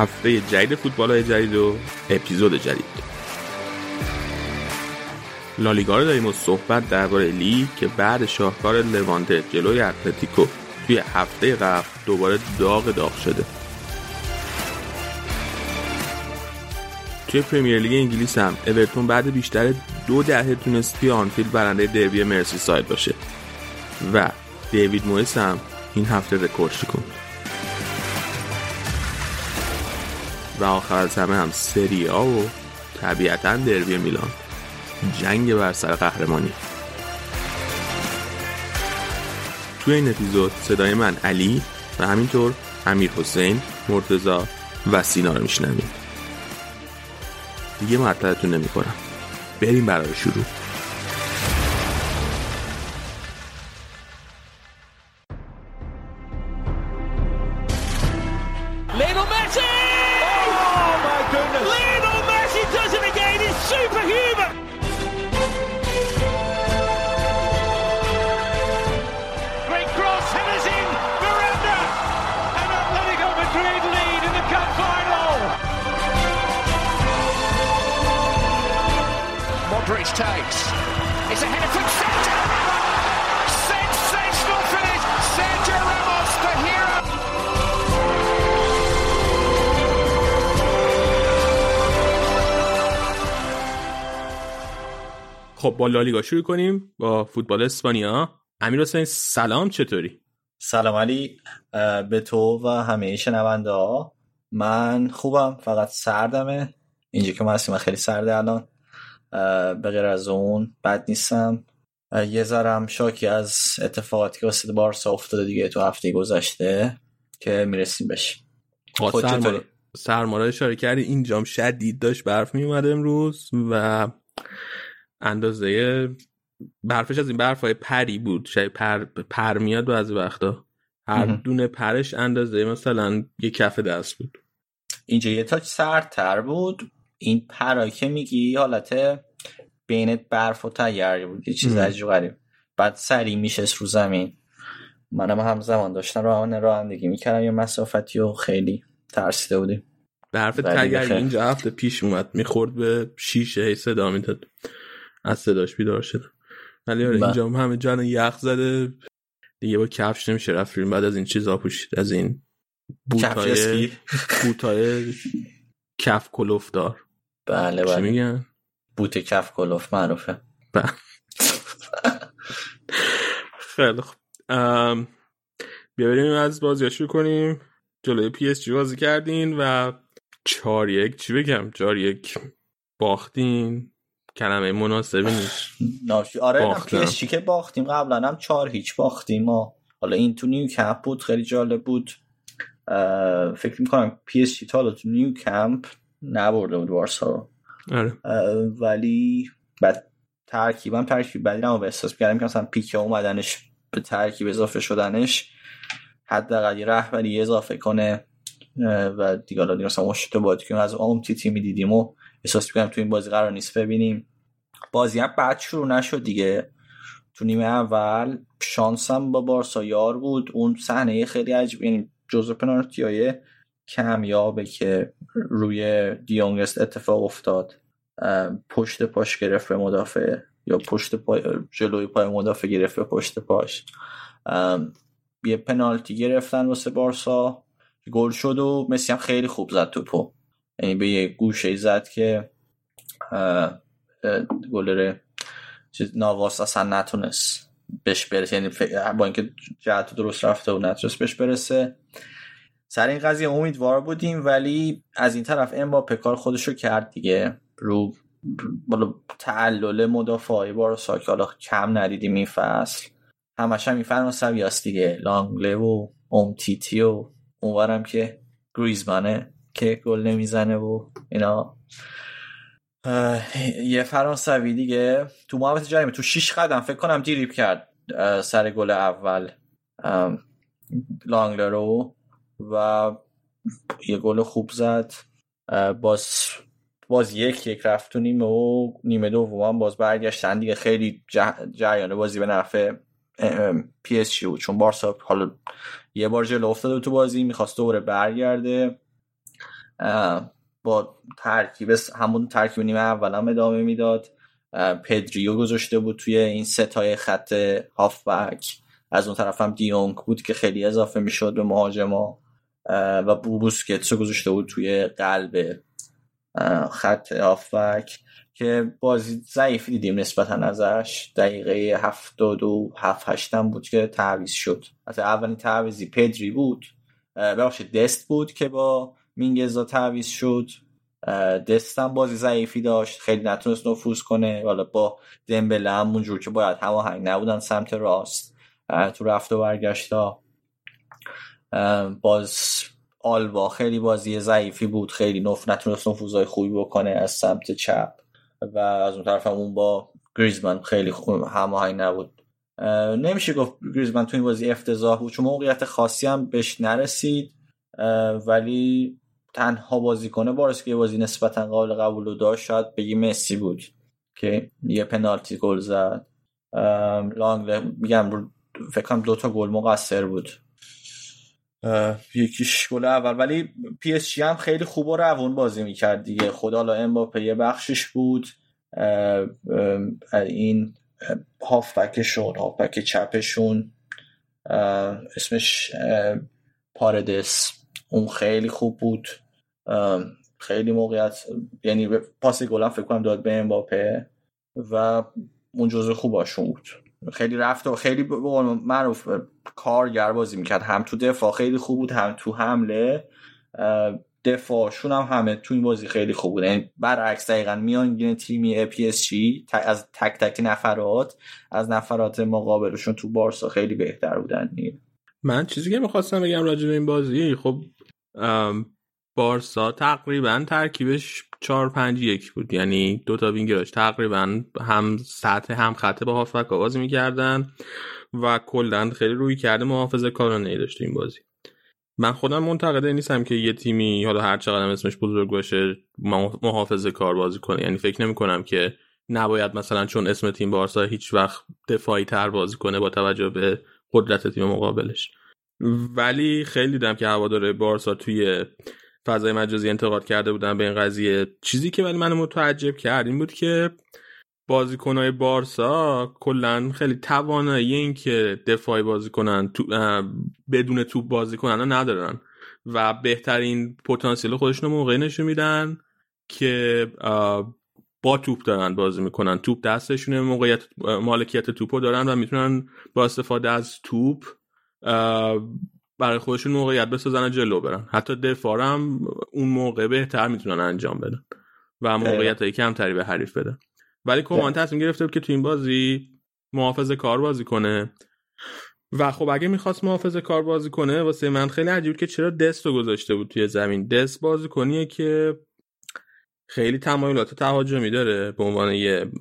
هفته جدید فوتبال های جدید و اپیزود جدید. لالیگا رو داریم و صحبت درباره لیگ که بعد شاهکار لوانته جلوی اتلتیکو توی هفته قبل دوباره داغ داغ شده. توی پرمیر لیگ انگلیس هم اورتون بعد بیشتر دو دهه تونست توی آنفیلد برنده دربی مرسی ساید باشه. و دیوید مویس هم این هفته رکورد شکن و آخر از همه هم سری آ و طبیعتا دربی میلان. جنگ بر سر قهرمانی. توی این اپیزود صدای من علی و همینطور امیر حسین مرتزا و سینا رو میشنویم. دیگه معطلتون نمی کنم بریم برای شروع. با لالیگا شروع کنیم با فوتبال اسپانیا. امیر حسین سلام چطوری؟ سلام علی به تو و همه شنونده ها. من خوبم فقط سردمه. اینجا که ما هستیم من خیلی سرده الان. به غیر از اون بد نیستم. یه ذرم شاکی از اتفاقاتی که واسه بارسا افتاده دیگه تو هفته گذشته که می‌رسیم بهش. خود سرما چطوری؟ سرما رو اشاره کردی اینجام شدید داشت برف می اومد امروز و اندازه برفش از این برف های پری بود. شاید پر, پر میاد بعضی وقتا. هر. دونه پرش اندازه مثلا یه کف دست بود. اینجا یه تاچ سردتر بود. این پرایی که میگی حالت بین برف و تگری بود. یه چیز. عجیب غریب. بعد سریع میشست رو زمین. منم همزمان داشتم راه رانندگی می‌کردم. یه مسافتی و خیلی ترسیده بودیم. برف بخیر. اینجا هفته پیش اومد. می‌خورد به شیشه هی صدا می‌داد. از صداش بیدار شد ولی آره بله. اینجا هم همه جان یخ زده. دیگه با کفش نمیشه رفت بیرون بعد از این چیزا پوشید از این بوتای؟ بوتای کف کلوف دار بله چی بله. میگن؟ بوت کف کلوف معروفه. ب- خیلی خوب. ام، بیا بریم از بازی شروع کنیم. جلوی پی اس جی بازی کردین و چهار یک چی بگم؟ چهار یک باختین. کلمه مناسبی نیست. ناشی آره باختم. پی که باختیم. قبلا هم چهار هیچ باختیم. ما حالا این تو نیو کمپ بود خیلی جالب بود. فکر می‌کنم پی اس تا حالا تو نیو کمپ نبرده بود بارسا رو. آره. ولی بعد ترکیبم ترکیب بدی به احساس کردم که مثلا پیکه اومدنش به ترکیب اضافه شدنش حداقل یه رهبری اضافه کنه. و دیگه حالا دیگه مثلا بازی که از اون تی می دیدیم و احساس می‌کنم تو این بازی قرار نیست ببینیم. بازی هم بعد شروع نشد دیگه. تو نیمه اول شانسم با بارسا یار بود. اون صحنه خیلی عجیب یعنی جزو پنالتی کمیابه که روی دیونگست اتفاق افتاد. پشت پاش گرفت به مدافع یا پشت پای جلوی پای مدافع گرفت به پشت پاش. یه پنالتی گرفتن واسه بارسا. گل شد و مسی هم خیلی خوب زد توپو. یعنی به یه گوشه زد که گلر چیز نواس اصلا نتونست بهش برسه. یعنی با اینکه جهت درست رفته و نتونست بهش برسه. سر این قضیه امیدوار بودیم ولی از این طرف امباپه کار خودشو کرد دیگه. رو بالا تعلل مدافعای بارسا که حالا کم ندیدیم این فصل. همش هم این فرانسوی هست دیگه. لانگله و امتیتی و اونورم که گریزمنه که گل نمی‌زنه و اینا. یه فرانسوی دیگه. تو محوطه جریمه. تو شیش قدم فکر کنم دیریب کرد سر گل اول لانگلرو و یه گل خوب زد. باز باز یک یک رفت تو نیمه و نیمه دوم باز برگشتن. دیگه خیلی جریان بازی به نفع پی اس جی بود. چون بارسا حالا یه بار جلو افتاده تو بازی می‌خواست دوباره برگرده. با ترکیب همون ترکیب نیمه اول هم ادامه می‌داد. پدریو گذاشته بود توی این سه تای خط هافبک. از اون طرف هم دیونگ بود که خیلی اضافه می‌شد به مهاجما. و بوبوسکتس گذاشته بود توی قلب خط هافبک که بازی ضعیفی دیدیم نسبتا ازش. دقیقه هفتاد و هفت هشتم بود که تعویز شد. از اولین تعویزی پدری بود. ببخشید دست بود که با مینگزا تعویز شد. دستم بازی ضعیفی داشت. خیلی نتونست نفوذ کنه. حالا با دمبله همونجور که باید هماهنگ نبودن سمت راست. تو رفت و برگشتا باز آلبا خیلی بازی ضعیفی بود. خیلی نف نتونست نفوذهای خوبی بکنه از سمت چپ. و از اون طرف همون با گریزمن خیلی خوب هماهنگ نبود. نمیشه گفت گریزمن تو این بازی افتضاح بود چون موقعیت خاصی هم بهش نرسید. ولی تنها بازی کنه بارس که بازی نسبتا قابل قبول و داشت شاید بگی مسی بود که یه پنالتی گل زد. لنگله میگم فکر کنم دو تا گل مقصر بود. یکیش گل اول. ولی پی اس جی هم خیلی خوب و روون بازی می‌کرد دیگه. خود حالا امباپه یه بخشش بود. این هافبکشون هافبک چپشون اسمش پاردس. اون خیلی خوب بود. خیلی موقعیت یعنی پاس گل فکر کنم داد به امباپه و اون جزء خوباشون بود. خیلی رفت و خیلی معروف کارگر بازی می‌کرد. هم تو دفاع خیلی خوب بود هم تو حمله. دفاعشون هم همه تو این بازی خیلی خوب بود. یعنی برعکس دقیقا میانگین تیمی پی اس جی از تک تک نفرات از نفرات مقابلشون تو بارسا خیلی بهتر بودن. من چیزی که می‌خواستم بگم راجع به این بازی خب بارسا تقریبا ترکیبش 4 5 1 بود. یعنی دو تا وینگراش تقریبا هم سطح هم خطه با هافبک بازی می‌کردن و کلا خیلی روی کرده محافظه کارانه ای داشته این بازی. من خودم منتقده نیستم که یه تیمی حالا هر چقدر اسمش بزرگ باشه محافظه کار بازی کنه. یعنی فکر نمی کنم که نباید مثلا چون اسم تیم بارسا هیچ وقت دفاعی تر بازی کنه با توجه به قدرت تیم مقابلش. ولی خیلی دیدم که هواداره بارسا توی فضای مجازی انتقاد کرده بودن به این قضیه. چیزی که ولی منو متعجب کرد این بود که بازیکنهای بارسا کلا خیلی توانایی این که دفاعی بازی کنن تو بدون توپ بازی کنن ندارن و بهترین پتانسیل خودشون موقعی نشون میدن که با توپ دارن بازی می‌کنن. توپ دستشونه موقعیت مالکیت توپو دارن و می‌تونن با استفاده از توپ برای خودشون موقعیت بسازن جلو برن. حتی دفاع هم اون موقع بهتر می‌تونن انجام بدن و موقعیت های کمتری به حریف بدن. ولی کمان تصمیم گرفته بود که تو این بازی محافظ کار بازی کنه. و خب اگه می‌خواست محافظ کار بازی کنه واسه من خیلی عجیب که چرا دست رو گذاشته بود توی زمین. دست بازی کنیه که خیلی تمایلات تهاجمی داره به عنوان یه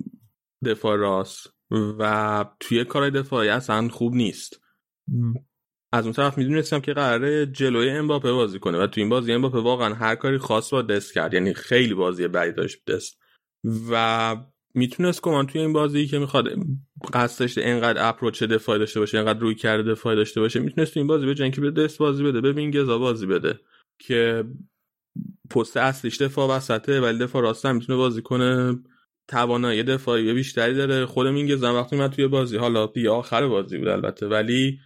دفاع راست. و توی کار دفاعی اصلا خوب نیست. از اون طرف می‌دونستم که قراره جلوی امباپه بازی کنه و تو این بازی امباپه واقعا هر کاری خاص با دست کرد. یعنی خیلی بازی بدی داشت دست. و می‌تونست کمان توی این بازی که می‌خواد قصدش اینقدر اپروچ دفاعی داشته باشه اینقدر روی کرده دفاعی داشته باشه می‌تونست توی این بازی به که به دست بازی بده ببین گزا بازی بده. که پست اصلیش دفاع وسطه ولی دفاع راست هم می‌تونه بازی کنه. توانایی دفاعی بیشتری داره. خود مینگزم وقتی من توی بازی حالا دیگه آخر بازی بود البته. ولی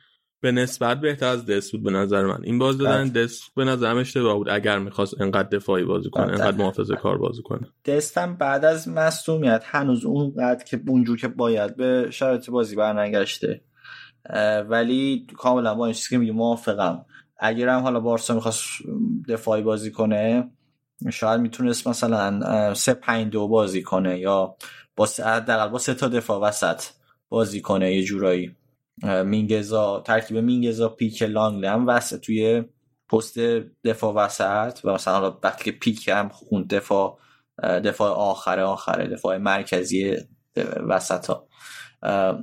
به نسبت بهتر از دست بود به نظر من. این باز دادن. دست به نظرم اشتباه بود. اگر می‌خواست انقدر دفاعی بازی کنه. انقدر محافظه کار بازی کنه. دستم بعد از مصومیت هنوز اونقدر که اونجور که باید به شرایط بازی برنگشته. ولی کاملا با این چیزی که میگه موافقم. اگرم حالا بارسا می‌خواست دفاعی بازی کنه شاید می‌تونست مثلا سه پنج دو بازی کنه یا با حداقل با سه تا دفاع وسط بازی کنه یه جورایی. مینگزا ترکیب مینگزا پیک لانگ هم وسط توی پست دفاع وسط و مثلا حالا وقتی که پیک هم اون دفاع دفاع آخره آخره دفاع مرکزی وسط ها.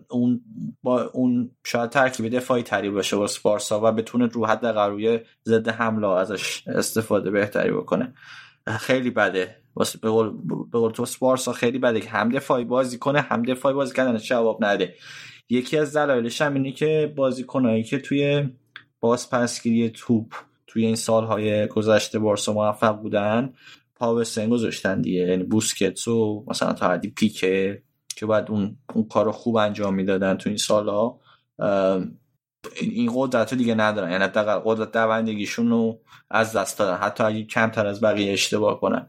اون با اون شاید ترکیب دفاعی تری باشه با بارسا و بتونه رو حد روی ضد حمله ازش استفاده بهتری بکنه. خیلی بده. واسه به قول تو سپارسا خیلی بده که هم دفاعی بازی کنه هم دفاعی بازی کردن جواب نده. یکی از دلایلش هم اینه که بازیکنایی که توی باز پسگیری توپ توی این سالهای گذشته بارسا موفق بودن پا گذاشتن دیگه. یعنی بوسکتس و مثلا تا حدی پیکه که بعد اون, اون کار خوب انجام می‌دادن تو این سالها این قدرت رو دیگه ندارن. یعنی قدرت دوندگیشون رو از دست دادن. حتی اگه کمتر از بقیه اشتباه کنن.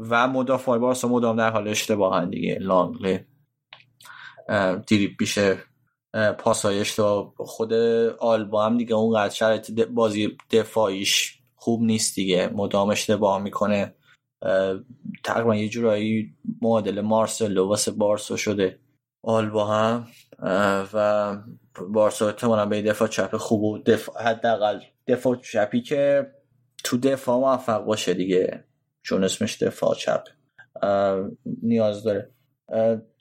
و مدافع بارسا مدام در حال اشتباهن دیگه. لانگله دیریب بیشه پاسای اشتباه خود آلبا هم دیگه اونقدر شرایط بازی دفاعیش خوب نیست دیگه. مدام اشتباه می‌کنه. تقریبا یه جورایی معادل مارسلو واسه بارسا شده. آلبا هم و بارسا احتمالا به دفاع چپ خوب و دفاع حداقل دفاع چپی که تو دفاع موفق باشه دیگه. چون اسمش دفاع چپ. نیاز داره.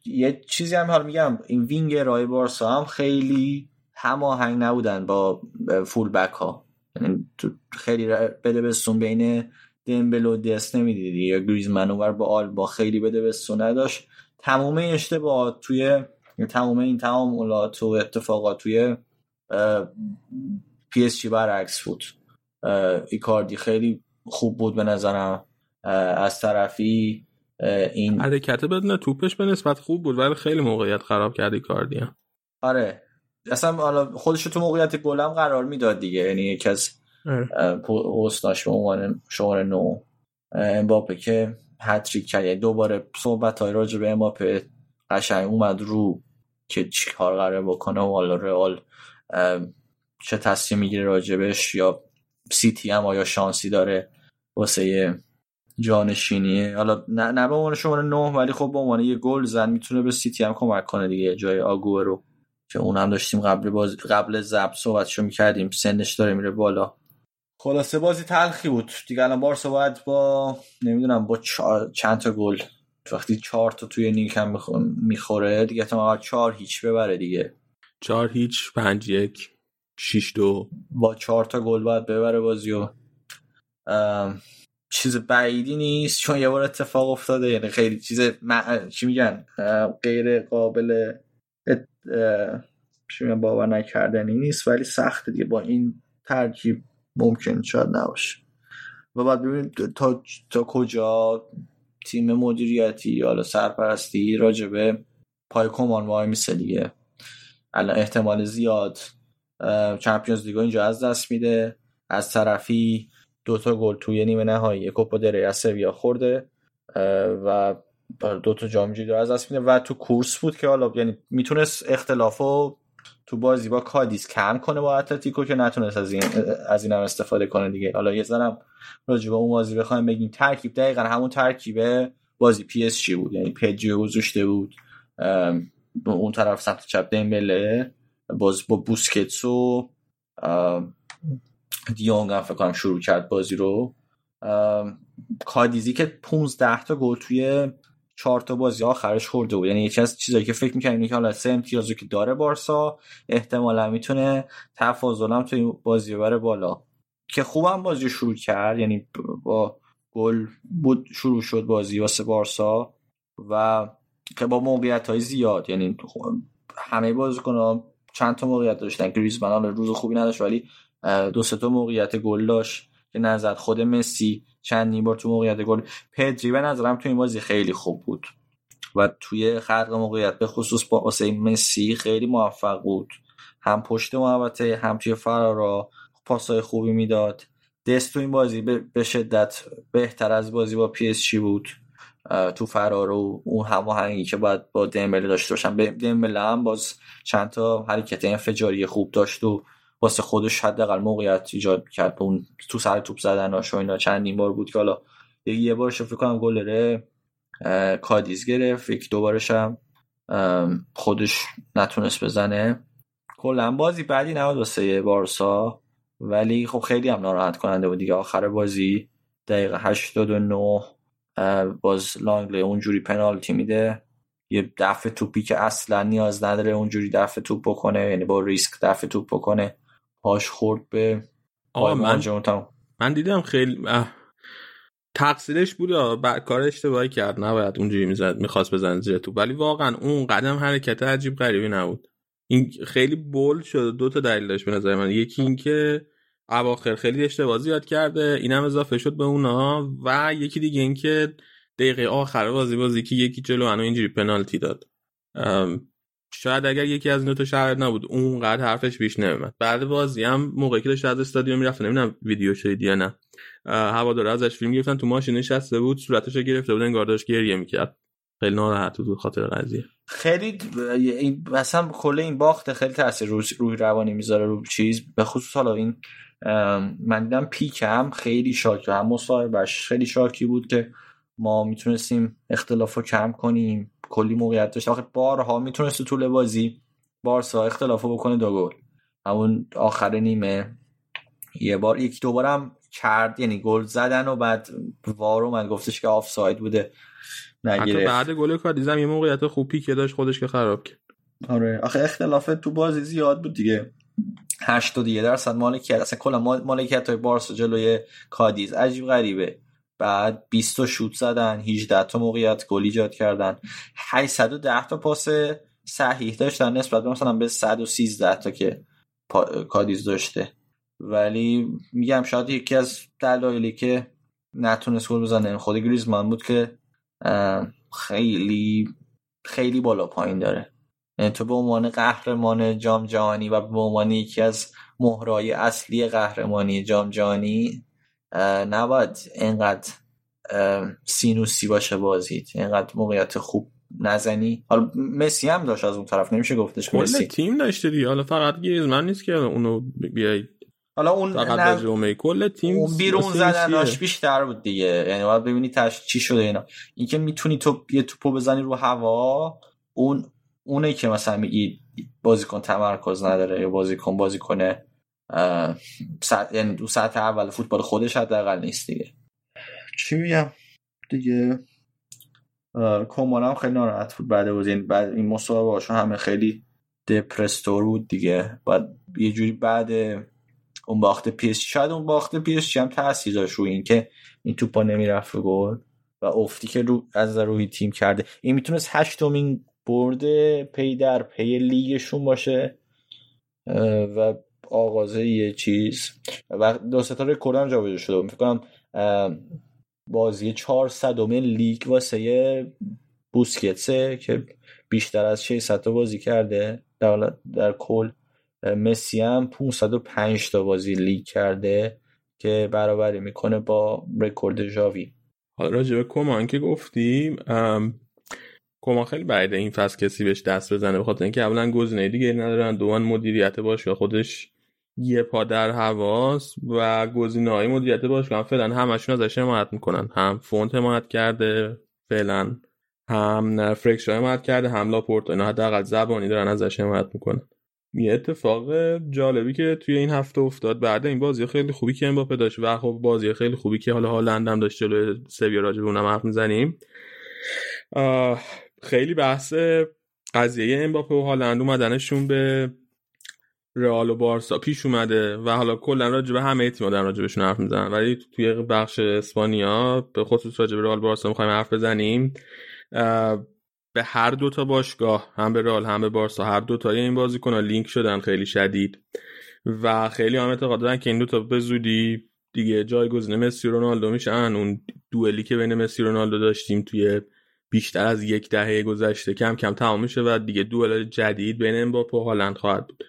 یه چیزی هم حال میگم این وینگ رای بارسا هم خیلی هماهنگ نبودن با فول بک ها. یعنی خیلی بده بستون بین دمبل و دست نمی‌دیدی یا گریزمن اونور با آل با خیلی بده بستون نداشت. تمام اشتباهات توی تمام این تعاملات و اتفاقات توی پی اس جی برعکس بود. ایکاردی خیلی خوب بود به نظرم. از طرفی این حرکت بدون توپش به نسبت خوب بود ولی خیلی موقعیت خراب کرد ایکاردی هم. آره. اصلا حالا خودش تو موقعیت گلم قرار می‌داد دیگه. یعنی یکی از پستاش به عنوان شماره نو. امباپه که هتریک کرد. یعنی دوباره صحبت های راجع به امباپه قشنگ اومد رو که چی کار قراره بکنه و حالا رئال چه تصمیم می‌گیره راجبش یا سیتی هم آیا شانسی داره واسه جانشینیه حالا نه نه به عنوان شماره نه ولی خب به عنوان یه گل زن می‌تونه به سیتی هم کمک کنه دیگه. جای آگوه رو که اون هم داشتیم قبل باز قبل ضبط صحبتشو می‌کردیم. سنش داره میره بالا. خلاصه بازی تلخی بود. دیگه الان بارسا باید با نمی‌دونم با چند تا گل. وقتی چهار تا توی نیکم می‌خوره دیگه تا چهار هیچ ببره دیگه. چهار هیچ پنج یک شیش دو. با چهار تا گل باید ببره بازی و چیز بعیدی نیست چون یه بار اتفاق افتاده. یعنی خیلی چیز چی میگن؟ غیر قابل ات... چی میگن؟ باور نکردنی نیست ولی سخت دیگه. با این ترکیب ممکن شاید نباشه. و بعد ببینید تا, تا کجا تیم مدیریتی حالا سرپرستی راجبه پای کمان وای میسه دیگه. الان احتمال زیاد چمپیونز لیگو اینجا از دست میده. از طرفی دوتا گل توی نیمه نهایی کوپا دره سویا خورده و دوتا جام جهانی از دست میده. و تو کورس بود که حالا یعنی می‌تونست اختلافو تو بازی با کادیس کم کنه با اتلتیکو که نتونست از این از اینم استفاده کنه دیگه. حالا یه ذره هم راجع به اون بازی بخوایم بگیم. ترکیب دقیقا همون ترکیب بازی پی اس جی بود. یعنی پدریو گذاشته بود اون طرف سمت چپ دمبله باز با بوسکتس و دیونگ هم فکر کنم شروع کرد بازی رو. کادیزی که 15 تا گل توی چهار تا بازی آخرش خورده بود. یعنی یکی از چیزایی که فکر می‌کنیم که حالا سه امتیازی که داره بارسا احتمالا می‌تونه تفاضل تو این بازی بره بالا. که خوبم بازی شروع کرد یعنی با گل بود شروع شد بازی واسه بارسا و که با موقعیت های زیاد. یعنی همه بازیکن‌ها چند تا موقعیت داشتن. گریزمان روز خوبی نداشت ولی دو سه تا موقعیت گل داشت که نظر خود مسی چند بار تو موقعیت گل پدری به نظرم تو این بازی خیلی خوب بود و توی خلق موقعیت به خصوص با واسه مسی خیلی موفق بود. هم پشت محوطه هم توی فرارا پاسای خوبی می‌داد. دست تو این بازی به شدت بهتر از بازی با پی اس بود. تو فرار و اون هماهنگی که باید با دمبله داشته باشن. دمبله هم باز چند تا حرکت انفجاری خوب داشت و واسه خودش حداقل موقعیت ایجاد کرد اون تو سر توپ زدن و اینا. چندین بار بود که حالا یه بار فکر کنم گلره کادیز گرفت یک دوبارش هم خودش نتونست بزنه. کلا بازی بعدی نبود واسه بارسا ولی خب خیلی هم ناراحت کننده بود دیگه. آخر بازی دقیقه 89 باز لانگلی اونجوری پنالتی میده. یه دفع توپی که اصلا نیاز نداره اونجوری دفع توپ بکنه یعنی با ریسک دفع توپ بکنه. پاش خورد به آه من, من دیدم خیلی تقصیرش بود کار اشتباهی کرد نباید اونجوری می‌زد می‌خواست بزنه زیر توپ ولی واقعا اون قدم حرکت عجیب غریبی نبود. این خیلی بول شده دو تا دلیل داشت به نظر من. یکی اینکه اواخر خیلی اشتباه زیاد کرده اینم اضافه شد به اونا و یکی دیگه اینکه دقیقه آخر بازی بازی که یکی جلو انو اینجوری پنالتی داد. شاید اگر یکی از این دو شرایط نبود اونقدر حرفش بیش نمیمد بعد بازی هم موقعی که داشت از استادیوم می‌رفت نمی‌دونم ویدیو شدید یا نه هوادار ازش فیلم گرفتن تو ماشین نشسته بود صورتش گرفته بود انگار داشت گریه می‌کرد. خیلی ناراحت بود خاطر قضیه. خیلی این مثلا کل این باخت خیلی تاثیر روی, روی روانی می‌ذاره رو چیز. به خصوص حالا این من دیدم پیکم خیلی شاکی هم مصاحبهش خیلی شاکی بود که ما می‌تونستیم اختلاف رو کم کنیم. کلی موقعیت داشت. آخه بارها می‌تونست طول بازی بارسا اختلاف رو بکنه دو گل. همون آخر نیمه یه بار یک دو بارم کرد یعنی گل زدن و بعد وارو من گفتش که آفساید بوده. نگیره بعد گل کادیزم یه موقعیت خوب پیک داشت خودش که خراب کرد. آره. آخه اختلاف تو بازی زیاد بود دیگه. 81 درصد مالکیت. اصلا کلا مالکیت های بارسا جلوی کادیز عجیب غریبه. بعد 20 تا شوت زدن 18 تا موقعیت گل ایجاد کردن. 810 تا پاس صحیح داشتن نسبت مثلا به 113 تا که کادیز داشته. ولی میگم شاید یکی از دلایلی که نتونست گل بزنه خود گریزمان بود که خیلی خیلی بالا پایین داره. یعنی تو به عنوان قهرمان جام جهانی و به عنوان یکی از مهرای اصلی قهرمانی جام جهانی نباید اینقدر سینوسی باشه بازید اینقدر موقعیت خوب نزنی. حالا مسی هم داشت از اون طرف نمیشه گفتش که مسی. تیم داشته دیگه. حالا فقط گریزمن نیست که اونو بیای. حالا اون نه... کل تیم اون بیرون زدناش بیشتر بود دیگه. یعنی باید ببینی تش چی شده اینا. اینکه می‌تونی تو یه توپو بزنی رو هوا اون اونه که مثلا میگی بازیکن تمرکز نداره یا بازیکن بازیکنه سطح یعنی دو سطح اول فوتبال خودش حداقل نیست دیگه. چی میگم؟ دیگه کومان هم خیلی ناراحت بود بعد بازی بعد این مسابقه همه خیلی دپرس تر بود دیگه. بعد یه جوری بعد اون باخت پی اس شاید اون باخت پی اس هم تاثیر داشت روی اینکه این توپا نمی‌رفت گل و افتی که رو از روی تیم کرده. این می‌تونست هشتمین برده پی در پی لیگشون باشه و آغازه یه چیز. و دو سه تا رکورد هم جابجا شده فکر کنم بازی 400 لیگ واسه بوسکتسه که بیشتر از 600 تا بازی کرده. در, در کل مسی هم 505 تا بازی لیگ کرده که برابری می‌کنه با رکورد ژاوی. حالا راجع کومان که گفتی کومان خیلی بعیده این فصل کسی بهش دست بزنه بخاطر اینکه اولا گزینه دیگه ندارن دوما مدیریت باشگاه خودش یه پا در هواست و گزینه های مدیریت باشگاه فعلا همشون ازش حمایت می‌کنن. هم فونت حمایت کرده فعلا هم فریشا حمایت کرده هم لاپورت اینا حداقل زبانی دارن ازش حمایت می‌کنن. یه اتفاق جالبی که توی این هفته افتاد بعد این بازی خیلی خوبی که امباپه داشت و خب بازی خیلی خوبی که حالا هالند هم داشت جلوی سویا راجع به اونم حرف می‌زنیم. خیلی بحث قضیه امباپه و هالند اومدنشون به رئال و بارسا پیش اومده و حالا کلا راجع به همه تیم‌ها در راجع حرف می‌زنن. ولی توی بخش اسپانیا به خصوص راجع به رئال بارسا می‌خوایم حرف بزنیم. به هر دو تا باشگاه هم به رئال هم به بارسا هر دو تای این بازیکن‌ها لینک شدن خیلی شدید. و خیلی هم اعتقاد دارن که این دو تا به زودی دیگه جایگزین مسی رونالدو میشن. اون دوئلی که بین مسی رونالدو داشتیم توی بیشتر از یک دهه گذشته کم کم تمام میشه و دیگه دوئل جدید بین امباپه و هالند خواهد بود.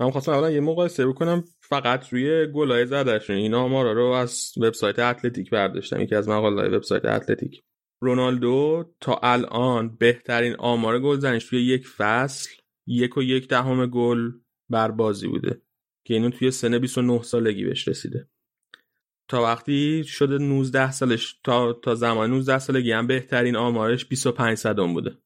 من خواستم اولا یه مقایسه بکنم فقط روی گلای زدشون اینا ما رو از وبسایت اتلتیک برداشتم. یکی از مقاله‌های وبسایت اتلتیک. رونالدو تا الان بهترین آمار گلزنیش توی یک فصل یک و یک دهم گل بر بازی بوده که اینو توی سن 29 سالگی بهش رسیده. تا وقتی شده 19 سالش تا تا زمان 19 سالگی هم بهترین آمارش 25 صدم بوده.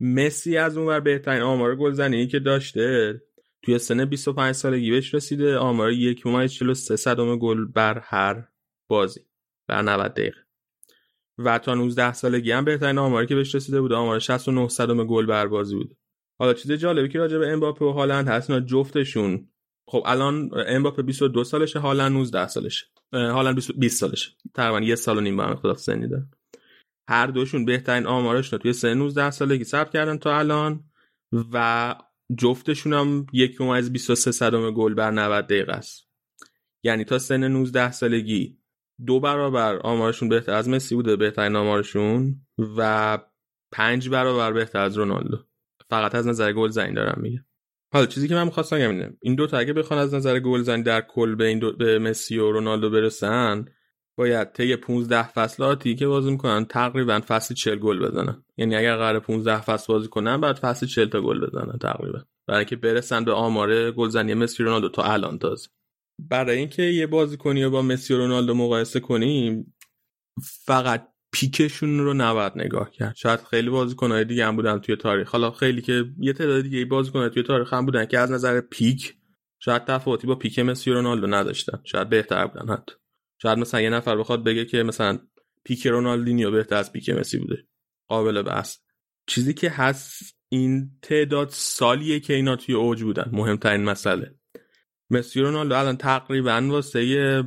مسی از اونور بهترین آمار گلزنی که داشته توی سن 25 سالگی بهش رسیده. آمار یک ممیز 43 صدم گل بر هر بازی بر 90 دقیقه. و تا 19 سالگی هم بهترین آماری که بهش رسیده بود آمار 69 صدم گل بر بازی بود. حالا چیز جالبی که راجع به امباپه و هالند هست اینا جفتشون. خب الان امباپه 22 سالشه هالند 19 سالشه. هالند 20 سالشه. تقریبا یه سال و نیم با هم اختلاف سنی دارن. هر دوشون بهترین آمارشون توی سن 19 سالگی ثبت کردن تا الان. و جفتشون هم یک ممیز 23 صدم گل بر 90 دقیقه است. یعنی تا سن 19 سالگی. دو برابر آمارشون بهتر از مسی بوده بهترین آمارشون و پنج برابر بهتر از رونالدو. فقط از نظر گل زنی دارم میگه حالا چیزی که من می‌خواستم اینه. این دو تا اگه بخوان از نظر گل زنی در کل به این دو به مسی و رونالدو برسن باید طی 15 فصلاتی که بازی می‌کنن تقریبا فصل 40 گل بزنن. یعنی اگر قرار 15 فصل بازی کنن بعد فصل 40 تا گل بزنن تقریبا. برای اینکه برسن به آمار گلزنی مسی رونالدو تا الان تازه. برای اینکه یه بازیکنی رو با مسی و رونالدو مقایسه کنیم فقط پیکشون رو نباید نگاه کرد. شاید خیلی بازیکنهای دیگه هم بودن توی تاریخ. حالا خیلی که یه تعداد دیگه بازیکنهای توی تاریخ هم بودن که از نظر پیک شاید تفاوتی با پیک مسی رونالدو نداشتن. شاید بهتر بودن حتی. شاید مثلا یه نفر بخواد بگه که مثلا پیک رونالدینیو بهتر از پیک مسی بوده. قابل بحث. چیزی که هست این تعداد سالیه که اینا توی اوج بودن. مهمترین مسئله. مسی رونالدو الان تقریبا واسه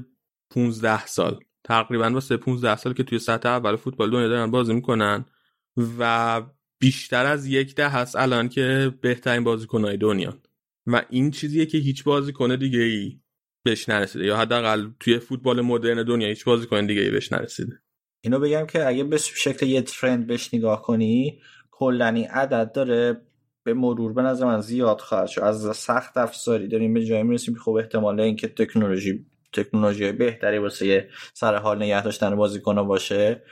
15 سال. تقریبا واسه 15 سال که توی سطح اول فوتبال دنیا دارن بازی می‌کنن و بیشتر از یک ده هست الان که بهترین بازیکنهای دنیا. و این چیزیه که هیچ بازیکن دیگه ای بهش نرسیده. یا حداقل توی فوتبال مدرن دنیا هیچ بازیکن دیگه بهش نرسیده. اینو بگم که اگه به شکل یه ترند بهش نگاه کنی کلا این عدد داره به مرور به نظر من زیاد خواهد شد. از سخت افزاری داریم به جایی می‌رسیم که خب احتماله اینکه تکنولوژی تکنولوژی بهتری واسه سر حال نگه داشتن بازیکن باشه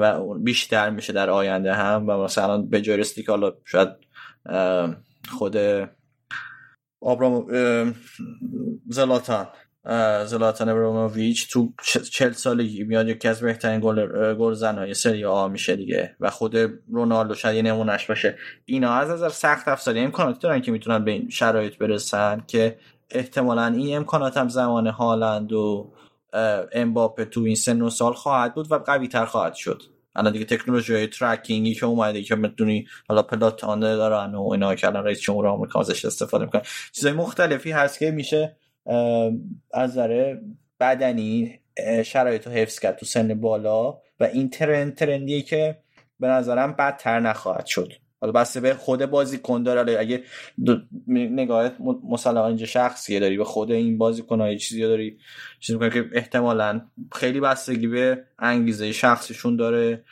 و بیشتر میشه در آینده هم. و مثلا به جای رسیدی که حالا شاید خود آبرام زلاتان زلاتان ابراهیموویچ تو چل سالگی میاد یکی از بهترین گل گل زنهای سری آ میشه دیگه و خود رونالدو شاید یه نمونهش باشه. اینا از نظر سخت افزاری امکاناتی دارن که می‌تونن به این شرایط برسن که احتمالا این امکانات هم زمان هالند و امباپه تو این سن و سال خواهد بود و قوی تر خواهد شد. الان دیگه تکنولوژی های ترکینگی که اومده که می‌تونی حالا پلاتانه دارن و اینا که الان رئیس جمهور آمریکا ازش استفاده می‌کنن چیزای مختلفی هست که میشه از نظر بدنی شرایط رو حفظ کرد تو سن بالا و این ترند ترندیه که به نظرم بدتر نخواهد شد. حالا بسته به خود بازیکن داره. اگه نگاهت مثلا اینجا شخصیه داری به خود این بازیکن های چیزی داری چیزی که احتمالا خیلی بستگی به انگیزه شخصیشون داره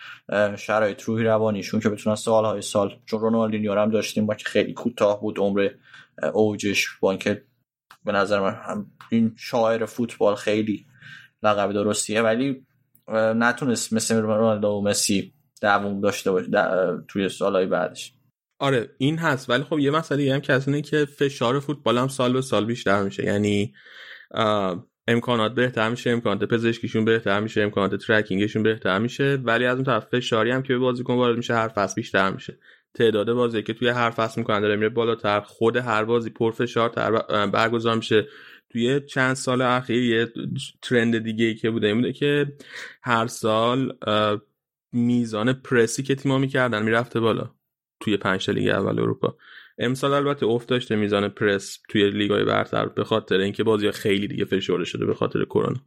شرایط روحی روانیشون که بتونن سالهای سال چون رونالدینیو هم داشتیم با که خیلی کوتاه بود عمر اوجش با اینکه به نظر من هم این شاعر فوتبال خیلی لقب درستیه ولی نتونست مثل رونالدو و مسی دووم داشته باشه توی سالهای بعدش. آره این هست ولی خب یه مسئله هم که از اینه که فشار فوتبال هم سال به سال بیشتر میشه. یعنی امکانات بهتر میشه امکانات پزشکیشون بهتر میشه امکانات ترکینگشون بهتر میشه. ولی از اون طرف فشاری هم که به بازیکن وارد میشه هر فصل بیشتر میشه. تعداد بازی که توی هر فصل می‌کنن داره میره بالاتر. خود هر بازی پرفشارتر برگزار میشه. توی چند سال اخیر یه ترند دیگه ای که بوده این بوده که هر سال میزان پرسی که تیما می‌کردن می‌رفته بالا توی پنج لیگ اول اروپا. امسال البته افت داشته میزان پرس توی لیگای برتر به خاطر اینکه بازی خیلی دیگه فشرده شده به خاطر کرونا.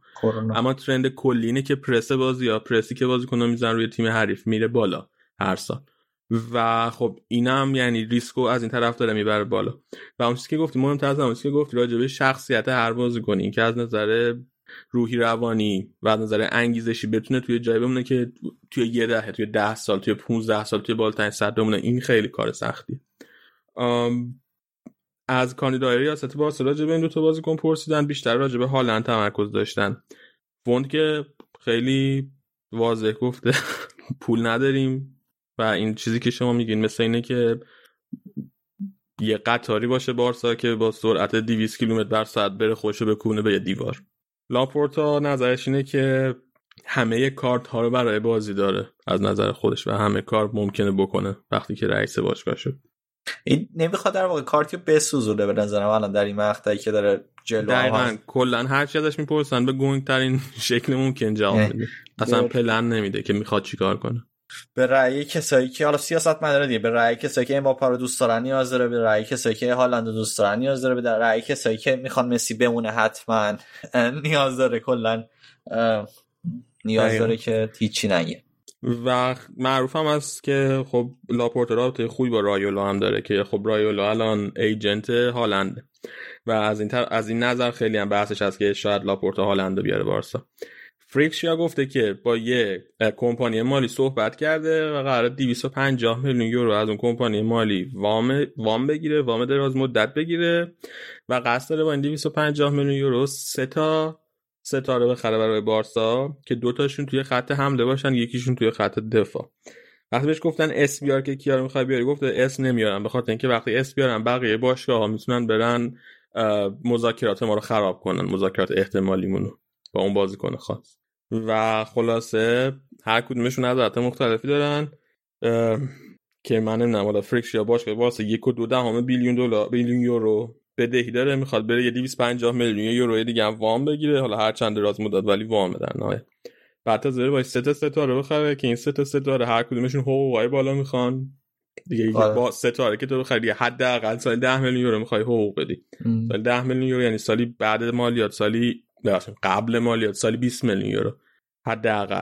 اما ترند کلی اینه که پرس بازی پرسی که بازیکن‌ها میزن روی تیم حریف میره بالا هر سال. و خب اینم یعنی ریسکو از این طرف داره می‌بره بالا. و اون چیزی که گفتی مهمتر از اون چیزی که گفتی راجع به شخصیت هر بازیکن این که از نظر روحی روانی و از نظر انگیزشی بتونه توی جای بمونه که توی یه دهه توی ده سال توی 15 سال توی بالاترین صد بمونه. این خیلی کار سختی. از کاندیدای ریاست بارسا به این دو تا بازیکن پرسیدن. بیشتر راجع به هالند تمرکز داشتن. فوند که خیلی واضح گفته پول نداریم و این چیزی که شما میگین مثل اینه که یه قطاری باشه بارسا که با سرعت 200 کیلومتر بر ساعت بره خوشو بکونه به یه دیوار. لاپورتا نظرش اینه که همه کارت ها رو برای بازی داره. از نظر خودش و همه کار ممکنه بکنه وقتی که رئیس باشگاه شد. این نمی‌خواد در واقع کارتیو بسوزونه به نظرم. الان در این مقطعی که داره جلو دقیقا. کلا هر چی ازش می‌پرسن به گنگ ترین شکل ممکن جواب میده. اصلا پلن نمیده که می‌خواد چیکار کنه. به رأی کسایی که حالا سیاست مداره دیگه. به رأی کسایی که امباپه رو دوست دارن نیاز داره. به رأی کسایی که هالند دوست دارن نیاز داره. به رأی کسایی که می‌خوان مسی بمونه حتما نیاز داره. کلا نیاز داره که هیچی نگه. و معروف هم است که خب لاپورت رابطه خوبی با رایولا هم داره که خب رایولا الان ایجنت هالند. و از این از این نظر خیلی هم بحثش هست که شاید لاپورت هالند بیاره بارسا. فریشا گفته که با یه کمپانی مالی صحبت کرده و قرار 250 میلیون یورو از اون کمپانی مالی وام وام بگیره وام دراز مدت بگیره و قصد داره با این 250 میلیون یورو سه تا ستاره بخره برای بارسا که دوتاشون توی خط حمله باشن یکیشون توی خط دفاع. وقتی بهش گفتن اسم بیار که کیا رو می‌خوای بیاری گفته اسم نمیارم به خاطر اینکه وقتی اسم بیارم بقیه باشگاه ها می‌تونن برن مذاکرات ما رو خراب کنن مذاکرات احتمالیمونو. با اون بازیکن خاص. و خلاصه هر کدومشون نظرات مختلفی دارن که من نمی‌دونم حالا فریکس یا باشه واسه یک و دو دهم بیلیون دلار بیلیون یورو بدهی داره می‌خواد بره یه 250 میلیون یورو دیگه هم وام بگیره حالا هر چند دراز مدت ولی وام در نهایت بعد تا زیر با سه تا ستاره بخره که این سه تا ستاره هر کدومشون حقوقای بالا می‌خوان. دیگه با ستاره که تو بخری حداقل سال 10 میلیون یورو می‌خوای حقوق بدی. سال 10 میلیون یورو یعنی سالی بعد مالیات سالی قبل مالیات سالی 20 میلیون یورو. حداقل.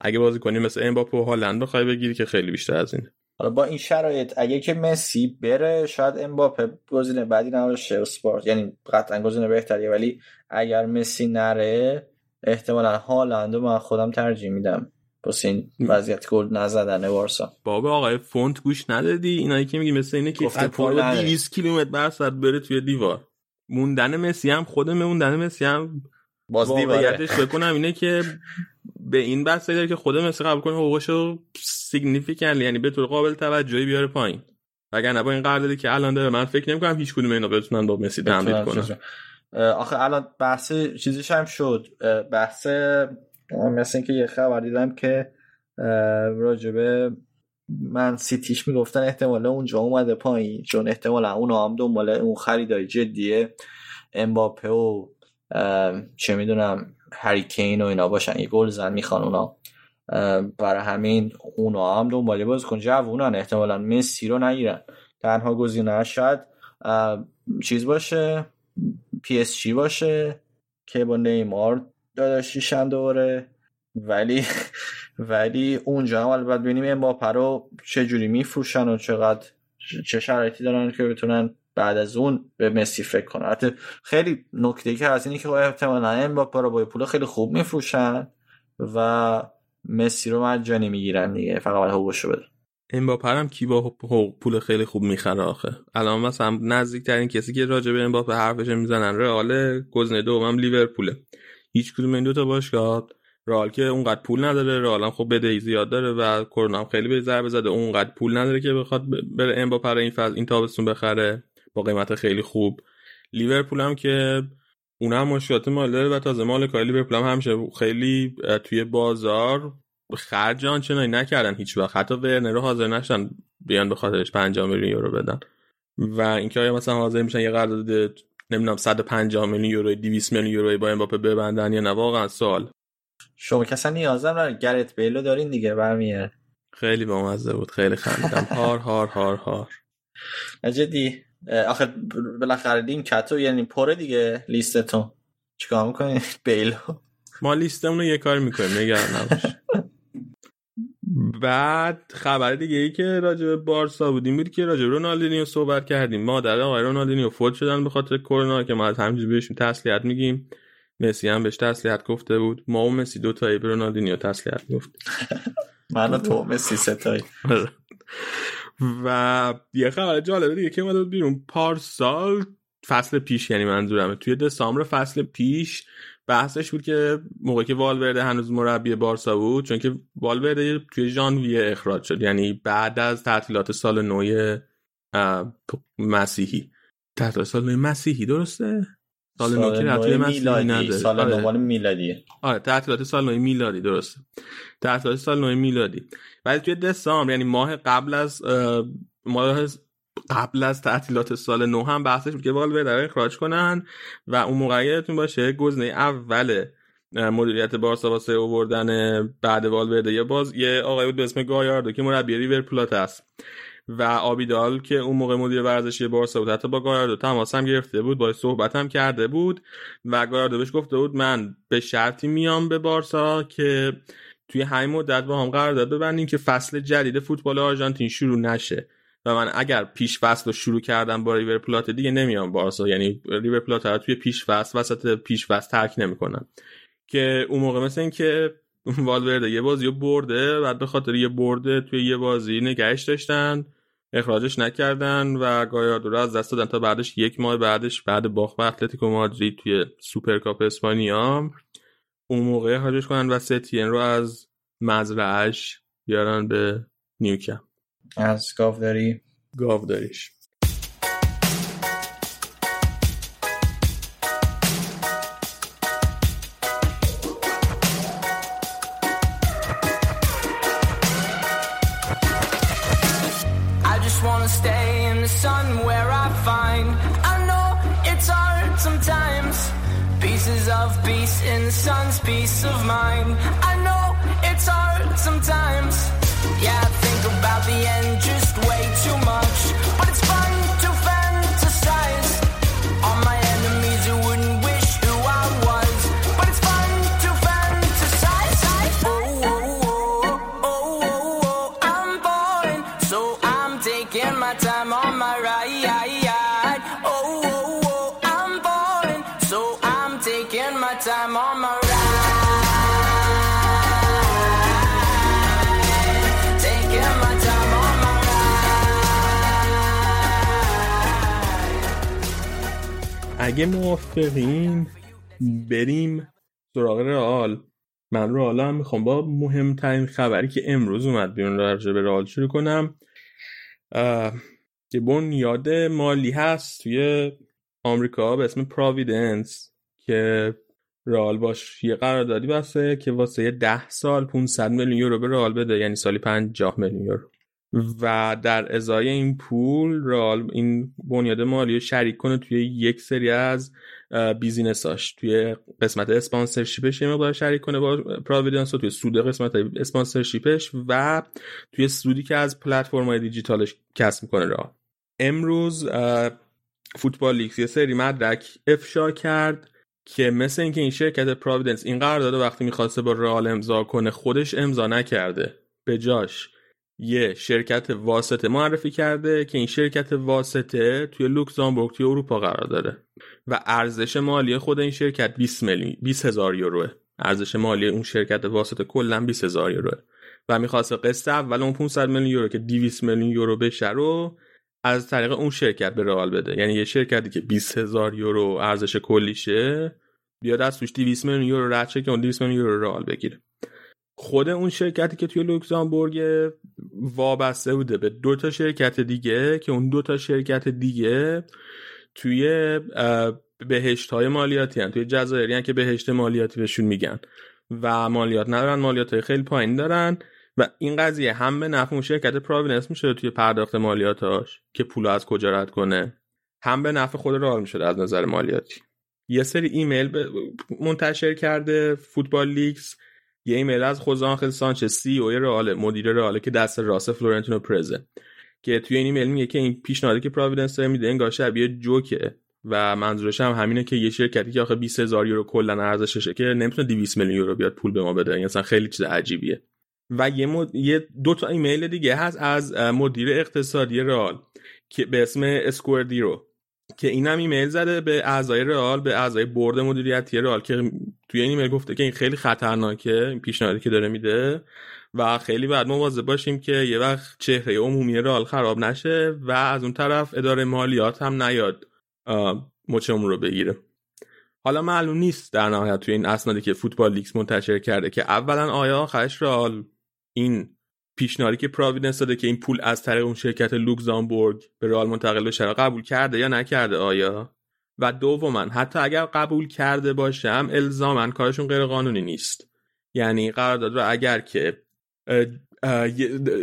اگه بازی کنی مثل امباپه و هالند بخوای بگیری که خیلی بیشتر از اینه. حالا با این شرایط اگه که مسی بره شاید امباپه گزینه بعدی نباشه اسپورت یعنی قطعا گزینه بهتریه. ولی اگر مسی نره احتمالا هالند من خودم ترجیح میدم. واسه این وضعیت گل نزدن بارسا بابا آقای فونت گوش ندادی؟ اینایی که میگی مثل اینه که پرو 200 کیلومتر بر ساعت بره توی دیوار. موندن مسی هم خود موندن مسی هم باز واقعیتش بگم اینه که به این بحث داره که خود مسی قبول کنه حقوقشو significant یعنی به طور قابل توجهی بیاره پایین. اگر با این قراردادی که الان داره من فکر نمی‌کنم هیچ کدوم اینا بتونن با مسی تمدید کنن. آخه الان بحث چیزیش هم شد. بحث مثل اینکه یه خبر دیدم که راجبه من سیتیش می‌گفتن احتمالا اونجا اومده پایین چون احتمالا اون هم دنبال اون خریدای جدیه. امباپه و چه می‌دونم هریکین و اینا باشن یه گل زن می‌خوان اونا. برای همین اونا هم دنباله باز کن جوونن. احتمالا مسی رو نگیرن. تنها گزینه شاید چیز باشه پی اس جی باشه که با نیمار داداشیشن دوره ولی ولی اونجا هم باید ببینیم امباپه رو چه جوری میفروشن و چقدر چه شرایطی دارن که بتونن بعد از اون به مسی فکر کنن. حتی خیلی نکته که از اینه که احتمالا امباپه رو با پول خیلی خوب میفروشن و مسی رو مجانی می‌گیرن دیگه. فقط باید بده امباپه هم کی با پول خیلی خوب می‌خره آخه؟ الان مثلا نزدیک ترین کسی که راجع به امباپه حرفش می‌زنن رئال گزینه دومم لیورپوله. هیچ کدوم این دو تا باشگاه رئال که اونقدر پول نداره رئال هم خب بدهی زیاد داره و کرونا هم خیلی به ضربه زده اونقدر پول نداره که بخواد بره امباپه این فاز این تابستون بخره با قیمت خیلی خوب. لیورپول هم که اون هم مشکلات مالی داره و تازه مالکای لیورپول هم همیشه خیلی توی بازار خرج آنچنانی نکردن هیچ وقت. حتی ورنر رو حاضر نشدن بیان به خاطرش 5 میلیون یورو بدن. و اینکه آیا مثلا حاضر میشن یه قرارداد نمی‌دونم 150 میلیون یورو 200 میلیون یورو با امباپه ببندن یا نه واقعا سوال. شما کسا نیازم نداره گرت بیلو دارین دیگه برمیاد خیلی بامزه بود خیلی خندیدم. هار هار هار هار. جدی. آخه بالاخره این کتو یعنی پره دیگه لیستتون. چیکار می‌کنی؟ بیلو. ما لیستمون رو یه کار می‌کنیم نگران نباش. بعد خبر دیگه ای که راجع به بارسا بودیم بود که راجع به رونالدینیو صحبت کردیم. مادر آقای رونالدینیو فوت شدن به خاطر کرونا که ما از همینجوری بهشون تسلیت میگیم. مسی هم بهش تسلیت گفته بود. ما و مسی دو تایی رونالدینیو تسلیت گفت. من تو مسی ستایی و یه خبر جالبه دیگه که اومده بود بیرون. پارسال فصل پیش یعنی منظورمه. توی دسامبر فصل پیش بحثش بود که موقعی که والورده هنوز مربی بارسا بود چون که والورده توی ژانویه اخراج شد. یعنی بعد از تعطیلات سال نو مسیحی. تعطیلات سال نو مسیحی درسته؟ سال نو که مسیحی نداره. سال نو میلادی. آره تعطیلات سال نو میلادی درسته. تعطیلات سال نو میلادی. ولی توی دسامبر یعنی ماه قبل از ماه قبل از تعطیلات سال نو هم بحثش بود که والورده رو اخراج کنن و اون موقع یادتون باشه گزینه اول مدیریت بارسا واسه آوردن بعد والورده. یه باز یه آقای بود به اسم گایاردو که مربی ریور است و آبیدال که اون موقع مدیر ورزشی بارسا بود حتی با گایاردو تماس هم گرفته بود با صحبت هم کرده بود و گایاردو بهش گفته بود من به شرطی میام به بارسا که توی همین مدت با هم قرارداد ببندیم که فصل جدید فوتبال آرژانتین شروع نشه. و من اگر پیش فصل رو شروع کردم با ریور پلات دیگه نمیام بارسا یعنی ریور پلات توی پیش فصل وسط پیش فصل ترک نمی‌کنم. که اون موقع مثل این که والورده یه بازی برده بعد به خاطر یه برده توی یه بازی نگهش داشتن اخراجش نکردن و گایاردو رو از دست دادن تا بعدش یک ماه بعدش بعد باخت به اتلتیکو مادرید توی سوپرکاپ اسپانیا. اون موقع اخراجش کنن و ستین رو از مزرعش بیارن به نیوکم. از face in the sun's peace of mind. I know it's hard sometimes. Yeah, I think about the end. اگه موافقین بریم سراغ رئال. من رئال هم می‌خوام. با مهمترین خبری که امروز اومد بیرون راجع به رئال شروع کنم یه بنیاد مالی هست توی آمریکا به اسم پراویدنس که رئال باش یه قراردادی بسته که واسه 10 سال 500 میلیون یورو به رئال بده یعنی سالی 50 میلیون یورو. و در ازای این پول رال این بنیاد مالی شریک کنه توی یک سری از business اش. توی قسمت sponsorship ش یه مقدار شریک کنه با Providence توی سود قسمت sponsorship ش و توی سودی که از پلتفرم های دیجیتالش کسب می‌کنه را امروز Football Leaks یه سری مدرک افشا کرد که مثل اینکه این شرکت Providence این قرارداد وقتی می‌خواسته با رئال امضا کنه خودش امضا نکرده. به جاش. یه شرکت واسطه معرفی کرده که این شرکت واسطه توی لوکزامبورگ توی اروپا قرار داره. و ارزش مالی خود این شرکت 20 میلیون 20 هزار یوروه. ارزش مالی اون شرکت واسطه کلا 20 هزار یوروه. و می‌خواسته قسط اول اون 500 میلیون یورو که 200 میلیون یورو بشه رو از طریق اون شرکت به رئال بده. یعنی یه شرکتی که 20 هزار یورو ارزش کلیشه بیاد از توش 200 میلیون یورو رد که اون 200 میلیون یورو رئال بگیره. خود اون شرکتی که توی لوکزامبورگ وابسته بوده به دو تا شرکت دیگه که اون دو تا شرکت دیگه توی بهشت های مالیاتی هن. توی جزایری که بهشت مالیاتی بهشون میگن. و مالیات ندارن مالیات های خیلی پایین دارن. و این قضیه هم به نفع اون شرکت Providence میشه توی پرداخت مالیاتاش که پول از کجا رد کنه. هم به نفع خود رئال میشه از نظر مالیاتی. یه سری ایمیل منتشر کرده Football Leaks یه ایمیل از آنخل سانچز CEO رئال مدیر رئال که دست راست فلورنتینو پرزه. که توی این ایمیل میگه که این پیشنهادی که Providence داره میده انگار شبیه جوکه و منظورش هم همینه که یه شرکتی که آخه 20 هزار یورو کلا ارزششه که نمی‌تونه 200 میلیون یورو بیاد پول به ما بده. این اصلا خیلی چیز عجیبیه. و یه, مد... یه دو تا ایمیل دیگه هست از مدیر اقتصادی رئال که به اسم اسکوردیرو. که اینم ایمیل زده به اعضای رئال به اعضای board مدیریتی رئال که توی این ایمیل گفته که این خیلی خطرناکه این پیشنهادی که داره میده و خیلی باید مواظب باشیم که یه وقت چهره عمومی رئال خراب نشه و از اون طرف اداره مالیات هم نیاد مچمون رو بگیره. حالا معلوم نیست در نهایت توی این اسنادی که Football Leaks منتشر کرده که اولا آیا آخرش رئال این پیشنهادی که Providence داده که این پول از طریق اون شرکت لوکزامبورگ به رئال منتقل بشه قبول کرده یا نکرده آیا؟ و دوما حتی اگر قبول کرده باشن الزاما کارشون غیر قانونی نیست. یعنی قرارداد رو اگر که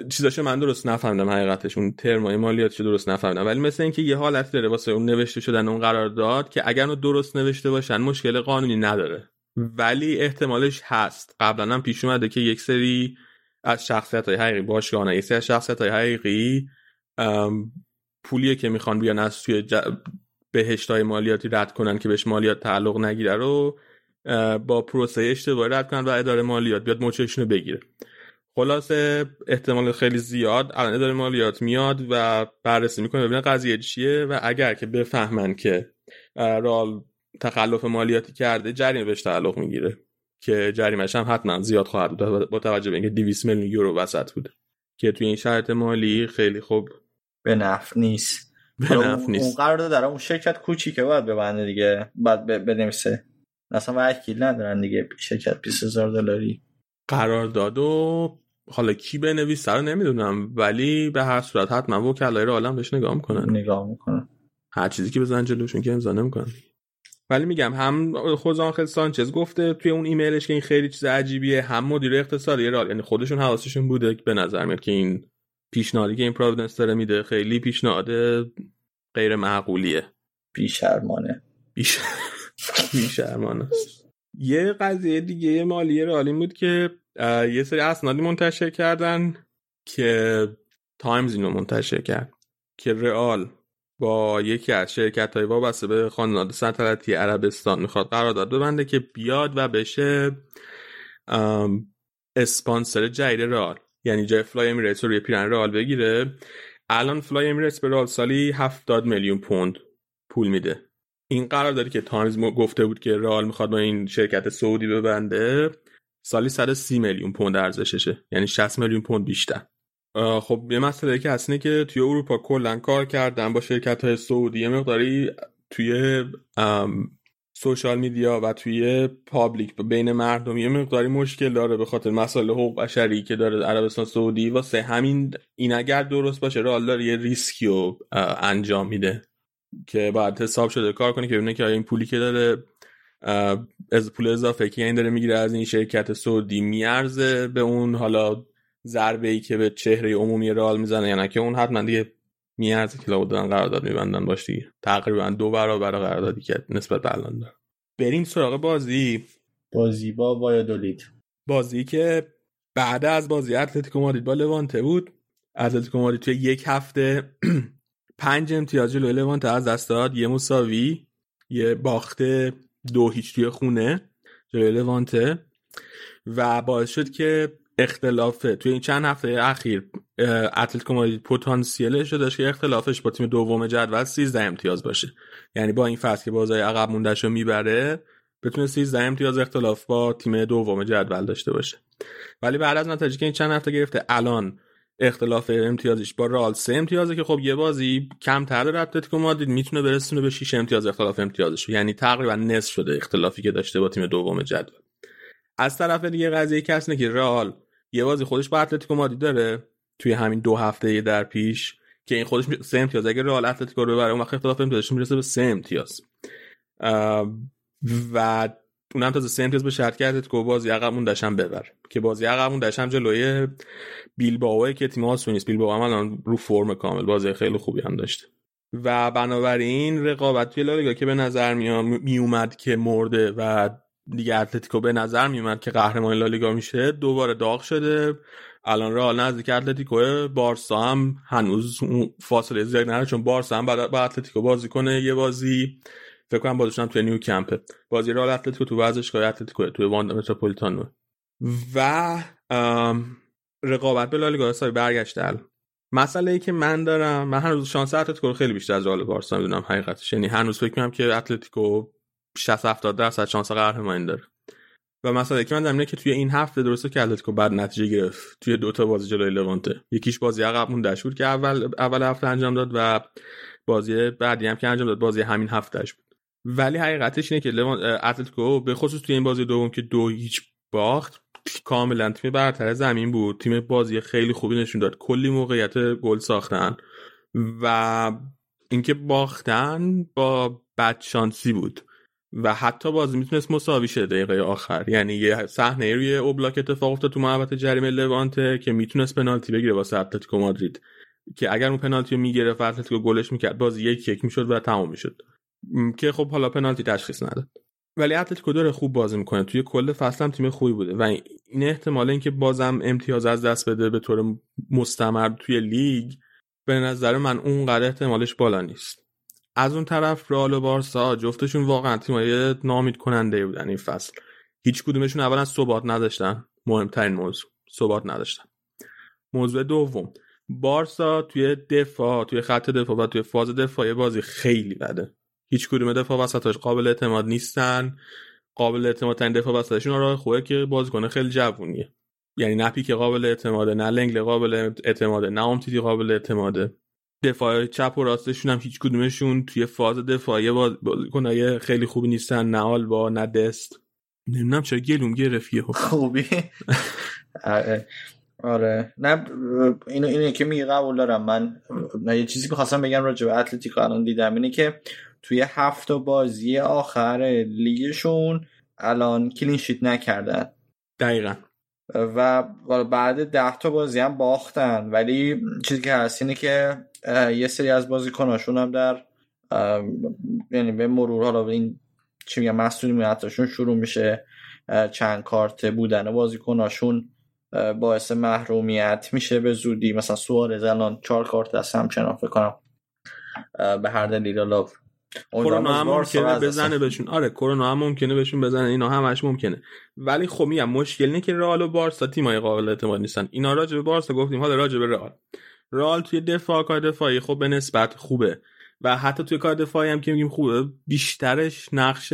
چیزاشو من درست نفهمیدم حقیقتش اون ترمای مالیاتشو درست نفهمیدم. ولی مثل اینکه یه حالت داره واسه اون نوشته شدن اون قرار داد که اگر اون درست نوشته باشن مشکل قانونی نداره. ولی احتمالش هست. قبلا هم پیش اومده که یک سری از شخصیت های حقیقی باشگاه یک سری از شخصیت های حقیقی پولیه که می‌خوان بیان از توی ج... بهشت های مالیاتی رد کنن که بهش مالیات تعلق نگیره رو با پروسه اشتباهی رد کنن و اداره مالیات بیاد موچشون رو بگیره. خلاصه احتمال خیلی زیاد الان اداره مالیات میاد و بررسی می‌کنه ببینه قضیه چیه و اگر که بفهمن که رال تخلف مالیاتی کرده جریمه بهش تعلق می‌گیره. که جریمش هم حتما زیاد خواهد بود. با توجه به اینکه 200 میلیون یورو وسط بوده که توی این شرط مالی خیلی خوب به نفع نیست. به نفع نیست. اون قرار داره اون شرکت کوچیکه باید ببنده دیگه. بعد بنویسه. اصلا وکیل ندارن دیگه شرکت 20000 دلاری. قرار داد و حالا کی بنویسه رو نمی‌دونم ولی به هر صورت حتما وکلای رو عالم بهش نگاه می‌کنن. نگاه می‌کنن. هر چیزی که بزنن جلوشون که امضا نمی‌کنن. ولی میگم هم خود آنخل سانچز گفته توی اون ایمیلش که این خیلی چیز عجیبیه هم مدیر اقتصادی رال یعنی خودشون حواسشون بوده به نظر میاد که این پیشنهادی که این پرویدنس داره میده خیلی پیشنهاد غیر معقولیه بیشرمانه. بیش بیشرمانه. یه قضیه دیگه مالی رئال بود که یه سری اسنادی منتشر کردن که تایمز اینو منتشر کرد که رئال با یکی از شرکت های وابسته به خاندان سلطنتی عربستان می‌خواد قرارداد ببنده که بیاد و بشه اسپانسر جدید رئال. یعنی جای Fly Emirates رو روی پیرهن رئال بگیره. الان Fly Emirates به رئال سالی 70 میلیون پوند پول میده. این قراردادی که تایمز گفته بود که رئال می‌خواد با این شرکت سعودی ببنده سالی 130 میلیون پوند ارزششه. یعنی 60 میلیون پوند بیشتر. خب یه مسئله که هست که توی اروپا کلا کار کردن با شرکت های سعودی یه مقداری توی social media و توی public بین مردم یه مقداری مشکل داره به خاطر مسائل حقوق بشری که داره عربستان سعودی واسه همین این اگر درست باشه رئال داره یه ریسکی رو انجام میده که باید حساب شده کار کنه که ببینه که این پولی که داره از پول اضافه که این داره می‌گیره از این شرکت سعودی میارزه به اون حالا ضربه ای که به چهره عمومی رئال می‌زنه. یا نه که اون حتما دیگه میارزه که لابد دارن قرارداد میبندن. باش دیگه. تقریبا دو برابر قراردادی که نسبت به الان داره. بریم سراغ بازی. بازی با وایادولید. بازی که بعد از بازی اتلتیکو مادرید با لوانته بود. اتلتیکو مادرید توی یک هفته پنج امتیاز جلوی لوانته از دست داد. یه مساوی یه باخته دو هیچ توی خونه جلوی لوانته. و باعث شد که اختلافه. توی این چند هفته اخیر اتلتیکو مادرید پتانسیلش داشت که اختلافش با تیم دوم جدول 13 امتیاز باشه. یعنی با این فصل که بازای عقب موندهش رو می‌بره بتونه 13 امتیاز اختلاف با تیم دوم جدول داشته باشه. ولی بعد از نتیجه که این چند هفته گرفته الان اختلاف امتیازش با رال سه امتیازه که خب یه بازی کمتر داره. اتلتیکو مادرید می‌تونه برسونه به 6 امتیاز اختلاف امتیازش. یعنی تقریبا نصف شده اختلافی که داشته با تیم دوم جدول. از طرف دیگه قضیه کسنه که رئال یه بازی خودش با اتلتیکو مادرید داره توی همین دو هفته در پیش که این خودش سه امتیاز. اگه رئال اتلتیکو رو ببره اون وقت اختلاف امتیازش می‌رسه به سه امتیاز. و اونم تازه سه امتیاز به شرط که اتلتیکو بازی عقب موندش هم ببر. که بازی عقب موندش هم جلوی بیلبائو که تیم آسون نیست بیلبائو هم الان رو فرم کامل. بازی خیلی خوبی هم داشته و بنابراین رقابت توی لالیگا که به نظر می اومد که مرده و دیگه اتلتیکو به نظر میومد که قهرمان لالیگا میشه دوباره داغ شده. الان رئال نزدیک اتلتیکو بارسا هم هنوز فاصله زیاد نداره چون بارسا هم بعد با اتلتیکو بازی کنه یه بازی. فکر کنم بازیشون هم توی نیو کمپه بازی رئال اتلتیکو تو ورزشگاه اتلتیکو توی واندا متروپولیتانو و رقابت به لالیگا حسابی برگشته مسئله ای که من دارم من هنوز شانس اتلتیکو خیلی بیشتر از رئال بارسا می‌دونم حقیقتش. یعنی هنوز فکر می‌کنم که اتلتیکو 60 70 درصد شانس قهرمانی داره. و مسئله که من دارم که توی این هفته درسته که اتلتیکو بد نتیجه گرفت توی دوتا بازی جلوی لوانته یکیش بازی عقب موندهش بود که اول اول هفته انجام داد و بازی بعدی هم که انجام داد بازی همین هفتهش بود. ولی حقیقتش اینه که اتلتیکو به خصوص توی این بازی دوم که دو هیچ باخت کاملا تیم برتر زمین بود. تیم بازی خیلی خوبی نشون داد. کلی موقعیت گل ساختن و اینکه باختن با بدشانسی بود. و حتی بازی می‌تونست مساوی شه دقیقه آخر. یعنی یه صحنه روی اوبلاک اتفاق افتاد تو محوطه جریمه لوانته که می‌تونست پنالتی بگیره واسه اتلتیکو مادرید. که اگر اون پنالتی رو می‌گرفت اتلتیکو گلش می‌کرد بازی یک یک می‌شد و تمام می‌شد. که خب حالا پنالتی تشخیص نداد. ولی اتلتیکو داره خوب بازی می‌کنه. توی کل فصل هم تیم خوبی بوده و این احتمال اینکه بازم امتیاز از دست بده به طور مستمر توی لیگ به نظر من اونقدر احتمالش بالا نیست. از اون طرف رئال و بارسا جفتشون واقعا تیمای نامید کننده بودن این فصل. هیچ کدومشون اولا ثبات نداشتن. مهمترین موضوع ثبات نداشتن. موضوع دوم بارسا توی دفاع توی خط دفاع و توی فاز دفاعی بازی خیلی بده. هیچ کدوم دفاع وسطاش قابل اعتماد نیستن. قابل اعتماد ترین دفاع وسطشون راه خوبه که بازیکن خیلی جوونیه. یعنی نه پیک قابل اعتماده نه لنگل قابل اعتماده نه امتیدی قابل اعتماده. دفاع چپ و راستشون هم هیچ کدومشون توی فاز دفاعی بازیکنای خیلی خوبی نیستن نه آلبا نه دست. نمی‌دونم چرا گلوم گرفیه خوبی؟ آره. نه اینو اینو که میگه قبول دارم. من نه یه چیزی می‌خواستم بگم راجع به اتلتیکو الان دیدم اینه که توی هفت بازی آخر لیگشون الان کلینشیت نکردن. دقیقا. و بعد ده تا بازی هم باختن. ولی چیزی که هست اینه که یه سری از بازیکناشون هم در یعنی به مرور حالا این چی میگم مسئولیتشون شروع میشه. چند کارت بودن بازیکناشون باعث محرومیت میشه به زودی. مثلا سوارز الان چهار کارت دست همچنان فکر کنم به هر دلیل کرونا هم ممکنه بزنه بهشون. آره کرونا هم ممکنه بهشون بزنه. اینا همش ممکنه. ولی خب میگم مشکل اینه که رئال و بارسا تیمای قابل اعتماد نیستن. اینا راجع به بارسا گفتیم حالا راجع به رئال. رئال توی دفاع کار دفاعی خب به نسبت خوبه. و حتی توی کار دفاعی هم که میگیم خوبه بیشترش نقش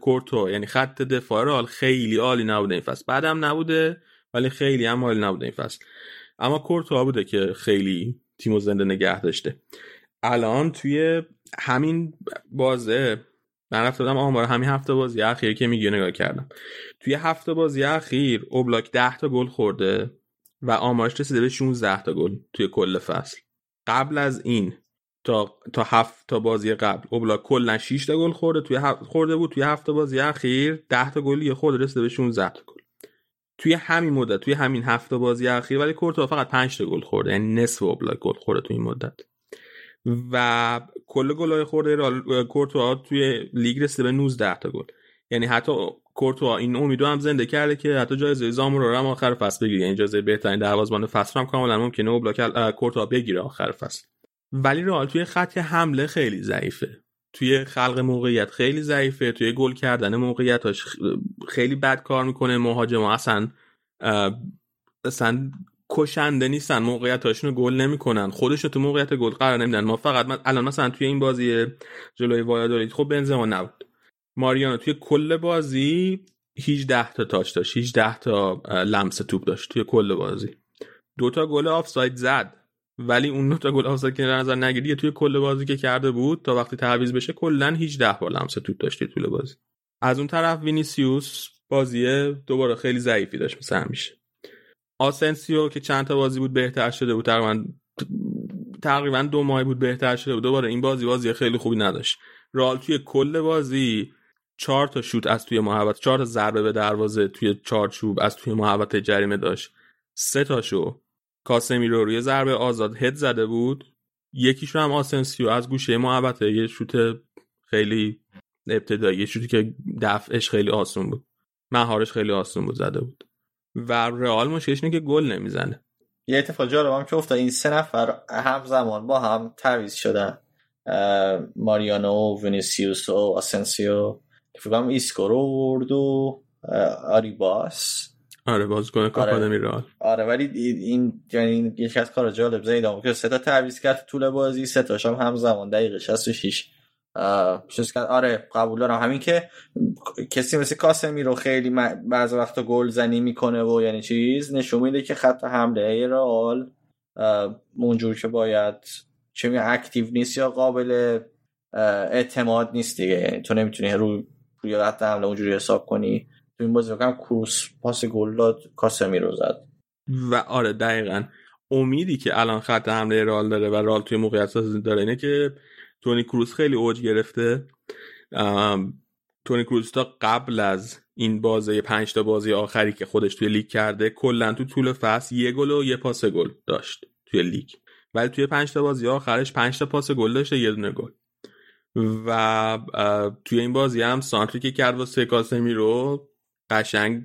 کورتو. یعنی خط دفاع رئال خیلی عالی نبوده این فصل. بعدم نبوده ولی خیلی هم عالی نبوده این فصل. اما کورتو بوده که خیلی تیمو زنده نگه داشته. الان توی همین بازه من رفتم آمار همین هفته بازی اخیر که میگه نگاه کردم. توی هفته بازی اخیر اوبلاک 10 تا گل خورده. و آمارش رسیده به 16 تا گل توی کل فصل. قبل از این تا تا هفت تا بازی قبل اوبلاک کلا 6 تا گل خورده توی خورده بود توی هفته بازی اخیر 10 تا گل خورده رسیده به 16 تا گل. توی همین مدت توی همین هفته بازی اخیر ولی کورتوا فقط 5 تا گل خورده یعنی نصف اوبلاک گل خورده توی این مدت. و کل گلای خورده کورتوا توی لیگ رسیده به 19 تا گل. یعنی حتی کورتوا این امیدو هم زنده کرده که حتی جایزه زامور رو هم آخر فصل بگیره. یعنی جایزه بهترین دروازه‌بان فصل هم کاملا ممکنه اوبلاک کورتوا بگیره آخر فصل. ولی رئال توی خط حمله خیلی ضعیفه. توی خلق موقعیت خیلی ضعیفه. توی گل کردن موقعیتاش خیلی بد کار می‌کنه. مهاجما اصلا اصلا کشنده نیستن. موقعیتاشون رو گل نمی‌کنن. خودش تو موقعیت گل قرار نمیدن. ما فقط الان مثلا توی این بازی جلوی وایادولید خب بنزما نبود. ماریانو توی کل بازی 18 تا touch داشت 18 تا لمس توپ داشت توی کل بازی. دو تا گل آفساید زد. ولی اون دو تا گل آفساید که نظر نگیری توی کل بازی که کرده بود تا وقتی تعویض بشه کلا 18 بار لمس توپ داشت توی طول بازی. از اون طرف وینیسیوس بازی دوباره خیلی ضعیفی داشت مثل همیشه. آسنسیو که چند تا بازی بود بهتر شده بود تقریبا تقریبا دو ماه بود بهتر شده بود. دوباره این بازی بازی خیلی خوبی نداشت. رال توی کل بازی چهار تا شوت از توی محوطه چهار تا ضربه به دروازه توی چارچوب از توی محوطه جریمه داشت. سه تاشو کاسمیرو روی ضربه آزاد هد زده بود. یکیش هم آسنسیو از گوشه محوطه یه شوت خیلی ابتدایی یه شوتی که دفعش خیلی آسون بود. مهارش خیلی آسون بود زده بود. و رئال مشکلش اینه که گل نمی‌زنه. یه اتفاق جالب هم که افتاد این سه نفر همزمان با هم تعویض شدن. ماریانو وینیسیوس و آسنسیو. فکر کنم ایسکو رو ورد و آریباس. آره بازیکن آکادمی رئال. آره ولی این یعنی یکی از کار جالب زیدانم که سه تا تعویض کرد طول بازی سه تاش هم همزمان دقیقه 66 آره قبول دارم. همین که کسی مثل کاسمیرو خیلی بعض وقتا گل زنی می‌کنه و یعنی چیز نشون میده که خط حمله رئال اونجور که باید چه می اکتیو نیست یا قابل اعتماد نیست دیگه. یعنی تو نمی‌تونی روی روی خط حمله اونجوری حساب کنی. تو این بازی بکنم کروس پاس گل داد کاسمی رو زد. و آره دقیقا. امیدی که الان خط حمله رال داره و رال توی موقعیت سازی داره اینه که تونی کروس خیلی اوج گرفته. تونی کروز تا قبل از این بازه پنج تا بازی آخری که خودش توی لیگ کرده کلا تو طول فصل یه گل و یه پاس گل داشت توی لیگ. ولی توی پنج تا بازی آخرش پنج تا پاس گل داشته یه دونه گل. و توی این بازی هم سانتری که کرد واسه کاسمی رو قشنگ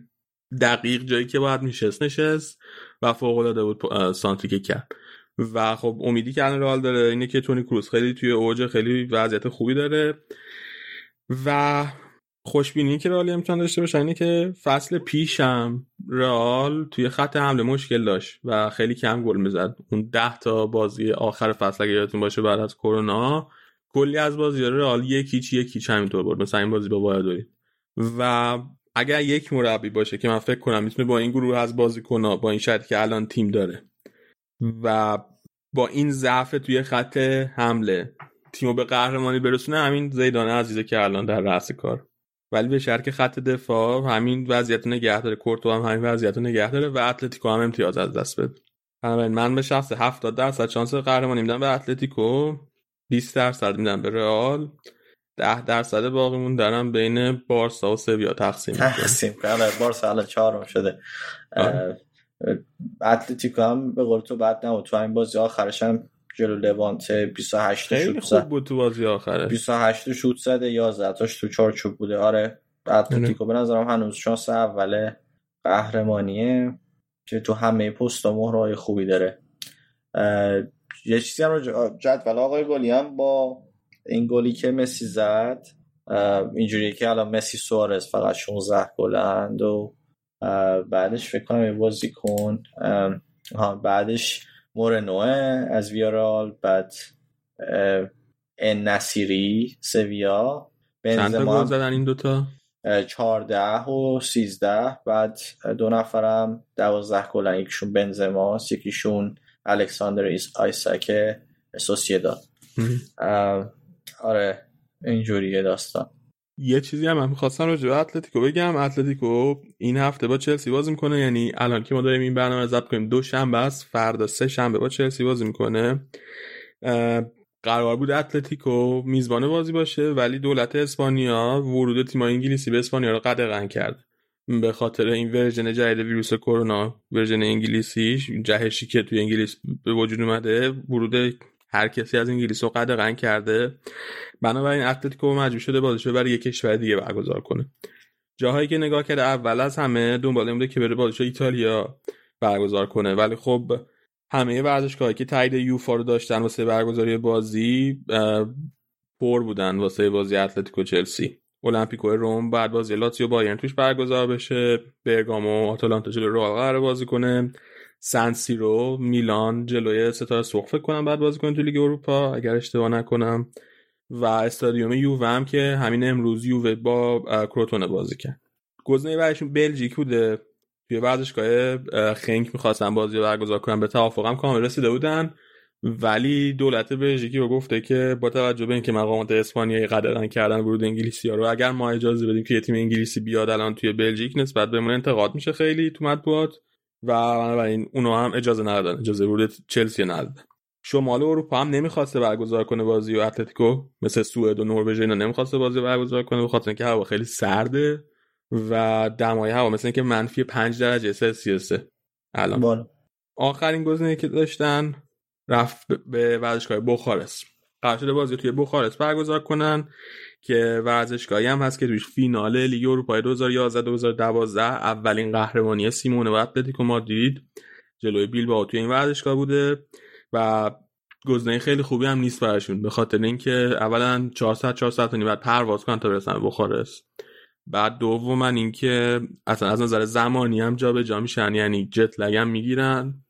دقیق جایی که باید میشست نشست و فوق العاده بود سانتری که کرد. و خب امیدی که الان رئال داره اینه که تونی کروز خیلی توی اوج خیلی وضعیت خوبی داره. و خوشبینی که رئال امکان داشته باشه اینه که فصل پیشم رئال توی خط حمله مشکل داشت و خیلی کم گل می‌زد. اون ده تا بازی آخر فصل اگه یادتون باشه بعد از کرونا کلی از بازی رئال یکیچ یکیچ همینطور برد. مثلا این بازی با وایادولید و اگر یک مربی باشه که من فکر کنم می‌تونه با این گروه از بازیکن‌ها با این شرطی که الان تیم داره و با این ضعف توی خط حمله تیمو به قهرمانی برسونه همین زیدانه عزیزه که الان در رأس کار. ولی به شرط خط دفاع همین وضعیت نگه داره کورتو هم همین وضعیت نگه داره و اتلتیکو هم امتیاز از دست بده. من به شخص 70 درصد شانس قهرمانی میدم به اتلتیکو. 20 درصد میدم به رئال 10 درصد باقیمون دارم بین بارسا و سویا تقسیم تقسیم کنم بارسا الان چهارم شده. اتلتیکو هم به قول تو بعد نبود. تو این بازی آخرش هم جلو لوانت 28 خیلی خوب بود تو بازی آخره 28 شوت زده 11 تاش تو چارچوب بوده. آره اتلتیکو به نظرم هنوز شانس اول قهرمانیه که تو همه پست و مهرهای خوبی داره. یه چیزی هم جدول آقای گلی هم با این گلی که مسی زد اینجوریه که الان مسی سوارز فقط 16 گلند و بعدش فکر کنم یه بازی کن. بعدش مورنوه از ویارال بعد نصیری سویا چند تا گل زدن این دوتا؟ 14 و 13 بعد دو نفرم 12 گلن یکیشون بنزماست یکیشون الکساندر آیساک سوسیداد آره اینجوریه داستان. یه چیزی هم من می‌خواستم راجع به اتلتیکو بگم. اتلتیکو این هفته با چلسی بازی می‌کنه. یعنی الان که ما داریم این برنامه ضبط کنیم دو شنبه است. فردا سه شنبه با چلسی بازی می‌کنه. قرار بود اتلتیکو میزبان بازی باشه ولی دولت اسپانیا ورود تیم انگلیسی به اسپانیا رو قدغن کرد. به خاطر این version جدید ویروس کرونا version انگلیسیش جهشی که توی انگلیس به وجود اومده ورود هر کسی از انگلیس رو قدغن کرده. بنابراین اتلتیکو مجبور شده بازیشو برای یک کشور دیگه برگزار کنه. جاهایی که نگاه کرده اول از همه دنبال بوده که بره بازیشو ایتالیا برگزار کنه. ولی خب همه ورزشگاهایی که تایید یوفا رو داشتن واسه برگزاری بازی پر بودن واسه بازی اتلتیکو چلسی. المپیکو روم بعد بازی لاتزیو بایرن توش برگزار بشه برگامو آتالانتا جلوی رئال قرار بازی کنه سن سیرو میلان جلوی ستاره سرخ فکر کنم بعد بازی کنه تو لیگ اروپا اگر اشتباه نکنم. و استادیوم یووه هم که همین امروز یووه با کروتونه بازی کرد. گزینه بعدشون بلژیک بوده. توی ورزشگاه خنک می‌خواستن بازی برگزار کنن به توافقم کامل رسیده بودن. ولی دولت بلژیکی رو گفته که با توجه به اینکه مقامات اسپانیایی قدردان کردن ورود انگلیسی ها رو اگر ما اجازه بدیم که یه تیم انگلیسی بیاد الان توی بلژیک نسبت بهمون انتقاد میشه خیلی تو مطبوعات. و بنابراین اونا هم اجازه ندادن اجازه ورود چلسی ندادن. شمال اروپا هم نمی‌خواسته برگزار کنه بازی و اتلتیکو مثل سوئد و نروژ اینا نمی‌خواسته بازی برگزار کنه بخاطر اینکه هوا خیلی سرده و دمای هوا مثل اینکه منفی 5 درجه سلسیوسه الان. بله. آخرین گزینه که داشتن رفت به ورزشگاه بخارست. قرار شده بازی توی بخارست برگزار کنن که ورزشگاهی هم هست که توش فینال لیگ اروپا 2011 2012 اولین قهرمانی سیمونه و اتلتیکو مادرید جلوی بیلبائو توی این ورزشگاه بوده و گزینه خیلی خوبی هم نیست براشون به خاطر اینکه اولا 400 400 تا بعد پرواز کنن تا برسن بخارست. بعد دوما اینکه اصلا از نظر زمانی هم جابجا جا میشن یعنی جت لگ هم می‌گیرن.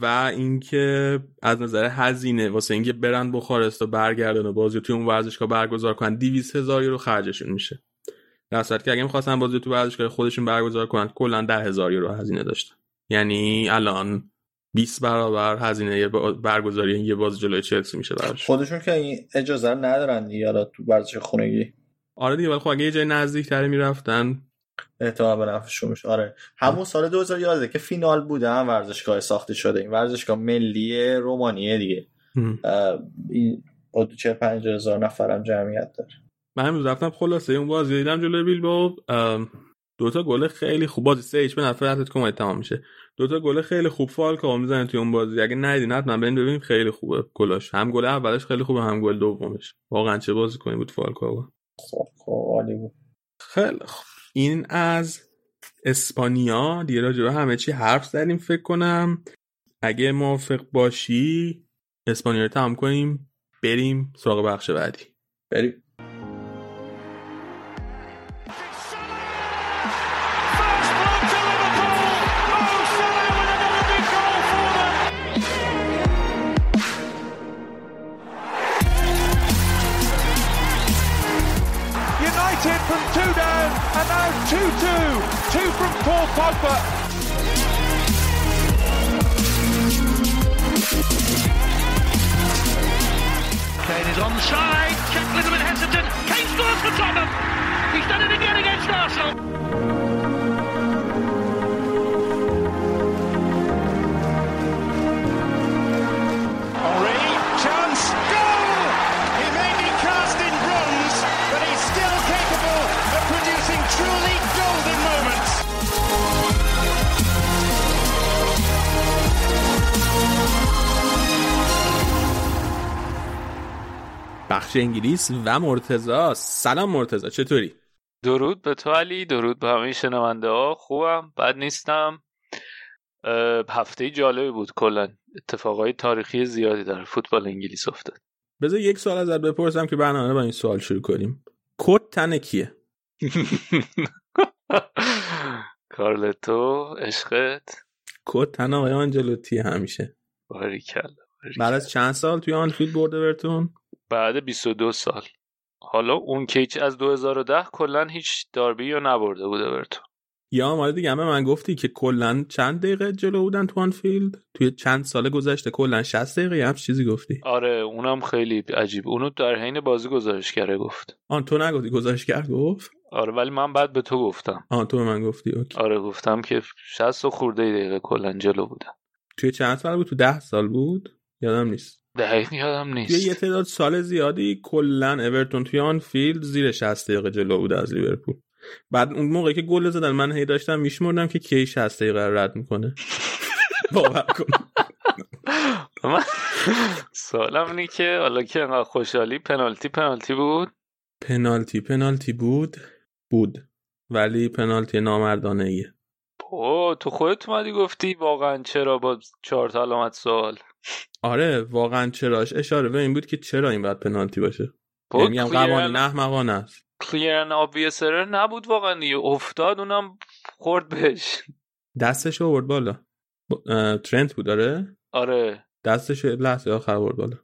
و اینکه از نظر هزینه واسه اینکه برن بخارست و برگردن و بازی توی اون ورزشگاه برگزار کنن 200 هزار یورو خرجشون میشه. در صورتی که اگه می‌خواستن بازی تو ورزشگاه خودشون برگزار کنن کلا 10 هزار یورو هزینه داشتن. یعنی الان 20 برابر هزینه برگزاری یه باز جلوی چلسی میشه براش. خودشون که این اجازه ندارن دیگه تو ورزش خونگی. آره دیگه ولی خب اگه یه جای نزدیک تری می‌رفتن احتمال به نفعشون میشه. آره. همون سال 2011 که فینال بوده هم ورزشگاه ساخته شده. این ورزشگاه ملی رومانیه دیگه. این حدود 40 هزار نفرم جمعیت داره. من امروز رفتم خلاصه اون بازی دیدم جلوی بیلبائو. دوتا گل خیلی خوب. بازی سه هیچ به نفع اتلتیکو تمام میشه. دوتا گل خیلی خوب فالکاو می‌زنه توی اون بازی. اگه ندیدین حتما برین ببینید خیلی خوبه گلاش. هم گل اولش خیلی خوبه هم گل دومش. واقعا چه بازی کنی بود فالکاو؟ خب خب عالی بود. خیلی خوب. این از اسپانیا. دیگه راجع به همه چی حرف زدیم فکر کنم. اگه موافق باشی اسپانیا رو تمام کنیم بریم سراغ بخش بعدی. بریم. 2-2. Two from Paul Pogba. Kane is onside. Check a little bit hesitant. Kane scores for Tottenham. He's done it again against Arsenal. بخش انگلیس و مرتزا سلام مرتزا چطوری؟ درود به تو علی درود به همه شنونده ها. خوبم بد نیستم. هفته جالبی بود کلا. اتفاقای تاریخی زیادی در فوتبال انگلیس افتاد. بذار یک سوال ازت بپرسم که برنامه با این سوال شروع کنیم. کد تن کیه؟ کارلتو عشقت. کد تن آقای آنجلوتی همیشه. باریکلا. بعد از چند سال توی آنفیلد برد اورتون؟ بعد 22 سال. حالا اون کیچ از 2010 کلا هیچ داربی رو نبرده بود اورتون یا مال دیگه هم به من گفتی که کلا چند دقیقه جلو بودن تو آنفیلد؟ توی چند سال گذشته کلا 60 دقیقه همچین چیزی گفتی؟ آره اونم خیلی عجیب. اونو در حین بازی گزارش کرده گفت. آن تو نگفتی گذاشت کرد گفت؟ آره ولی من بعد به تو گفتم. آن تو به من گفتی اوکی. آره گفتم که 60 و خورده دقیقه کلا جلو بودن. توی چند سال بود؟ تو 10 سال بود؟ یادم نیست. دقیق یادم توی نیست. یه تعداد سال زیادی کلا اورتون توی آن فیلد زیر 60 دقیقه جلو بود از لیورپول. بعد اون موقعی که گل زدن من هی داشتم میشمردم که کی 60 دقیقه رو رد می‌کنه. باور کن. من سوالم اینه که حالا که انقدر خوشحالی پنالتی پنالتی بود؟ پنالتی پنالتی بود بود. ولی پنالتی نامردانه ایه او تو خودت اومدی گفتی واقعا چرا با چهار تا علامت سوال؟ آره واقعا چراش اشاره. به این بود که چرا این باید پنالتی باشه؟ یعنی میگم قوانین احمقانه است. کلیر ان obvious error نبود واقعا دیگه. افتاد اونم خورد بهش. دستش آورد بالا. ترنت بود داره آره. دستش لحظه آخر آورد بالا.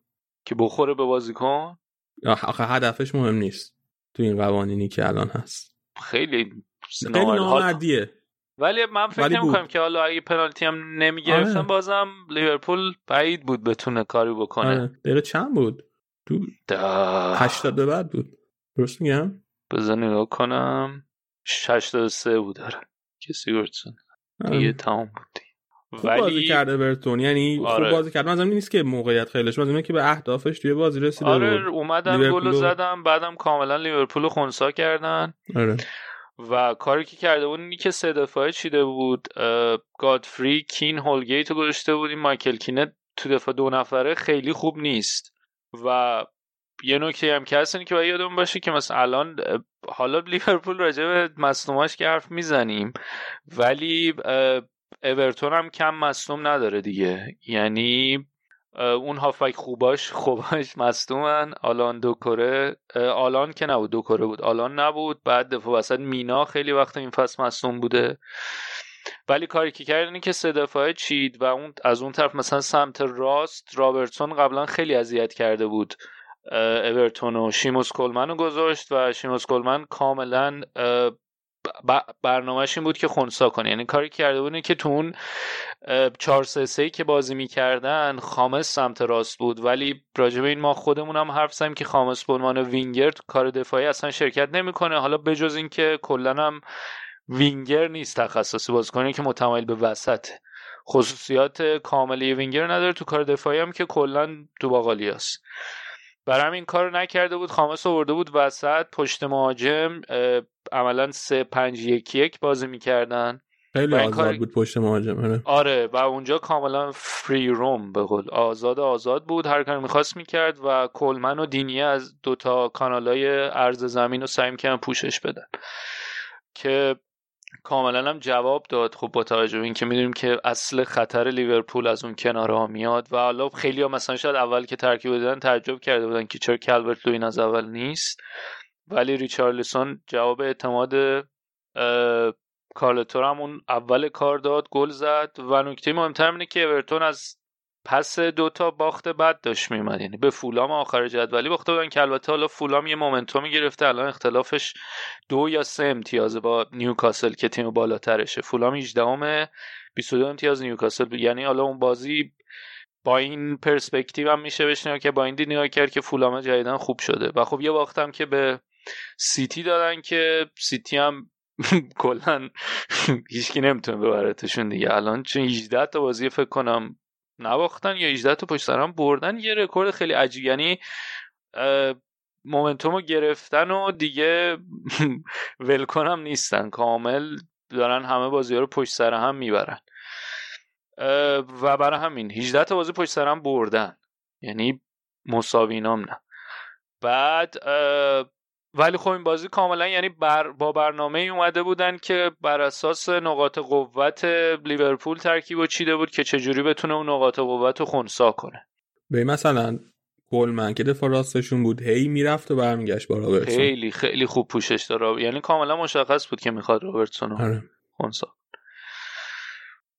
که بخوره به بازیکن؟ آخ آخه هدفش مهم نیست. تو این قوانینی که الان هست. خیلی خیلی نامردیه. ولی من فکر ولی. نمی‌کنم که حالا اگه پنالتی هم نمی‌گرفتن آره. بازم لیورپول بعید بود بتونه کاری بکنه آره. دقیقه چند بود تو ده. 80 به بعد بود درست میگم بذار نگاه کنم 83 بود داره که سیگورتسون آره. دیگه تمام بود دیگه. خوب بازی کرده برتون یعنی آره. خوب بازی کرد مثلا نیست که موقعیت خیلیش مثلا که به اهدافش توی بازی رسیده آره بود اومدن گل زدم بعدم کاملا لیورپول خونسا کردن آره و کاری که کرده بود اینی که سه دفاعه چیده بود گادفری کین هولگیت رو گذاشته بود. این مایکل کینه تو دفاع دو نفره خیلی خوب نیست. و یه نکته هم که هست که باید یادمون باشه که مثلا الان حالا لیورپول راجع به مصدوماش که حرف می‌زنیم ولی اورتون هم کم مصدوم نداره دیگه. یعنی اون هافبک خوباش خوباش مصدومن. آلان دوکوره اه، آلان که نبود دوکوره بود. آلان نبود. بعد دفاع وسط مینا خیلی وقت این فصل مصدوم بوده. ولی کاری که کرد اینه که سه دفاعه چید و اون از اون طرف مثلا سمت راست رابرتسون قبلا خیلی اذیت کرده بود. اورتون و شیموس کلمن رو گذاشت و شیموس کلمن کاملا برنامهش این بود که خونسا کنه. یعنی کاری کرده بود که تو اون 4 3 3 که بازی می‌کردن خامس سمت راست بود. ولی راجع به این ما خودمون هم حرف زدیم که خامس به عنوان وینگر کار دفاعی اصلا شرکت نمی‌کنه. حالا بجز اینکه کلا هم وینگر نیست تخصصی بازیکنی که متمایل به وسطه خصوصیات کاملی وینگر نداره تو کار دفاعی هم که کلا تو باقالی است برای همین کار نکرده بود خامس آورده بود وسط پشت مهاجم عملا سه پنج یک یک بازی می‌کردن خیلی این آزاد کار- بود پشت مهاجم آره. آره و اونجا کاملا فری روم به قول آزاد آزاد بود هر کاری می‌خواست می‌کرد و کلمن و دینیه از دوتا کانالای عرض زمین رو سعی می‌کردن پوشش بدن که کاملا هم جواب داد. خب با توجه به اینکه می‌دونیم که اصل خطر لیورپول از اون کناره ها میاد و حالا خیلی ها مثلا شاید اول که ترکیب دیدن تعجب کرده بودن که چرا کلورت لوین از اول نیست. ولی ریچارلسون جواب اعتماد کارلتور هم اون اول کار داد گل زد و نکته مهمتر اینه که اورتون از پس دوتا باخت بد داشت میومد یعنی به فولام آخر جدولی باخته بودن که البته حالا فولام یه مومنتومی گرفته الان اختلافش دو یا سه امتیازه با نیوکاسل که تیم بالاترشه. فولام 18 همه 22 امتیاز نیوکاسل. یعنی حالا اون بازی با این پرسپکتیو هم میشه بهش نگاه که با این دید نگاه کرد که فولام جدیدن خوب شده. و خب یه باختم که به سیتی دادن که سیتی هم کلا هیچکی نمی‌تونه ببرتشون دیگه. الان چون 18 تا بازی فکر کنم نباختن یا 18 تا پشت سر هم بردن یه رکورد خیلی عجیب. یعنی momentum رو گرفتن و دیگه ولکن هم نیستن. کامل دارن همه بازی ها رو پشت سر هم می‌برن. و برای همین 18 تا بازی پشت سر هم بردن. یعنی مساوی نام نه. بعد ولی خب این بازی کاملا یعنی بر با برنامه ای اومده بودن که بر اساس نقاط قوت لیورپول ترکیب و چیده بود که چجوری بتونه اون نقاط قوت رو خونسا کنه. به مثلا کلمن که دفاع راستشون بود هی می‌رفت و برمیگشت با رابرتسون. خیلی خیلی خوب پوشش داره یعنی کاملا مشخص بود که می‌خواد رابرتسون رو آره. خونسا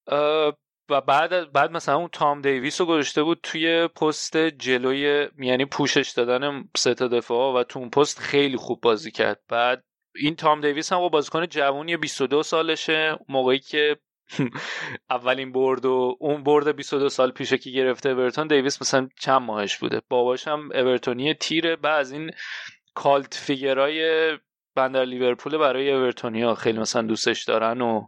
اه، و بعد بعد مثلا اون تام دیویس رو گذاشته بود توی پست جلوی یعنی پوشش دادن سه تا دفاع و تو اون پست خیلی خوب بازی کرد. بعد این تام دیویس هم با بازیکن جوونی 22 سالشه. موقعی که اولین برد و اون برد 22 سال پیشه که گرفته اورتون دیویس مثلا چند ماهش بوده. باباش هم اورتونی تیره. بعد از این کالت فیگرای بندر لیورپول برای اورتونیا خیلی مثلا دوستش دارن و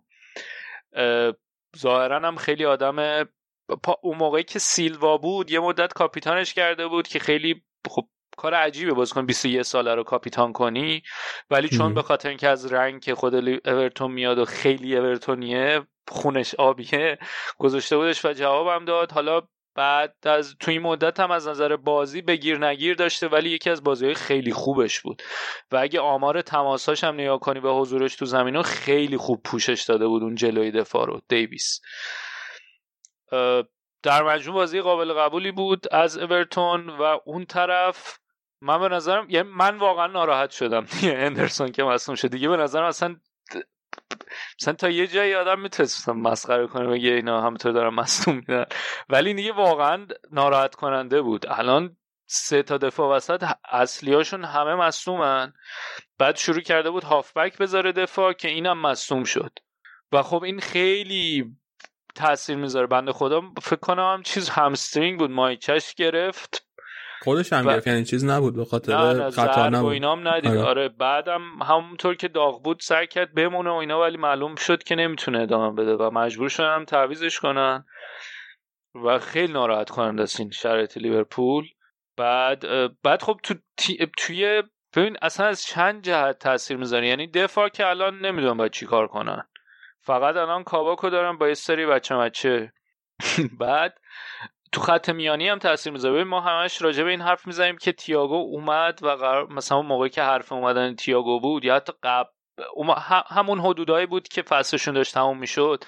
ظاهرا هم خیلی آدم پا- اون موقعی که سیلوا بود یه مدت کاپیتانش کرده بود که خیلی خب کار عجیبه بازیکن 21 ساله رو کاپیتان کنی ولی چون. به خاطر اینکه از رنگ که خود اورتون میاد و خیلی اورتونیه خونش آبیه گذاشته بودش و جوابم داد حالا بعد از تو این مدت هم از نظر بازی بگیر نگیر داشته ولی یکی از بازی های خیلی خوبش بود. و اگه آمار تماساش هم نگاه کنی به حضورش تو زمین خیلی خوب پوشش داده بود اون جلوی دفاع رو دیویس. در مجموع بازی قابل قبولی بود از اورتون و اون طرف من به نظرم یعنی من واقعا ناراحت شدم. دیگه اندرسون که مصوم شد. دیگه به نظرم اصلا مثلا تا یه جایی آدم می‌تونست مسخره کنه بگه اینا همینطور دارن مصدوم میدن. ولی دیگه واقعا ناراحت کننده بود. الان سه تا دفاع وسط اصلیاشون همه مصدومن. بعد شروع کرده بود هافبک بذاره دفاع که اینم مصدوم شد. و خب این خیلی تاثیر می‌ذاره. بنده خدا فکر کنم هم چیز همسترینگ بود. مایچش گرفت. خودش هم گرفت. یعنی چیز نبود به خاطر خطا ضرب و نبود. اینام ندید. آره. آره. بعدم همونطور که داغ بود سعی کرد بمونه و اینا ولی معلوم شد که نمی‌تونه ادامه بده و مجبور شدن تعویزش کنن و خیلی ناراحت کننده است این شرایط لیورپول. بعد بعد خب تو تی- توی ببین اصلا از چند جهت تاثیر می‌ذاره؟ یعنی دفاع که الان نمی‌دونم باید چی کار کنن. فقط الان کاباکو دارن با یه سری بچه بچه بعد تو خط میانی هم تاثیر می‌ذاره. ما همش راجع به این حرف می‌زنیم که تییاگو اومد و قرار مثلا موقعی که حرف اومدن تییاگو بود یا حتی قبل همون حدودایی بود که فصلشون داشت تموم می‌شد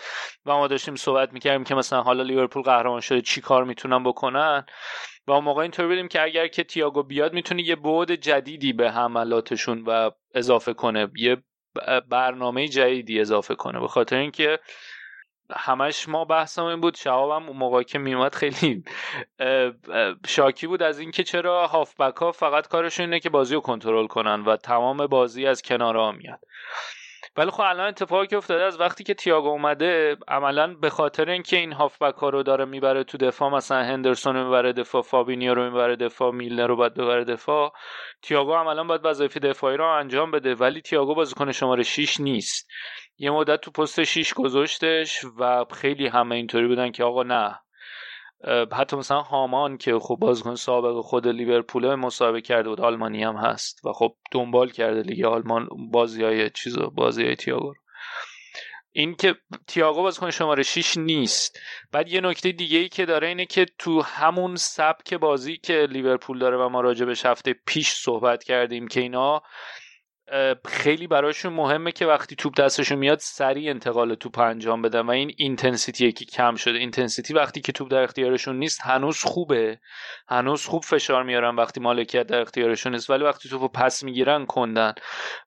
و ما داشتیم صحبت می‌کردیم که مثلا حالا لیورپول قهرمان شده چی کار می‌تونن بکنن؟ و اون موقع اینطور بودیم که اگر که تییاگو بیاد می‌تونه یه بعد جدیدی به حملاتشون و اضافه کنه یه برنامه جدیدی اضافه کنه. به خاطر اینکه همش ما بحثمون این بود شهابم اون موقع که میومد خیلی شاکی بود از اینکه چرا هافبک ها فقط کارشون اینه که بازی رو کنترل کنن و تمام بازی از کناره ها میاد ولی خب الان اتفاقی که افتاده از وقتی که تییاگو اومده عملا به خاطر اینکه این هافبک ها رو داره می‌بره تو دفاع مثلا هندرسون رو می‌بره دفاع فابینیو رو می‌بره دفاع میلنر رو باید ببره دفاع تییاگو عملا باید وظایف دفاعی رو انجام بده ولی تییاگو بازیکن شماره 6 نیست. یه مدت تو پست 6 گذاشتش و خیلی همه اینطوری بودن که آقا نه حتی مثلا هامان که خب بازیکن سابق خود لیورپول مصاحبه کرده بود آلمانی هم هست و خب دنبال کرده لیگ آلمان بازی های چیزا بازی های تیاگو این که تیاگو بازیکن شماره 6 نیست. بعد یه نکته دیگه ای که داره اینه که تو همون سبک بازی که لیورپول داره و ما راجبش هفته پیش صحبت کردیم که اینا خیلی براشون مهمه که وقتی توپ دستشون میاد سریع انتقال توپ انجام بدن و این intensity که کم شده. intensity وقتی که توپ در اختیارشون نیست هنوز خوبه. هنوز خوب فشار میارن وقتی مالکیت در اختیارشون نیست ولی وقتی توپو پس می‌گیرن کندن.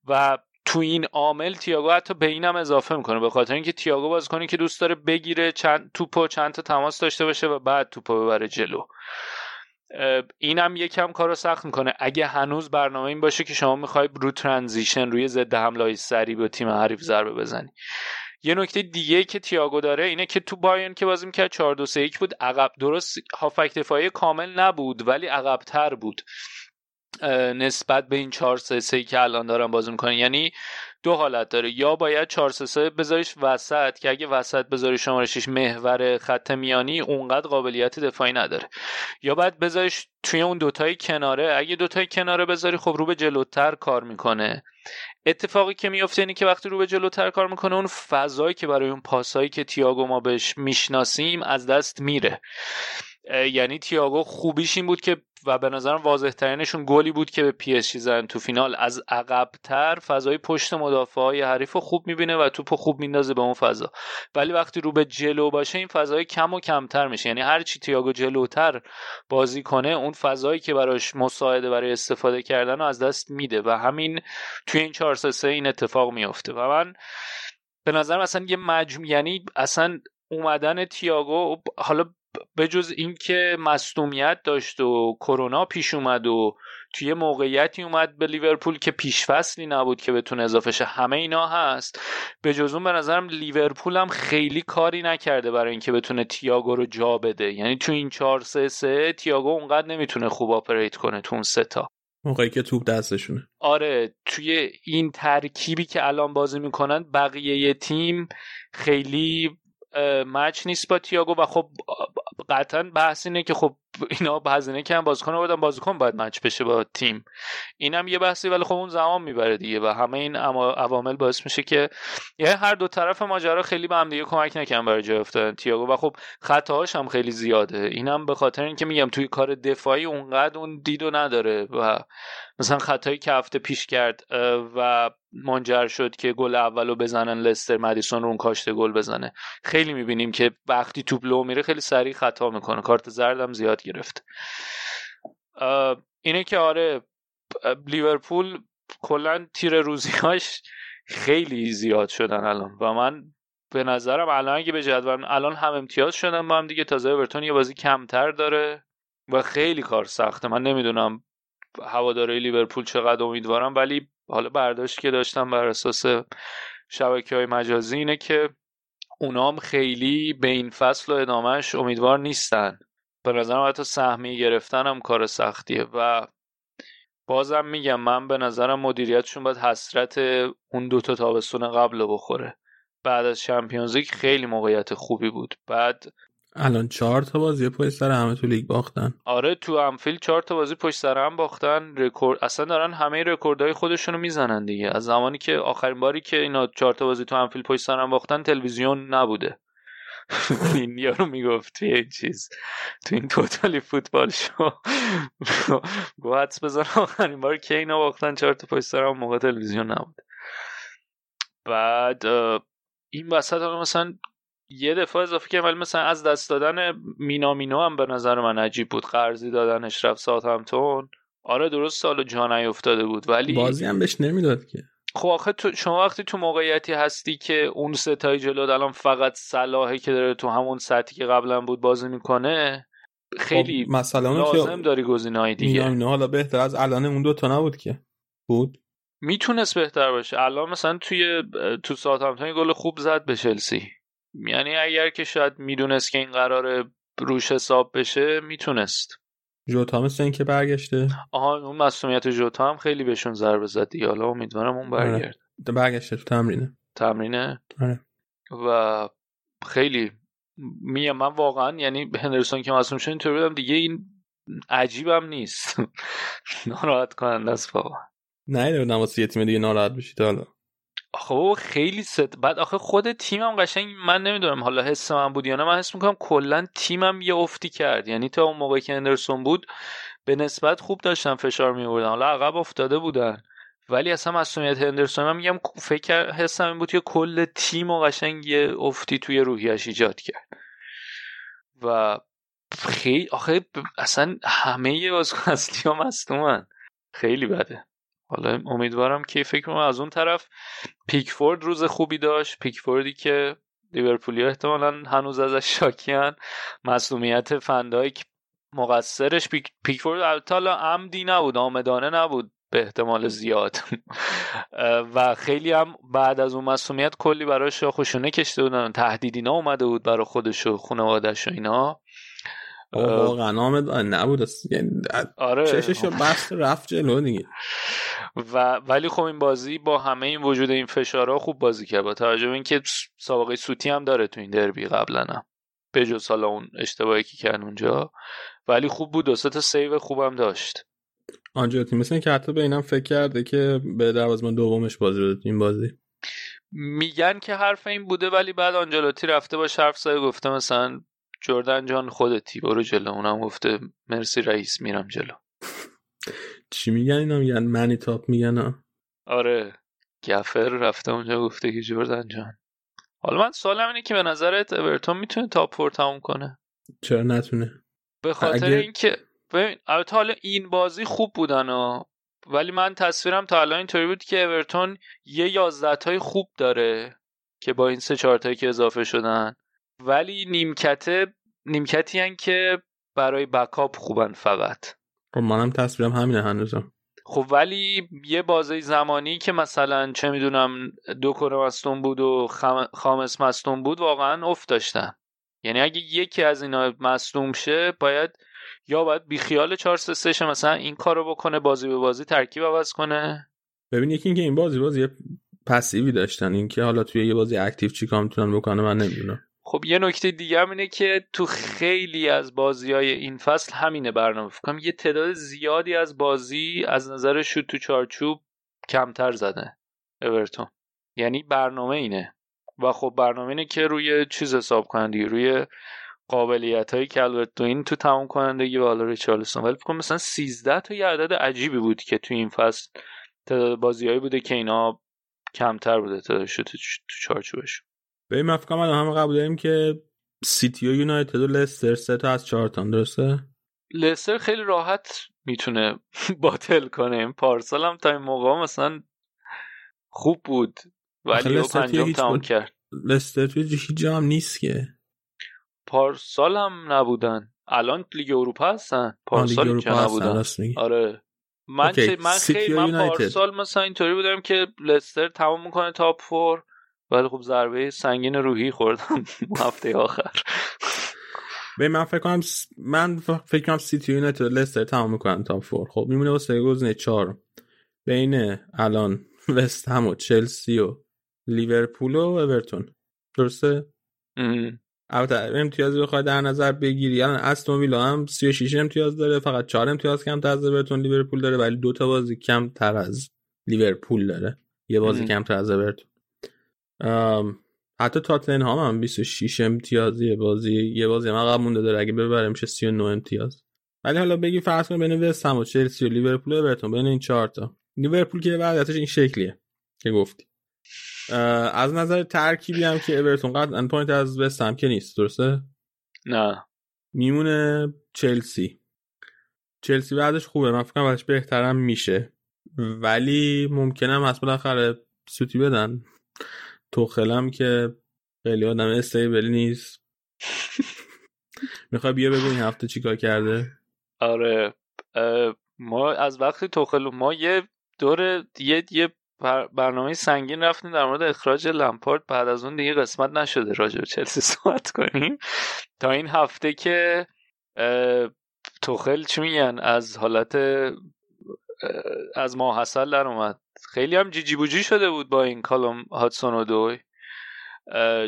و تو این عامل تییاگو حتی به اینم اضافه می‌کنه به خاطر اینکه تییاگو بازیکنی که دوست داره بگیره چند توپو چند تا تماس داشته باشه و بعد توپو ببره جلو. اینم یکم کارو سخت می‌کنه. اگه هنوز برنامه این باشه که شما می‌خوای رو ترانزیشن روی ضد حمله سریع به تیم حریف ضربه بزنی. یه نکته دیگه که تییاگو داره اینه که تو بایرن که بازی می‌کرد 4 2 3 1 بود. عقب درست هافک دفاعی کامل نبود ولی عقبتر بود. نسبت به این 4 3 3 که الان دارن بازی می‌کنن. یعنی دو حالت داره. یا باید 4 3 3 بذاریش وسط که اگه وسط بذاری شماره 6 محور خط میانی اونقدر قابلیت دفاعی نداره. یا باید بذاریش توی اون دوتای کناره. اگه دوتای کناره بذاری خب رو به جلوتر کار می‌کنه. اتفاقی که میفته اینه که وقتی رو به جلوتر کار می‌کنه اون فضایی که برای اون پاسایی که تییاگو ما بهش می‌شناسیم از دست میره. یعنی تییاگو خوبیش این بود که و به نظرم واضح ترینشون گلی بود که به PSG زدن تو فینال. از عقبتر فضای پشت مدافع های حریف رو خوب می‌بینه و توپ خوب میندازه به اون فضا. ولی وقتی رو به جلو باشه این فضای کم و کمتر میشه. یعنی هر چی تییاگو جلوتر بازی کنه اون فضایی که براش مساعده برای استفاده کردن رو از دست میده و همین توی این 4 3 این اتفاق میفته و من به نظرم اصلا یه مجموع یعنی اصلا اومدن تییاگو حالا به جز اینکه مصدومیت داشت و کرونا پیش اومد و توی موقعیتی اومد به لیورپول که پیشفصلی نبود که بتونه اضافه شه همه اینا هست. به جز اون به نظرم لیورپول هم خیلی کاری نکرده برای اینکه بتونه تییاگو رو جا بده. یعنی تو این 4 3 3 تییاگو اونقدر نمی‌تونه خوب آپریت کنه تو اون سه تا. موقعی که توپ دستشونه. آره توی این ترکیبی که الان بازی می‌کنن بقیه تیم خیلی مچ نیست با تییاگو و خب قطعا بحث اینه که خب اینا هزینه کردن بازیکن آوردن بازیکن باید مچ بشه با تیم. اینم یه بحثی ولی خب اون زمان می‌بره دیگه و همه این عوامل باعث میشه که یعنی هر دو طرف ماجرا خیلی به هم دیگه کمک نکردن برای جای افتادن تییاگو و خب خطاهاش هم خیلی زیاده. اینم به خاطر اینکه میگم توی کار دفاعی اونقدر اون دیدو نداره و مثلا خطایی که هفته پیش کرد و منجر شد که گل اولو بزنن لستر مدیسون رو اون کاشته گل بزنه. خیلی می‌بینیم که وقتی توپ لو میره خیلی سریع خطا می‌کنه. کارت زردم زیاد گرفت. اینه که آره لیورپول کلا تیر روزیاش خیلی زیاد شدن الان. و من به نظرم الان اگه به جدول الان هم امتیاز شدن با هم دیگه تازه اورتون یه بازی کمتر داره و خیلی کار سخته. من نمی‌دونم هواداره لیورپول چقدر امیدوارم ولی حالا برداشت که داشتم بر اساس شبکه های مجازی اینه که اونام خیلی به این فصل و ادامهش امیدوار نیستن. به نظرم حتی سهمیه گرفتن هم کار سختیه و بازم میگم من به نظرم مدیریتشون باید حسرت اون دوتا تابستون قبل بخوره. بعد از Champions خیلی موقعیت خوبی بود. بعد الان چهار تا بازی پشت سر هم تو لیگ باختن. آره تو انفیلد چهار تا بازی پشت سر هم باختن. رکورد اصلا دارن همه رکوردهای خودشونو می‌زنن دیگه. از زمانی که آخرین باری که اینا چهار تا بازی تو انفیلد پشت سر هم باختن تلویزیون نبوده. این یارو می‌گفت این چیز تو این توتالی فوتبال شو. گو حدس بزن آخرین بار که اینا باختن چهار تا پشت سر هم موقع تلویزیون نبوده بعد این وسط مثلا یه دفعه اضافه کردم ولی مثلا از دست دادن مینامینو هم به نظر من عجیب بود. قرضی دادنش رفت ساعت همتون آره درست سال جا افتاده بود ولی بازی هم بهش نمی‌داد که. خب آخه تو شما وقتی تو موقعیتی هستی که اون ستای جلو الان فقط صلاحی که داره تو همون سطحی که قبلا بود بازی می‌کنه خیلی خب مثلا لازم داری گزینه‌های دیگه. مینامینو حالا بهتر از الان اون دو تا نبود که. بود؟ می‌تونست بهتر باشه. الان مثلا توی تو ساعت همتون گل خوب زد به چلسی. یعنی اگر که شاید می‌دونست که این قرار روش حساب بشه می‌تونست. جوتا مثل این که برگشته. آها اون مسئولیت جوتا هم خیلی بهشون ضربه زد دیگه. حالا امیدوارم اون برگرد برگشته تو تمرینه. تمرینه؟ آره. و خیلی میگم من واقعا یعنی هندرسون که مصوم شد اینطوری بودم. دیگه این عجیبم نیست. ناراحت کننده است واقعا نه بودم واسه یه تیم دیگه ناراحت بشید حالا. خب خیلی ست بعد آخه خود تیمم قشنگ من نمی‌دونم حالا حس من بود یا نه. من حس می‌کنم کلا تیمم یه افتی کرد. یعنی تا اون موقع که اندرسون بود به نسبت خوب داشتن فشار میوردن حالا عقب افتاده بودن. ولی اصلا مصدومیت هندرسون من میگم فکر حسم این بود که کل تیم و قشنگ یه افتی توی روحیش ایجاد کرد. و خیلی آخه اصلا همه بازیکن اصلی ها خیلی بده. حالا امیدوارم که فکر کنم از اون طرف پیکفورد روز خوبی داشت. پیکفوردی که لیورپولی احتمالا هنوز ازش شاکیان مصدومیت فندایک مقصرش پیک پیکفورد حالا عمدی نبود عامدانه نبود به احتمال زیاد. و خیلی هم بعد از اون مسئولیت کلی برای خوشونه کشته بودن تهدیدینا اومده بود برای خودش و خانوادش و اینا. واقعا آمد نبود. یعنی آره. چششو بست رفت جلو دیگه. و ولی خب این بازی با همه این وجود این فشارها خوب بازی کرد. با توجه به اینکه سابقه سوتی هم داره تو این دربی قبلا هم به جز حالا اون اشتباهی که کرد اونجا. ولی خوب بود. دو تا سیو خوبم داشت. آنجاتی مثل که حتی به اینم فکر کرده که به دوازمان دومش بازی رو این بازی. میگن که حرف این بوده ولی بعد آنجلاتی رفته با حرف زده گفته مثلا جردن جان خودتی برو جلو. اونم گفته مرسی رئیس میرم جلو. چی میگن اینا؟ میگن منی تاپ میگن آره. گفر رفته اونجا گفته که جردن جان حالا من سوالم اینه که به نظرت اورتون می‌تونه تاپ فور تموم کنه؟ چرا نتونه؟ به خاطر اگر... اینکه ببین البته حالا این بازی خوب بودن و ولی من تصویرم تا الان اینطوری بود که اورتون یه یازده های خوب داره که با این سه چهار که اضافه شدن. ولی نیمکته نیمکتی هن که برای بکاپ خوبن فقط. خب منم تصویرم همینه هنوزم. خب ولی یه بازه زمانی که مثلا چه می‌دونم دو کره مستون بود و خامس مستون بود واقعا افت داشتن. یعنی اگه یکی از اینا مصدوم شه باید یا باید بیخیال 4 3 مثلا این کارو بکنه بازی به بازی ترکیب عوض کنه. ببین یکی اینکه این بازی بازی پسیوی داشتن. اینکه حالا توی یه بازی اکتیو چیکار می‌تونن بکنه من نمی‌دونم. خب یه نکته دیگه هم اینه که تو خیلی از بازی های این فصل همینه برنامه فکرم یه تعداد زیادی از بازی از نظر شوت تو چارچوب کمتر زده اورتون. یعنی برنامه اینه. و خب برنامه اینه که روی چیز حساب کنن دیگه روی قابلیت که البته این تو تمام کنندگی و حالا ریچارلسون ولی فکر مثلا 13 تا یه عدد عجیبی بود که تو این فصل تعداد بازیهایی بوده که اینا کمتر بوده تعداد شد تو چارچوبش به این مفکرم الان همه قبول داریم که سیتی و یونایتد و لستر سه تا از چهار درسته؟ لستر خیلی راحت می‌تونه باطل کنه. پارسال هم تا این موقع مثلا خوب بود ولی او پنجم تمام کرد. لستر توی هیچ جا هم نیست که. پارسال هم نبودن. الان لیگ اروپا هستن. پارسال که نبودن. آره. من من خیلی من پارسال مثلا اینطوری بودم که لستر تمام می‌کنه تاپ فور ولی خب ضربه سنگین روحی خوردم هفته آخر. به من فکر کنم من فکر کنم سیتی یونایتد لستر تمام می‌کنن top four. خب میمونه واسه گزینه 4 بین الان وست هم و چلسی و لیورپول و اورتون. درسته؟ البته امتیازی بخوای در نظر بگیری. الان استون ویلا هم 36 امتیاز داره فقط 4 امتیاز کم از اورتون لیورپول داره ولی دو تا بازی کم تر از لیورپول داره. یه بازی کم تر از اورتون. حتی تاتنهام هم 26 امتیازی بازی. یه بازی هم عقب مونده داره. اگه ببره میشه 39 امتیاز. ولی حالا بگی فرض کن بین وست هم و چلسی و لیورپول و اورتون بین این چهار تا. لیورپول که وضعیتش این شکلیه که گفتی. از نظر ترکیبی هم که اورتون قطعا پایین‌تر از وست هم که نیست درسته؟ نه. میمونه چلسی. چلسی بعدش خوبه. من فکر بعدش بهترم میشه. ولی ممکنه هم بالاخره سوتی بدن. توخلم که خیلی آدم استیبل نیست. می‌خوای بیا بگو این هفته چیکار کرده؟ آره ما از وقتی توخل ما یه دور یه یه برنامه سنگین رفتیم در مورد اخراج لمپارد. بعد از اون دیگه قسمت نشده راجع به چلسی صحبت کنیم. تا این هفته که توخل چی میگن؟ از حالت از ماحصل در اومد. خیلی هم جیجی بوجی شده بود با این کالوم هادسون اودوی.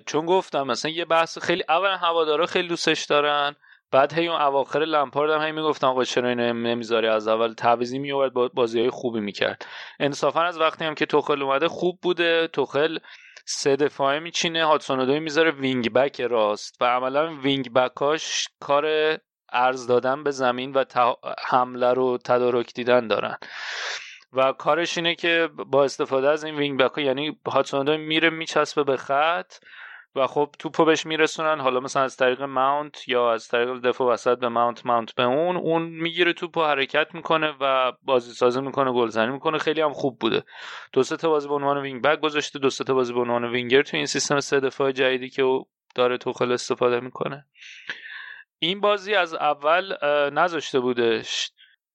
چون گفتم مثلا یه بحث خیلی اولا هوادارا خیلی دوستش دارن بعد هی اون اواخر لمپارد هم هی می‌گفتن آقا چرا اینو نمی‌ذاری؟ از اول تعویضی میورد بازی های خوبی می‌کرد. انصافا از وقتی هم که توخل اومده خوب بوده. توخل سه دفاعه میچینه هادسون می‌ذاره wing back راست و عملا wing back اش کار عرض دادن به زمین و حمله رو تدارک دیدن دارن. و کارش اینه که با استفاده از این wing back ها یعنی هادسون میره میچسبه به خط و خب توپو بهش میرسونن. حالا مثلا از طریق ماونت یا از طریق دفاع وسط به ماونت ماونت به اون اون می‌گیره توپو حرکت می‌کنه و بازی سازی می‌کنه گلزنی می‌کنه. خیلی هم خوب بوده. دو سه تا بازی به عنوان wing back گذاشته دو سه تا بازی به عنوان وینگر تو این سیستم سه دفاع جدیدی که او داره توخل استفاده می‌کنه. این بازی از اول نذاشته بودش.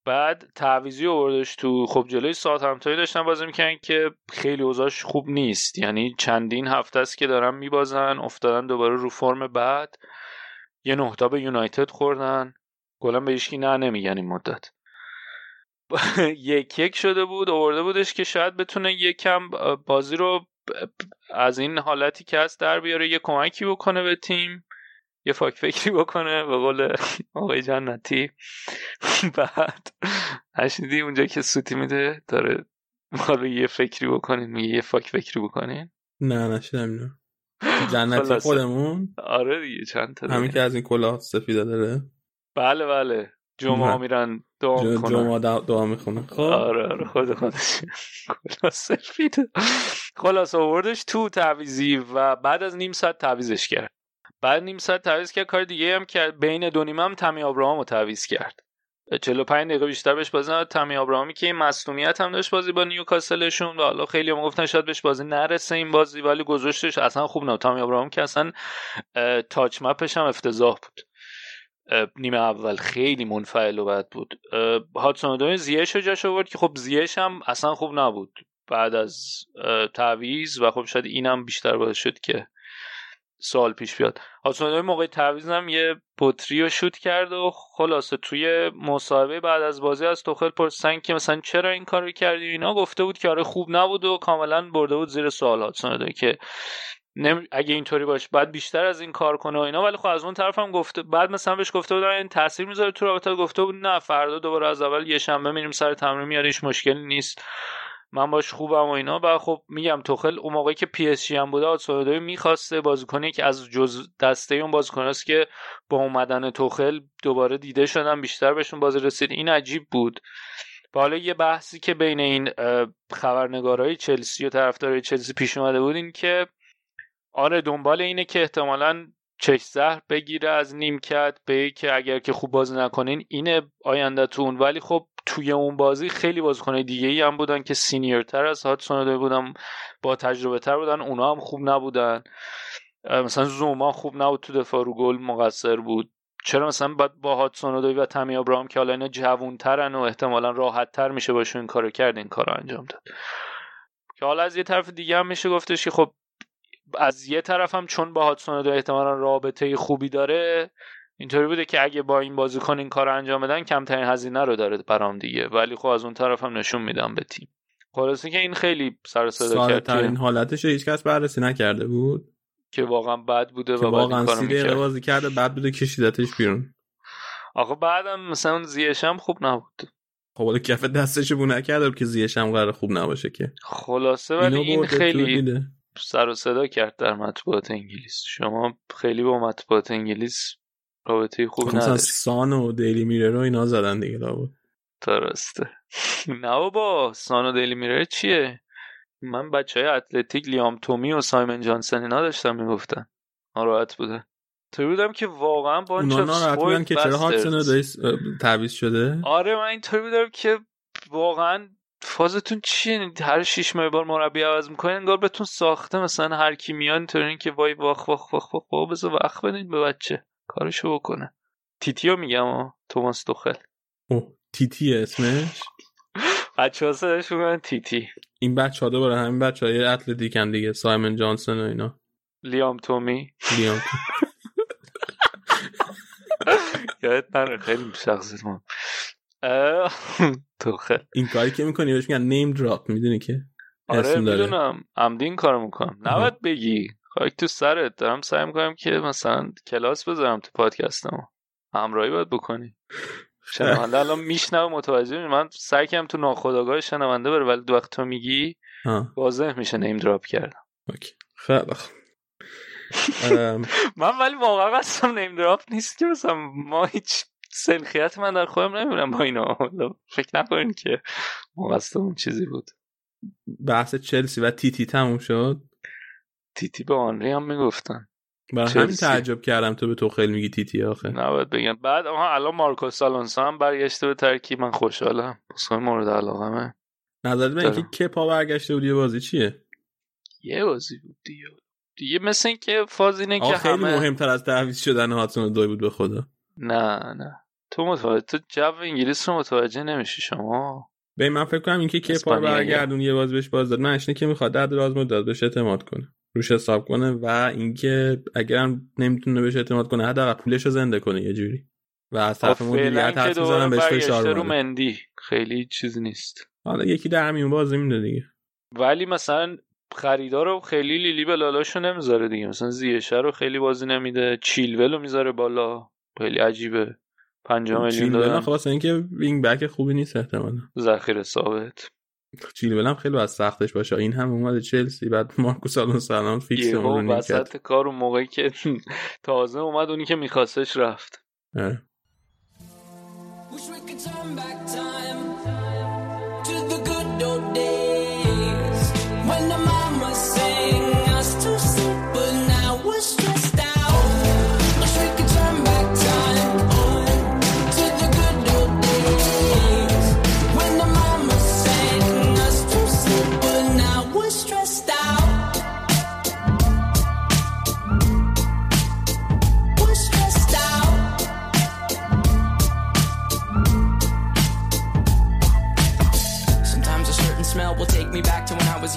بعد تعویزی آوردش تو خب جلوی ساعت همتایی داشتن بازی می‌کنن که خیلی اوضاعش خوب نیست. یعنی چندین هفته است که دارن میبازن افتادن دوباره رو فرم بعد. یه نهتا به یونایتد خوردن. گلا به هیچکی نه نمیگن این مدت. یک یک شده بود آورده بودش که شاید بتونه یکم بازی رو از این حالتی که هست در بیاره یه کمکی بکنه به تیم. یه فاک فکری بکنه به قول آقای جنتی. بعد نشنیدی اونجا که سوتی میده داره حالا یه فکری بکنین میگه یه فاک فکری بکنین نه نشیدم اینو. جنتی. خودمون؟ آره دیگه چند تا همین. که از این کلاه سفیده داره؟ بله بله. جمعه. میرن دعا می‌کنن. جمعه دعا, می‌خونه. خب. آره آره خود خودش. سفید خلاص آوردش تو تعویزی و بعد از نیم ساعت تعویزش کرد. بعد نیم ساعت تعویز کرد کار دیگه هم کرد. بین دو نیمه هم تمی آبراهام رو تعویز کرد. 45 دقیقه بیشتر بهش بازی نداد. تمی آبراهامی که این مصونیت هم داشت بازی با نیوکاسلشون و حالا خیلی هم گفتن شاید بهش بازی نرسه این بازی ولی گذاشتش اصلا خوب نبود. تامی آبراهام که اصلا تاچ مپش هم افتضاح بود. نیمه اول خیلی منفعل و بد بود. هاتسون اودوی زیش رو جاش آورد که خب زیش هم اصلا خوب نبود. بعد از اه، تعویض و خب شاید اینم بیشتر باعث شد که سوال پیش بیاد. اودوی موقع تعویض هم یه پتری رو شوت کرد و خلاصه توی مصاحبه بعد از بازی از توخل پرسیدن که مثلا چرا این کار رو کردی؟ اینا گفته بود که آره خوب نبود و کاملا برده بود زیر سوال اودوی که نمی... اگه اینطوری باشه بعد بیشتر از این کار کنه و اینا. ولی خب از اون طرف هم گفته بعد مثلا بهش گفته بودن این تاثیر می‌ذاره تو رابطه. گفته بود نه فردا دوباره از اول یه شنبه میریم سر تمرین میاد هیچ مشکلی نیست. من باش خوبم و اینا. و خب میگم توخل اون موقعی که پی اس جی هم بوده آتسودوی می‌خواسته بازیکنی که از جز دسته اون بازیکناست که با اومدن توخل دوباره دیده شدن بیشتر بهشون بازی رسید. این عجیب بود. و حالا یه بحثی که بین این اه، خبرنگارای چلسی و طرفدارای چلسی پیش اومده بود این که آره دنبال اینه که احتمالا چش زهر بگیره از نیمکت. به که اگر که خوب بازی نکنین اینه آیندهتون. ولی خب توی اون بازی خیلی بازیکنای دیگه ای هم بودن که senior تر از هادسون بودن با تجربه تر بودن اونا هم خوب نبودن. مثلا زوما خوب نبود تو دفاع رو گل مقصر بود. چرا مثلا باید با هاتسون و تمی ابراهام که حالا اینا جوونترن و احتمالا راحت تر میشه باشون این کارو کرد این کارو انجام داد. که حالا از یه طرف دیگه هم میشه گفتش که خب از یه طرف هم چون با هاتسون دو احتمالا رابطه خوبی داره اینطوری بوده که اگه با این بازیکن این کار انجام بدن کمترین هزینه رو داره برام دیگه. ولی خب از اون طرف هم نشون میدم به تیم. خلاصه که این خیلی سر و صدا کرد ترین حالتش رو هیچکس بررسی نکرده بود. که واقعا بد بوده و واقعا کارو سی دقیقه می‌کرد. بازی کرده بعد بوده کشیدتش بیرون. آخه بعدم مثلا اون زیش هم خوب نبود. خب حالا کف دستش بو نکرده که زیش هم قرار خوب نباشه که. خلاصه ولی این خیلی. سر و صدا کرد در مطبوعات انگلیس. شما خیلی با مطبوعات انگلیس رابطه خوبی خب مثلا نداری. سان و دیلی میره رو اینا زدن دیگه لابد درسته. نه بابا سانو دیلی میره چیه؟ من بچه های اتلتیک لیام تومی و سایمن جانسن اینا داشتم می‌گفتن. ناراحت بوده. تو بودم که واقعا ناراحت بودن که چرا هاتسون تعویض شده؟ آره من اینطوری بودم که واقعا فازتون چیه؟ هر شیش ماه بار مربی عوض می‌کنین انگار بهتون ساخته مثلا هر کی میاد اینطوری که وای واخ واخ واخ واخ بابا بذار وقت بدین به بچه. کارشو بکنه. تیتیو میگم ها توماس توخل. اوه تیتی اسمش؟ بچه ها صداش میگن تیتی. این بچه ها دوباره همین بچه های اتلتیکن دیگه سایمن جانسون و اینا. لیام تومی. لیام یادت نره خیلی شخصیت ما. توخل. این کاری که می‌کنی بهش میگن نیم دراپ می‌دونی که؟ آره. می‌دونم. عمدی این کارو می‌کنم. نباید بگی. خاک تو سرت. دارم سعی می‌کنم که مثلا کلاس بذارم تو پادکستم همراهی باید بکنی. شنونده الان میشنوه متوجه میشه من سعی کنم تو ناخودآگاه شنونده بره ولی وقت تو میگی واضح میشه نیم دراپ کردم. خیلی ام، من ولی واقعا قصدم نیم دراپ نیست که مثلا ما هیچ سلخیت من در خودم نمی‌بینم با اینا. فکر نکنین که ما اون چیزی بود. بحث چلسی و تیتی تموم شد؟ تیتی به آنری هم می‌گفتن. برای همین. تعجب کردم تو به تو خیلی میگی تیتی آخه. نباید بگم. بعد آها الان مارکوس آلونسو هم برگشته به ترکیب. من خوشحالم. بسیار مورد علاقمه. نظرت به اینکه دارم. که پا برگشته بود یه بازی چیه؟ یه بازی بود دیگه. دیگه مثل این که فاز اینه که خیلی همه مهمتر از تعویض شدن هاتون دوی بود به خدا. نه نه. تو متوجه تو جو انگلیس رو متوجه نمیشی شما. به من فکر کنم اینکه که پا اسپانیایی. برگردون یه باز بهش باز داد. من اشنه که می‌خواد در دراز مدت بهش اعتماد کنه. روش حساب کنه و اینکه اگرم نمی‌تونه بهش اعتماد کنه حداقل پولش رو زنده کنه یه جوری. و از طرف خب مدیریت دوباره می‌زنم بهش فشار رو. مندی خیلی چیزی نیست. حالا یکی در میون بازی میده دیگه. ولی مثلا خریدار رو خیلی لیلی به لالاشو نمی‌ذاره دیگه. مثلا زیشه رو خیلی بازی نمیده چیلول رو می‌ذاره بالا. خیلی عجیبه. پنجاه میلیون چیلول دادن. خلاص اینکه wing back خوبی نیست احتمالا. ذخیره ثابت. چیلول هم خیلی باید سختش باشه. این هم اومده چلسی بعد مارکوس آلونسو الان فیکس اون رو وسط کرد. کار اون موقعی که تازه اومد اونی که میخواستش رفت.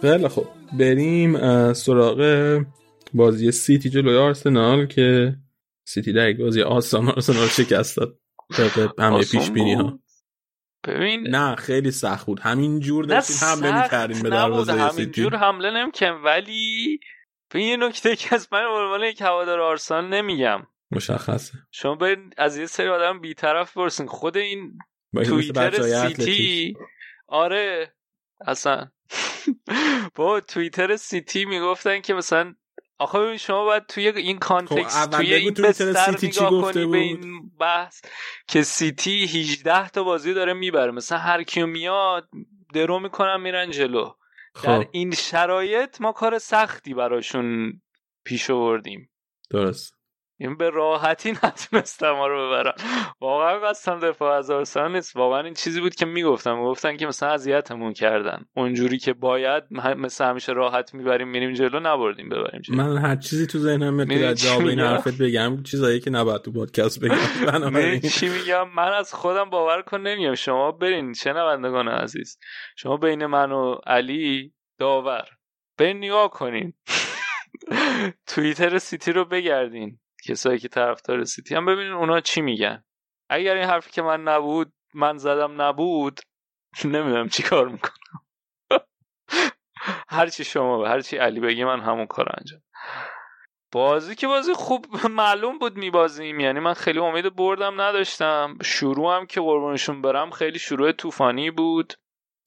خیلی خب بریم سراغ بازی سیتی جلوی آرسنال که سیتی در یک بازی آسان آرسنال شکست داد همه پیش بینی ها. ببین نه خیلی سخت بود. همین جور داشتیم حمله می‌کردیم به دروازه سیتی. همینجور حمله نمی‌کنم ولی به یه نکته که از من عنوان یک هوادار آرسنال نمیگم. مشخصه. شما برید از یه سری آدم بیطرف برسین. خود این توییتر. سیتی آره اصلا با توییتر سیتی می‌گفتن که مثلا آخه ببین شما باید توی این context خب، توی این بستر نگاه کنی بود؟ به این بحث که سیتی 18 تا بازی داره می‌بره. مثلا هر کیو میاد درو می‌کنن میرن جلو. در خب. این شرایط ما کار سختی براشون پیش آوردیم. درست. این به راحتی نتونستم ما رو ببرم واقعا قصدم دفاع از آرسنال نیست. واقعا این چیزی بود که می‌گفتم. گفتن که مثلا اذیتمون کردن. اونجوری که باید مثل همیشه راحت می‌بریم میریم جلو نبردیم ببریم جلو. من هر چیزی تو ذهنم میاد جواب این؟ حرفت بگم چیزایی که نباید تو پادکست بگم. من چی میگم؟ من از خودم باور کن نمیگم. شما برین شنوندگان عزیز. شما بین من و علی داور. برین نگاه کنین. توییتر سیتی رو بگردین. کسایی که طرفدار سیتی هم ببینین اونا چی میگن. اگر این حرفی که من نبود من زدم نبود نمی‌دونم چی کار می‌کنم. هرچی شما هرچی علی بگی من همون کار انجام. بازی که بازی خوب معلوم بود میبازیم. یعنی من خیلی امید بردم نداشتم. شروع هم که قربونشون برم خیلی شروع طوفانی بود.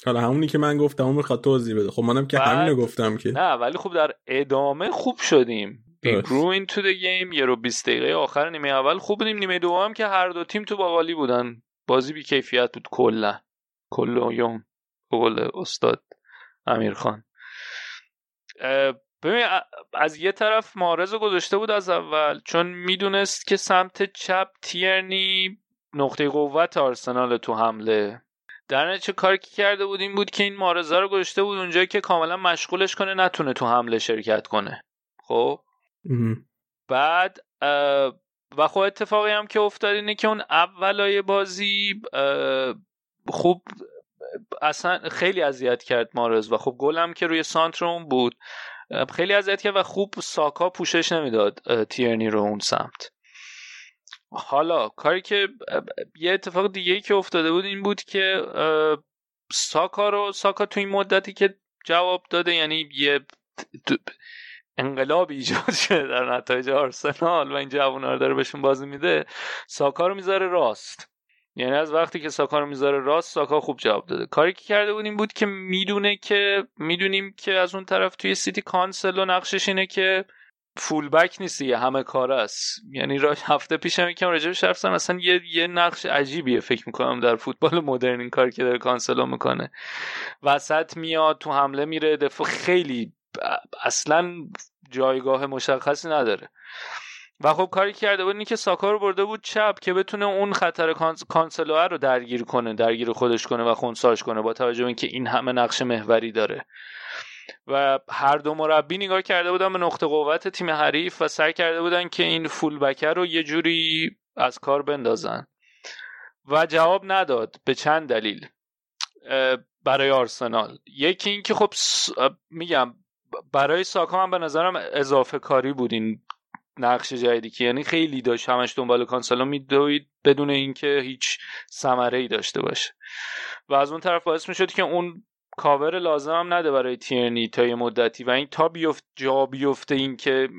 حالا همونی که من گفتم اون می‌خواد توضیح بده. خب منم که بعد- همینو گفتم که. نه ولی خب در ادامه خوب شدیم. We grew into the game. یه رو 20 دقیقه آخر نیمه اول. خوب بودیم نیمه دوم که هر دو تیم تو باقالی بودن. بازی بی کیفیت بود. کلا. کل یوم. قول استاد امیر خان. ببین از یه طرف مارز گذاشته بود از اول. چون می‌دونست که سمت چپ تیرنی نقطه قوت آرسنال تو حمله. در چه کاری که کرده بود این بود که این مارزا رو گذاشته بود اونجایی که کاملا مشغولش کنه نتونه تو حمله شرکت کنه. خب؟ بعد و خب اتفاقی هم که افتاد اینه که اون اولای بازی خوب اصلا خیلی اذیت کرد مارز و خب گلم که روی سانتر اون بود خیلی اذیت کرد و خوب ساکا پوشش نمی‌داد تیرنی رو اون سمت. حالا کاری که یه اتفاق دیگه که افتاده بود این بود که ساکا رو ساکا تو این مدتی که جواب داده یعنی یه انقلاب ایجاد شده در نتایج آرسنال و این جوان رو داره بهشون بازی میده ساکا رو می‌ذاره راست. یعنی از وقتی که ساکا رو می‌ذاره راست ساکا خوب جواب داده. کاری که کرده بود این بود که می‌دونه که می‌دونیم که از اون طرف توی سیتی کانسل و نقشش اینه که فول بک نیست یه همه کار است. یعنی را هفته پیشم یکم راجع به مثلا یه یه نقش عجیبیه فکر می‌کنم در فوتبال مدرن این کار که داره کانسلو می‌کنه. وسط میاد تو حمله میره دفاع خیلی اصلا جایگاه مشخصی نداره. و خب کاری کرده بود که ساکا رو برده بود چپ که بتونه اون خطر کانسلوه رو درگیر کنه درگیر خودش کنه و خونساش کنه با توجه به اینکه این همه نقش محوری داره. و هر دو مربی نگاه کرده بودن به نقطه قوت تیم حریف و سعی کرده بودن که این فول بکر رو یه جوری از کار بندازن. و جواب نداد به چند دلیل برای آرسنال. یکی اینکه خب میگم برای ساکا من به نظرم اضافه کاری بود این نقش جدیدی که یعنی خیلی داشت همش دنبال کانسلو میدوید بدون اینکه هیچ ثمره ای داشته باشه. و از اون طرف باعث می‌شد که اون کاور لازم هم نده برای تیرنی تا یه مدتی و این تا بیفت جا بیفته این که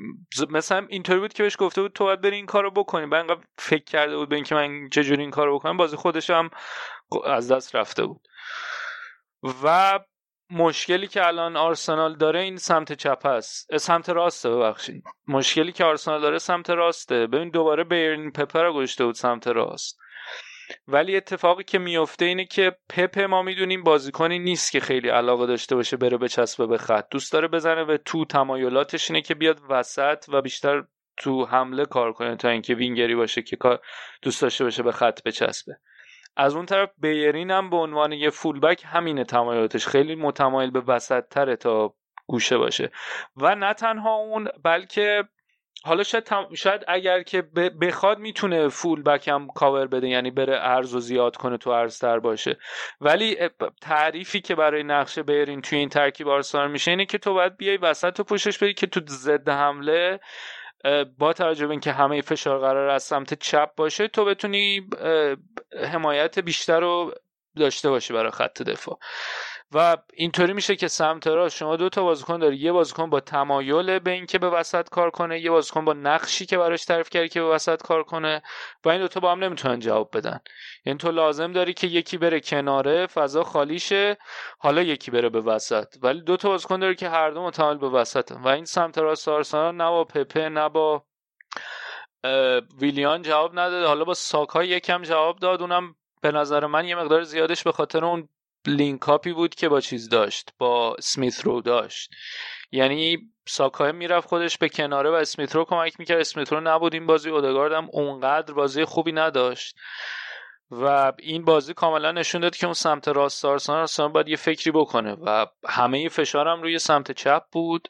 مثلا اینطوری بود که بهش گفته بود تو باید بری این کارو بکنی. انقدر فکر کرده بود به اینکه من چجوری این کارو بکنم بازی خودش هم از دست رفته بود. و مشکلی که الان آرسنال داره این سمت چپ است سمت راسته ببخشید. مشکلی که آرسنال داره سمت راسته. ببین دوباره بیرن پپر رو گشته بود سمت راست. ولی اتفاقی که میفته اینه که پپ ما می‌دونیم بازیکنی نیست که خیلی علاقه داشته باشه بره به چسبه به خط. دوست داره بزنه به تو تمایلاتش اینه که بیاد وسط و بیشتر تو حمله کار کنه تا اینکه وینگری باشه که دوست داشته باشه به خط بچسبه. از اون طرف بیرین هم به عنوان یه فولبک همینه تمایلاتش. خیلی متمایل به وسط تره تا گوشه باشه. و نه تنها اون بلکه حالا شاید, شاید اگر که بخواد می‌تونه فول بک هم کاور بده یعنی بره ارز و زیاد کنه تو ارزتر باشه. ولی تعریفی که برای نقشه بیرین توی این ترکیب آرسنال میشه اینه که تو باید بیای وسط و پوشش بدی که تو ضد حمله با توجه به اینکه همه فشار قرار از سمت چپ باشه تو بتونی حمایت بیشتر رو داشته باشی برای خط دفاع. و اینطوری میشه که سمت راست شما دو تا بازیکن داری. یه بازیکن با تمایل به اینکه به وسط کار کنه یه بازیکن با نقشی که براش تعریف کردی که به وسط کار کنه و این دوتا با هم نمی‌تونن جواب بدن. یعنی تو لازم داری که یکی بره کناره فضا خالی شه حالا یکی بره به وسط. ولی دو تا بازیکن داری که هر دو متمایل به وسط و این سمت راست آرسنال نه با پپه نه با ویلیان جواب نداده. حالا با ساکا یکم جواب داد. اونم به نظر من یه مقدار زیادش به خاطر اون لینکاپی بود که با چیز داشت با سمیت رو داشت. یعنی ساکای می‌رفت خودش به کناره و اسمیت رو کمک می‌کرد. اسمیت رو نبود این بازی اودگارد هم اونقدر بازی خوبی نداشت. و این بازی کاملا نشون داد که اون سمت راست آرسنال باید یه فکری بکنه و همه فشارم روی سمت چپ بود.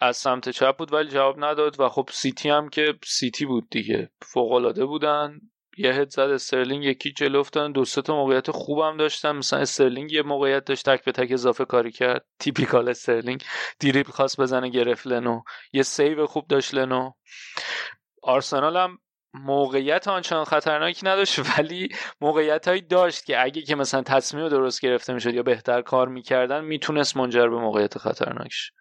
از سمت چپ بود ولی جواب نداد و خب سیتی هم که سیتی بود دیگه فوق العاده بودن. یه هد زد استرلینگ یکی جلو افتادن دو تا موقعیت خوبم داشتن. مثلا استرلینگ یه موقعیت داشت تک به تک اضافه کاری کرد. typical استرلینگ. دریبل خواست بزنه گرفت لنو. یه save خوب داشت لنو. آرسنال هم موقعیت آنچنان خطرناکی نداشت ولی موقعیت هایی داشت که اگه که مثلا تصمیم درست گرفته می‌شد یا بهتر کار می‌کردن می‌تونست منجر به موقعیت خطرناکش.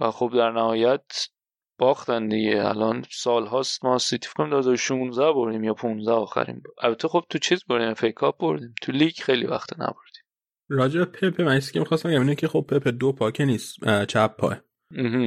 و خب در نهایت باختن دیگه. الان سال هاست ما سیتی فکر کنم 2016 بردیم یا 15 آخرین البته خب تو چیز بردیم؟ FA Cup بردیم. تو لیگ خیلی وقت نبردیم. راجع پپ من که می‌خواستم بگم اینه که خب پپ دو پاکه نیست چپ پای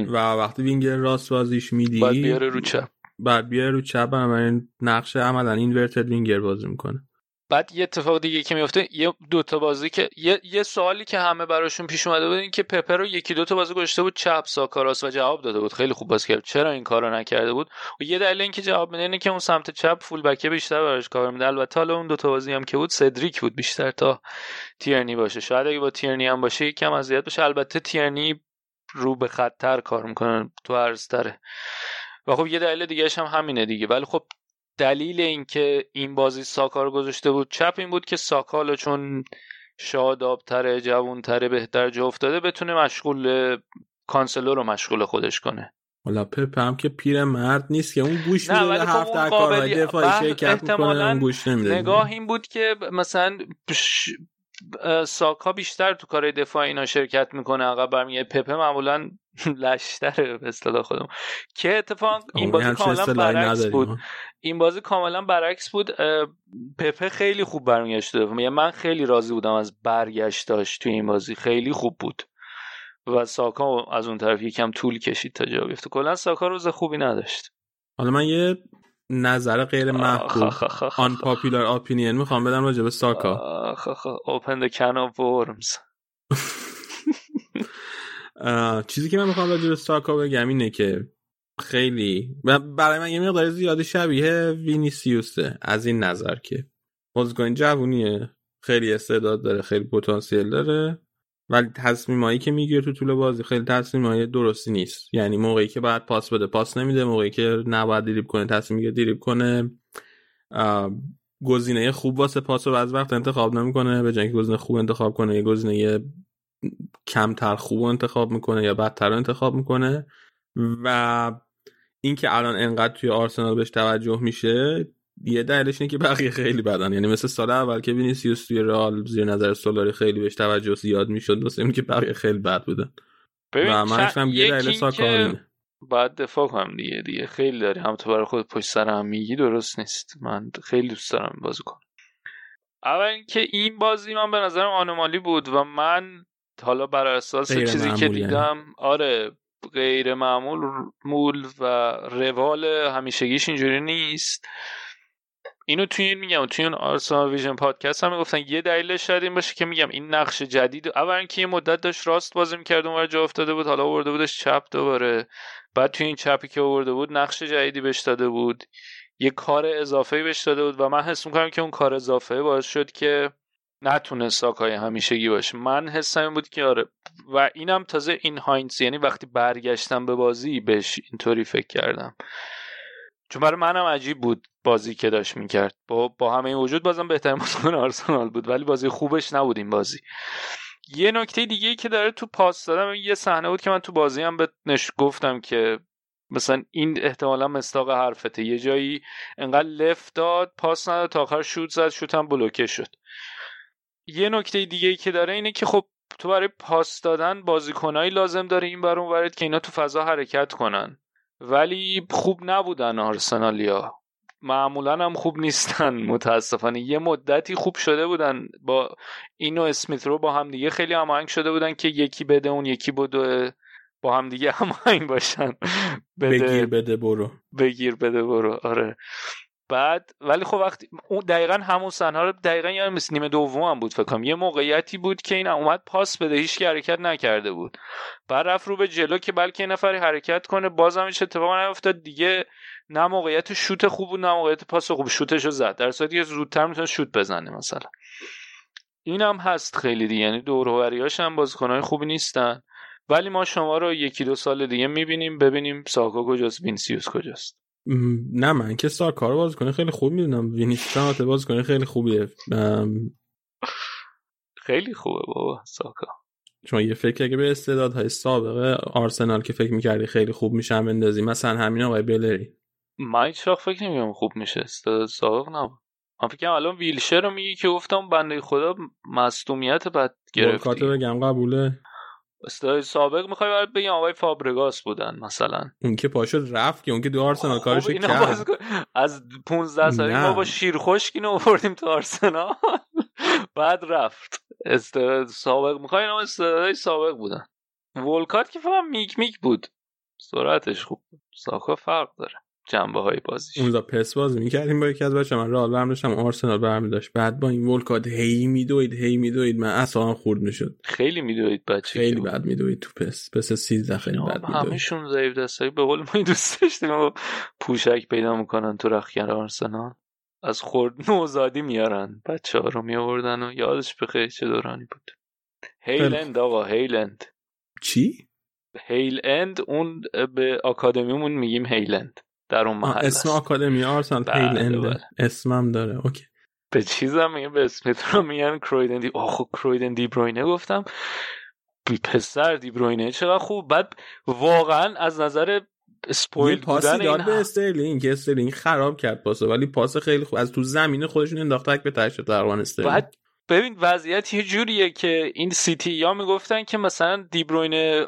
و وقتی وینگر راست بازیش میدی بعد بیاره رو چپ. بعد بیاره رو چپ این نقش عملا اینورتد وینگر بازی می‌کنه. بعد یه اتفاق دیگه که میفته یه دو تا بازی که یه, یه سوالی که همه براشون پیش اومده بود این که پپر رو یکی دو تا بازی گذاشته بود چپ ساکاراس و جواب داده بود. خیلی خوب بازی کرد. چرا این کارو نکرده بود؟ و یه دلیل اینکه جواب میده اینه که اون سمت چپ فول بک بیشتر براش کار میده. البته حالا اون دو تا بازی هم که بود سدریک بود بیشتر تا تیرنی باشه. شاید اگه با تیرنی هم باشه یکم اذیت بشه البته تیرنی رو به خطر کار می‌کنه تو عرضتره. و خب یه دلیل دیگه هم همینه دیگه. ولی خب دلیل اینکه این بازی ساکا رو گذاشته بود چپ این بود که ساکا چون شادابتره جوونتره بهتر جا افتاده بتونه مشغول کانسلو رو مشغول خودش کنه. حالا پپ هم که پیر مرد نیست که اون گوش میده به هفت در کارهای دفاعی شرکت می‌کنه اون گوش نمیده نگاه این بود که مثلا ساکا بیشتر تو کار دفاع اینا شرکت می‌کنه عقب برمیگه پپه معمولا لشتره به اصطلاح خودم که اتفاق این بازی کاملا برعکس بود. این بازی کاملا برعکس بود. پپه خیلی خوب برمیگشته یعنی من خیلی راضی بودم از برگشتاش توی این بازی. خیلی خوب بود. و ساکا از اون طرف یکم طول کشید تا جا بیفته. کلا ساکا روز خوبی نداشت. حالا من یه نظر غیر محبوب آن پاپولار اپینین می‌خوام بدم راجع به ساکا. Open the can of worms. چیزی که من می‌خوام راجع به ساکا بگم اینه که خیلی برای من یه مقدار زیادی شبیه وینیسیوسه از این نظر که. بازیکن جوونیه خیلی استعداد داره خیلی پتانسیل داره ولی تصمیمایی که می‌گیره تو طول بازی خیلی تصمیمایی درستی نیست. یعنی موقعی که باید پاس بده پاس نمیده موقعی که نباید دریب کنه تصمیم می‌گیره دریب کنه گزینه خوب واسه پاس رو از وقت انتخاب نمی‌کنه به جنگ گزینه خوب انتخاب کنه یه گزینه کمتر خوب انتخاب می‌کنه یا بدتر انتخاب می‌کنه. و اینکه الان انقدر توی آرسنال بهش توجه میشه یه دلیلش اینه که بقیه خیلی بدن. یعنی مثل سال اول که وینیسیوس توی رئال زیر نظر سولاری خیلی بهش توجه زیاد می‌شد واسه اینکه بقیه خیلی بد بودن. و من هم یه دلیل ساکارینه باید دفاع کنم دیگه دیگه خیلی داری. هم تو برای خود پشت سر هم میگی درست نیست. من خیلی دوست دارم بازی کنم. اول اینکه این بازی من به نظرم آنومالی بود و من حالا بر اساس چیزی که یعنی. دیدم آره غیر معمول مول و روال همیشگیش اینجوری نیست. اینو توی این میگم توی اون آرسنال ویژن پادکست هم می‌گفتن. یه دلیلش شاید این باشه که میگم این نقش جدید اول اینکه یه مدت داشت راست بازی می‌کرد اونور جا افتاده بود حالا آورده بودش چپ دوباره. بعد توی این چپی که آورده بود نقش جدیدی بهش داده بود. یه کار اضافه بهش داده بود و من حس می‌کنم که اون کار اضافه باعث شد که نتونه ساکای همیشگی باشه. من حسم این بود که آره و اینم تازه این هاینز یعنی وقتی برگشتم به بازی بهش اینطوری فکر کردم. چون برای منم عجیب بود بازی که داشت می‌کرد. با, با همه این وجود بازم بهترین بازیکن آرسنال بود ولی بازی خوبش نبود این بازی. یه نکته دیگه که داره تو پاس دادم یه صحنه بود که من تو بازی هم به گفتم که مثلا این احتمالا مستاق حرفته. یه جایی انقدر لفت داد پاس نداد تا آخر شوت زد شوت هم بلوکه شد. یه نکته دیگه که داره اینه که خب تو برای پاس دادن بازیکنایی لازم داره این بر اون که اینا تو فضا حرکت کنن. ولی خوب نبودن آرسنالیا. معمولا هم خوب نیستن. متاسفانه. یه مدتی خوب شده بودن. با اینو اسمیت رو با هم دیگه خیلی هماهنگ شده بودن که یکی بده اون یکی بده. با هم دیگه هماهنگ باشن. بده. بگیر بده برو. بگیر بده برو. آره. بعد ولی خب وقتی اون دقیقا همون صحنه رو دقیقا یادم مثل نیمه دوم هم بود فکر یه موقعیتی بود که این اومد پاس بده. هیچ حرکت نکرده بود. بعد رفت رو به جلو که بلکه این نفری حرکت کنه. بازم هیچ اتفاق نیفتاد. دیگه نه موقعیت شوت خوب بود نه موقعیت پاس خوب. شوتش رو زد. در صورتی که زودتر می‌تونه شوت بزنه مثلا. این هم هست خیلی دیگه. یعنی دوروریاش هم بازیکنهای خوبی نیستن. ولی ما شما رو یکی دو سال دیگه می‌بینیم ببینیم ساکا کجاست وینیسیوس کجاست. نه من که ساکا رو کنه خیلی خوب می‌دونم. وینیسیوس باز کنه خیلی خوبیه. خیلی خوبه بابا ساکا. شما یه فکر اگه به استعدادهای سابقه آرسنال که فکر می‌کردی خیلی خوب میشن بندازی. مثلا همین آقای بلری. من هیچ فکر نمی‌کنم خوب میشه استعداد سابق نبود. من فکر الان ویلشر رو میگی که گفتم بنده خدا مصدومیت بعد گرفتی بگم قبوله. استاد سابق می‌خوای برات بگم آقای فابرگاس بودن مثلا. اون که پاشو رفت که اون که دو آرسنال کارش کرد. از 15 سالگی ما با شیر خشک اینو آوردیم تو آرسنال. بعد رفت. استاد سابق می‌خوای اینا استادای سابق بودن. ولکات که فهم میک میک بود. سرعتش خوب ساکا فرق داره. جنبه های بازیش. اونجا پس بازی می‌کردیم با یکی از بچه من رال برم داشتم آرسنال برمی داشت بعد با این ولکاد هی میدوید هی میدوید. من اصلا خورد می‌شد. خیلی میدوید بچه خیلی بد میدوید تو پس. پس 13 خیلی بد میدوید. همشون ضعیف دستایی. به قول ما دوست داشتیم و پوشک پیدا می‌کنن تو رخکن آرسنال. از خورد نوزادی میارن. بچه ها رو میآوردن و یادش بخیر چه دورانی بود. هیلند آقا هیلند. چی؟ هیل اند اون به آکادمیمون میگیم هیلند. در اون محل اسم آکادمی آرسنال بله، هیل اند بله. اسمم داره. اوکی. به چیزم میگم به اسمیت رو میگن کرویدن دی آخو کرویدن دی بروینه گفتم. بی پسر دی بروینه چقدر خوب. بعد واقعا از نظر اسپویل پاسی بودن داد این به استرلینگ. که استرلینگ خراب کرد پاسو ولی پاس خیلی خوب از تو زمین خودشون انداخت تک به تاش تقریبا استرلینگ. بعد ببین وضعیت یه جوریه که این سیتی یا می‌گفتن که مثلا دیبروین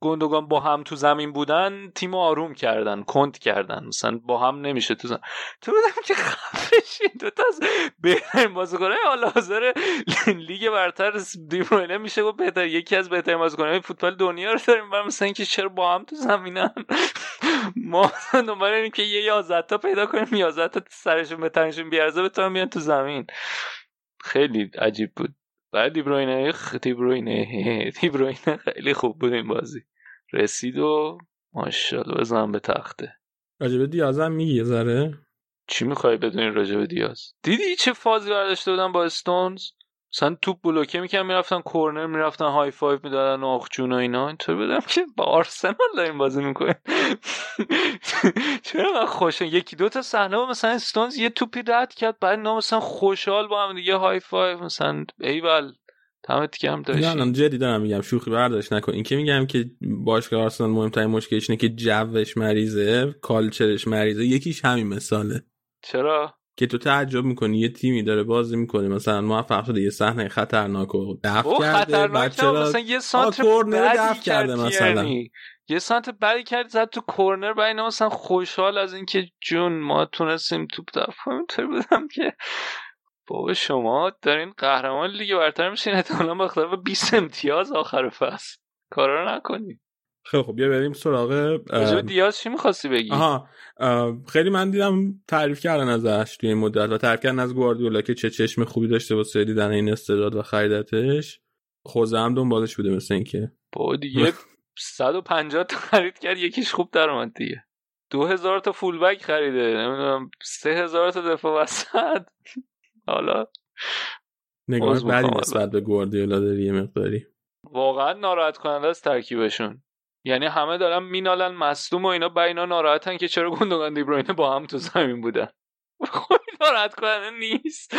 گندگان با هم تو زمین بودن تیم رو آروم کردن کند کردن مثلا با هم نمیشه تو زمین تو بودم که خفشین دو تا از بهترین بازیکنهای حال حاضر لیگ برتر دیبروینه میشه گفت بهتر یکی از بهترین بازیکنهای فوتبال دنیا رو داریم و مثلا اینکه چرا با هم تو زمینن؟ ما دنبال اینیم که یه یازده تا پیدا کنیم یازده تا سرشون به تنشون بیارزه بتونن بیان تو زمین. خیلی عجیب بود. بعد دیبروینه. دیبروینه دیبروینه خیلی خوب بود این بازی. رسید و ماشاءالله بزنم به تخته. راجبه دیازم میگی یه ذره؟ چی می‌خوای بدونی راجع به دیاز؟ دیدی چه فازی برداشته بودن با استونز؟ مثلا توپ بلوکه می‌کنن می‌رفتن کورنر می‌رفتن high five می‌دادن جون و اینا. اینطور بدم که با آرسنال داریم بازی می‌کنیم. چرا من خوشم یکی دو تا صحنه مثلا استونز یه توپی رد کرد بعد اینا مثلا خوشحال با هم دیگه high five مثلا ایول دمت گرم نه داشتی. الان جدی دارم میگم شوخی برداشت نکن. این که میگم که باشگاه آرسنال مهمترین مشکلش اینه که جوش مریضه کالچرش مریضه یکیش همین مثاله. چرا؟ که تو تعجب می‌کنی یه تیمی داره بازی می‌کنه. مثلا موفق شده یه صحنه خطرناک و دفع کرده بعد چرا. مثلا یه سانتر دفع کرده کرد مثلا. تیرنی. یه سانت بدی کرد زد تو کورنر و اینا مثلا خوشحال از اینکه جون ما تونستیم توپ دفع کنیم. بودم که بابا شما دارین قهرمان لیگ برتر میشین احتمالا با اختلاف 20 امتیاز آخر فصل. کارا رو نکنیم خیلی خب بیا بریم سراغ دیاز چی می‌خواستی بگی؟ آها. خیلی من دیدم تعریف کردن ازش توی این مدت و تعریف کردن از گواردیولا که چه چشم خوبی داشته واسه دیدن این استعداد و خریدتش. خوزه هم دنبالش بوده مثل اینکه. بابا دیگه 150 تا خرید کرد یکیش خوب در اومد دیگه. 2000 تا فول بک خریده نمی‌دونم 3000 تا دفاع وسط. حالا نگاه می‌خوام. نسبت به گواردیولا داری یه مقداری. واقعا ناراحت کننده است ترکیبشون. یعنی همه دارن مینالن مصدوم و اینا با اینا ناراحتن که چرا گوندوگان دیبروینه با هم تو زمین بودن. خب ناراحت کننده نیست.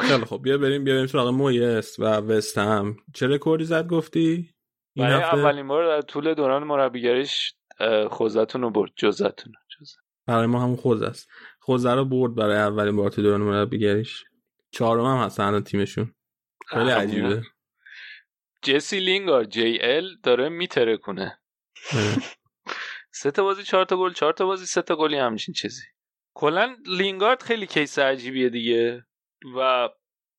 خیلی خب بیا بریم بیا بریم سراغ مویس و وست هم چه رکوردی زد گفتی؟ این هفته؟ اولین بار در طول دوران مربیگریش خوزتون رو برد. جزتون. برای ما همون خوز است. خوزه رو برد برای اولین بار تو دوران مربیگریش. چهارم هم هستن تیمشون. خیلی آه، عجیبه. جسی لینگار جی ال داره میتره کنه آره. سه تا بازی چهار تا گل چهار تا بازی سه تا گلی همچین چیزی. کلا لینگارد خیلی کیس عجیبیه دیگه. و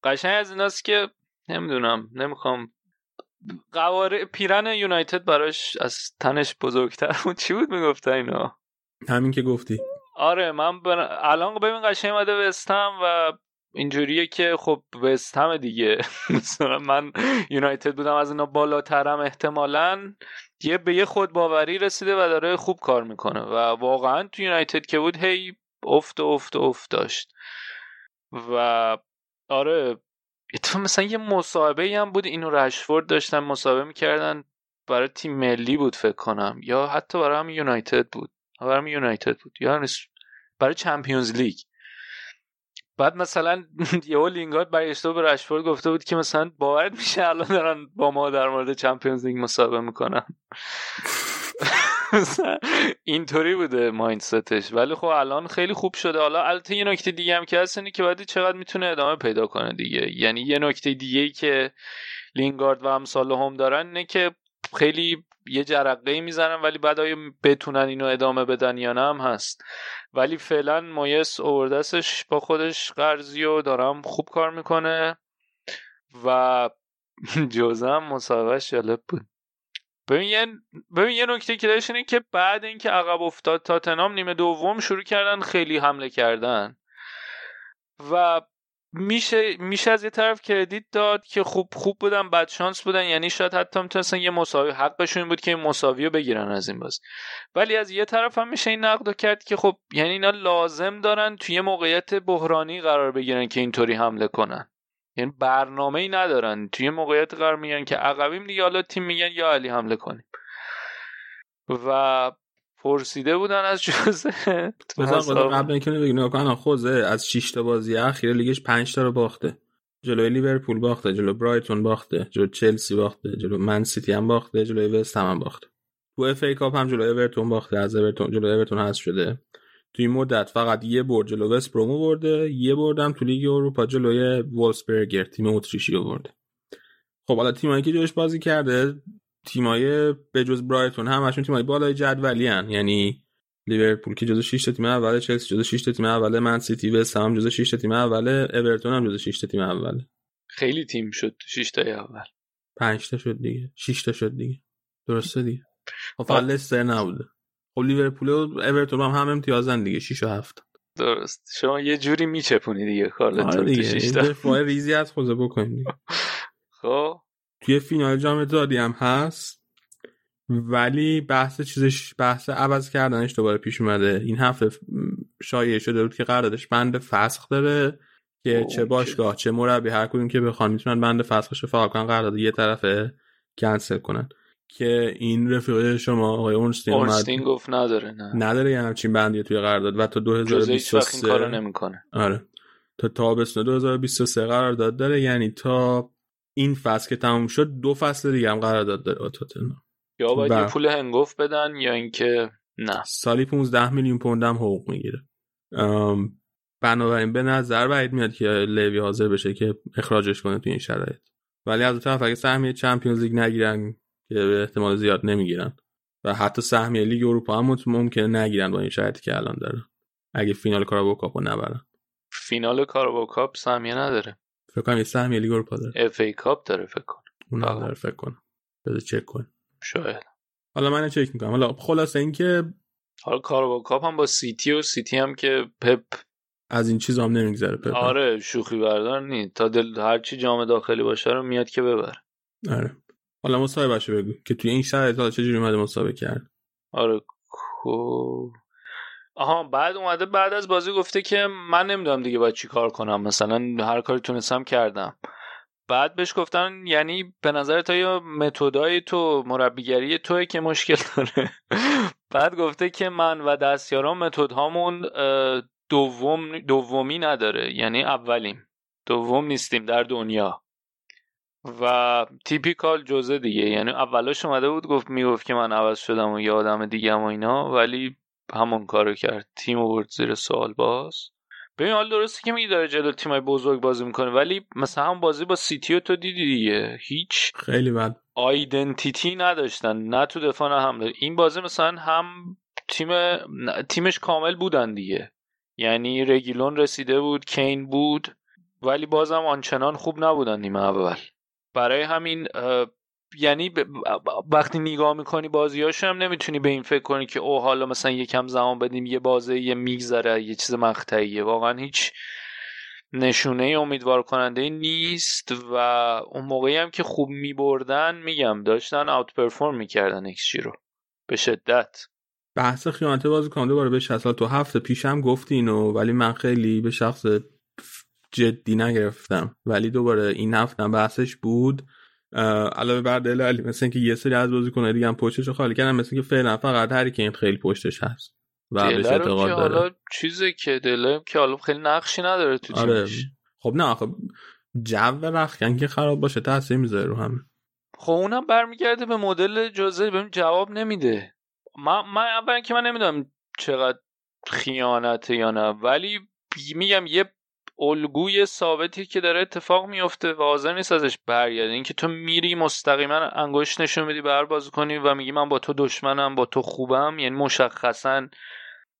قشنگ از ایناست که نمی‌دونم نمی‌خوام. قواره پیرن یونایتد براش از تنش بزرگتر بود. چی بود می‌گفتن اینا؟ همین که گفتی. آره من بر... الان ببین قشنگ اومده وستهم و اینجوریه که خب وستهم دیگه. مثلا من یونایتد بودم از اینا بالاترم احتمالا یه به یه خود باوری رسیده و داره خوب کار می‌کنه و واقعا تو یونایتد که بود هی افت افت افت داشت. و آره تو مثلا یه مصاحبه هم بود اینو رشفورد داشتن مصاحبه می‌کردن برای تیم ملی بود فکر کنم یا حتی برای هم یونایتد بود برای هم یونایتد بود یا برای چمپیونز لیگ. بعد مثلا یهو لینگارد برگشته به رشفورد گفته بود که مثلا باورت میشه الان دارن با ما در مورد چمپیونز لیگ مصاحبه می‌کنن. اینطوری بوده مایندستش. ولی خب الان خیلی خوب شده. حالا البته یه نکته دیگه هم که هست اینه که بعد چقدر می‌تونه ادامه پیدا کنه دیگه. یعنی یه نکته دیگه که لینگارد و امثال هم دارن اینه که خیلی یه جرقه می‌زنن ولی بعد آیا بتونن اینو ادامه بدن یا نه هم هست. ولی فعلا مایس اووردستش با خودش قرضی و دارم خوب کار می‌کنه و جوزه هم مصاحبهش جالب بود. ببین یه ببین یه نکته که داشت اینه که بعد اینکه عقب افتاد تاتنام نیمه دوم شروع کردن خیلی حمله کردن. و میشه میشه از یه طرف کردیت داد که خوب خوب بودن بد شانس بودن. یعنی شاید حتی می‌تونستن یه مساوی حقشون بود که این مساوی رو بگیرن از این باز ولی از یه طرف هم میشه این نقد کرد که خب یعنی اینا لازم دارن توی یه موقعیت بحرانی قرار بگیرن که اینطوری حمله کنن. یعنی برنامه ای ندارن. توی موقعیت قرار میگن که عقبیم دیگه حالا تیم میگن یا علی حمله کنیم. و پرسیده بودن از جوزه. قبل اینکه بگیم کنم خوزه از 6 تا بازی اخیر لیگش 5 تا رو باخته. جلوی لیورپول باخته جلو برایتون باخته جلو چلسی باخته جلو من سیتی هم باخته جلوی وست هم, هم باخته. تو FA Cup هم جلو اورتون باخته از اورتون جلو اورتون حذف شده. تو این مدت فقط یه برد جلو وست برومو برده یه بردم تو لیگ اروپا جلوی وولسبرگر تیم اتریشی برده. خب حالا تیمایی که جلوش بازی کرده تیمای به جز برایتون همشون تیمای بالای جدولی هن. یعنی لیورپول که جزو 6 تیم اول چلسی جزو 6 تیم اول من سیتی و هم جزو 6 تیم اول اورتون هم جزو 6 تیم اول. خیلی تیم شد 6 تا اول. 5 تا شد دیگه. 6 تا شد دیگه. درسته دیگه. خب لستر نبوده. خب لیورپول و اورتون هم هم امتیازن دیگه 6 و 7 درست. شما یه جوری میچپونی دیگه کارلتون آره دیگه. دفاع ریزی از خوزه بکنیم دیگه. خب. توی فینال جام جهانی هم هست ولی بحث چیزش بحث عوض کردنش دوباره پیش اومده. این هفته شایعه شده بود که قراردادش بند فسخ داره که چه باشگاه چه مربی هر کدوم که بخوان می‌تونن بند فسخش رو فعال کنن قرارداد یه طرفه کنسل کنن. که این رفیق شما آقای اورنستین اورنستین گفت نداره نه. نداره یه همچین بندی توی قرارداد. و تا 2023 این کارو نمی‌کنه. آره. تا تابستون 2023 قرارداد داره یعنی تا این فصل که تموم شد دو فصل دیگه هم قرارداد داره با تاتنهام. یا باید یه پول هنگفت بدن یا اینکه نه؟ سالی 15 میلیون پوند هم حقوق می‌گیره. بنابراین به نظر بعید میاد که لوی حاضر بشه که اخراجش کنه تو این شرایط. ولی از طرف اگه سهمیه چمپیونز لیگ نگیرن که به احتمال زیاد نمی‌گیرن و حتی سهمیه لیگ اروپا هم ممکنه نگیرن با این شرایطی که الان داره اگه فینال کاراباو کاپو نبرن. فینال Carabao Cup سهمیه نداره. فکر کنم یه سهمیه لیگ اروپا داره. FA Cup داره فکر کنم اون داره فکر کنم بذار چک کن شاید. حالا من چک می‌کنم. حالا خلاصه اینکه حالا Carabao Cup هم با سیتی و سیتی هم که پپ از این چیز هم نمیگذره پپ. آره شوخی بردار نی تا دل هر چی جام داخلی باشه رو میاد که ببره. آره. حالا مصاحبه باشه بگو. که توی این شرایط حالا چجوری اومده مصاحبه کرد؟ آره کو آها بعد اومده بعد از بازی گفته که من نمی‌دونم دیگه باید چی کار کنم مثلا هر کاری تونستم کردم. بعد بهش گفتن یعنی به نظر تا یا متدای تو مربیگری توی که مشکل داره. بعد گفته که من و دستیاران متد هامون دوم دومی نداره یعنی اولیم. دوم نیستیم در دنیا. و تیپیکال جزه دیگه یعنی اولش اومده بود گفت می‌گفت که من عوض شدم و یه آدم دیگه و اینا ولی همون کارو کرد. تیم برد زیر سوال باز. ببین حال درسته که میگی داره جلو تیمای بزرگ بازی می‌کنه ولی مثلا هم بازی با سیتی تو دیدی دیگه. هیچ خیلی بد. آیدنتیتی نداشتن نه تو دفاع نه هم این بازی مثلا هم تیم تیمش کامل بودن دیگه. یعنی رگیلون رسیده بود کین بود ولی بازم آنچنان خوب نبودن نیمه اول. برای همین یعنی وقتی نگاه می‌کنی بازیاش هم نمی‌تونی به این فکر کنی که او حالا مثلا یکم زمان بدیم یه بازه یه میگذره یه چیز مقطعیه. واقعا هیچ نشونه امیدوار کننده نیست و اون موقعی هم که خوب میبردن میگم داشتن outperform می‌کردن ایکس رو. به شدت. بحث خیانت بازیکنا در باره آرسنال تو هفته پیشم گفتی اینو ولی من خیلی به شخص جدی نگرفتم. ولی دوباره این هفته بحثش بود. علاوه بر دل مثل اینکه یه سری از بازیکن‌ها دیگه هم پشتش خالی کردن مثل اینکه فعلا فقط هری که این خیلی پشتش هست و بهش اعتقاد داره. حالا چیزی که دلم که حالا خیلی نقشی نداره تو آره. خب نه خب جو رخکن که خراب باشه تاثیر می‌ذاره رو همه. خب اونم برمیگرده به مدل جزء ببین جواب نمیده. من من اول که من نمی‌دونم چقدر خیانته یا نه ولی میگم یه الگوی ثابتی که داره اتفاق میفته و حاضر نیست ازش برگرده اینکه تو میری مستقیما انگشت نشون میدی به هر کنی و میگی من با تو دشمنم با تو خوبم. یعنی مشخصا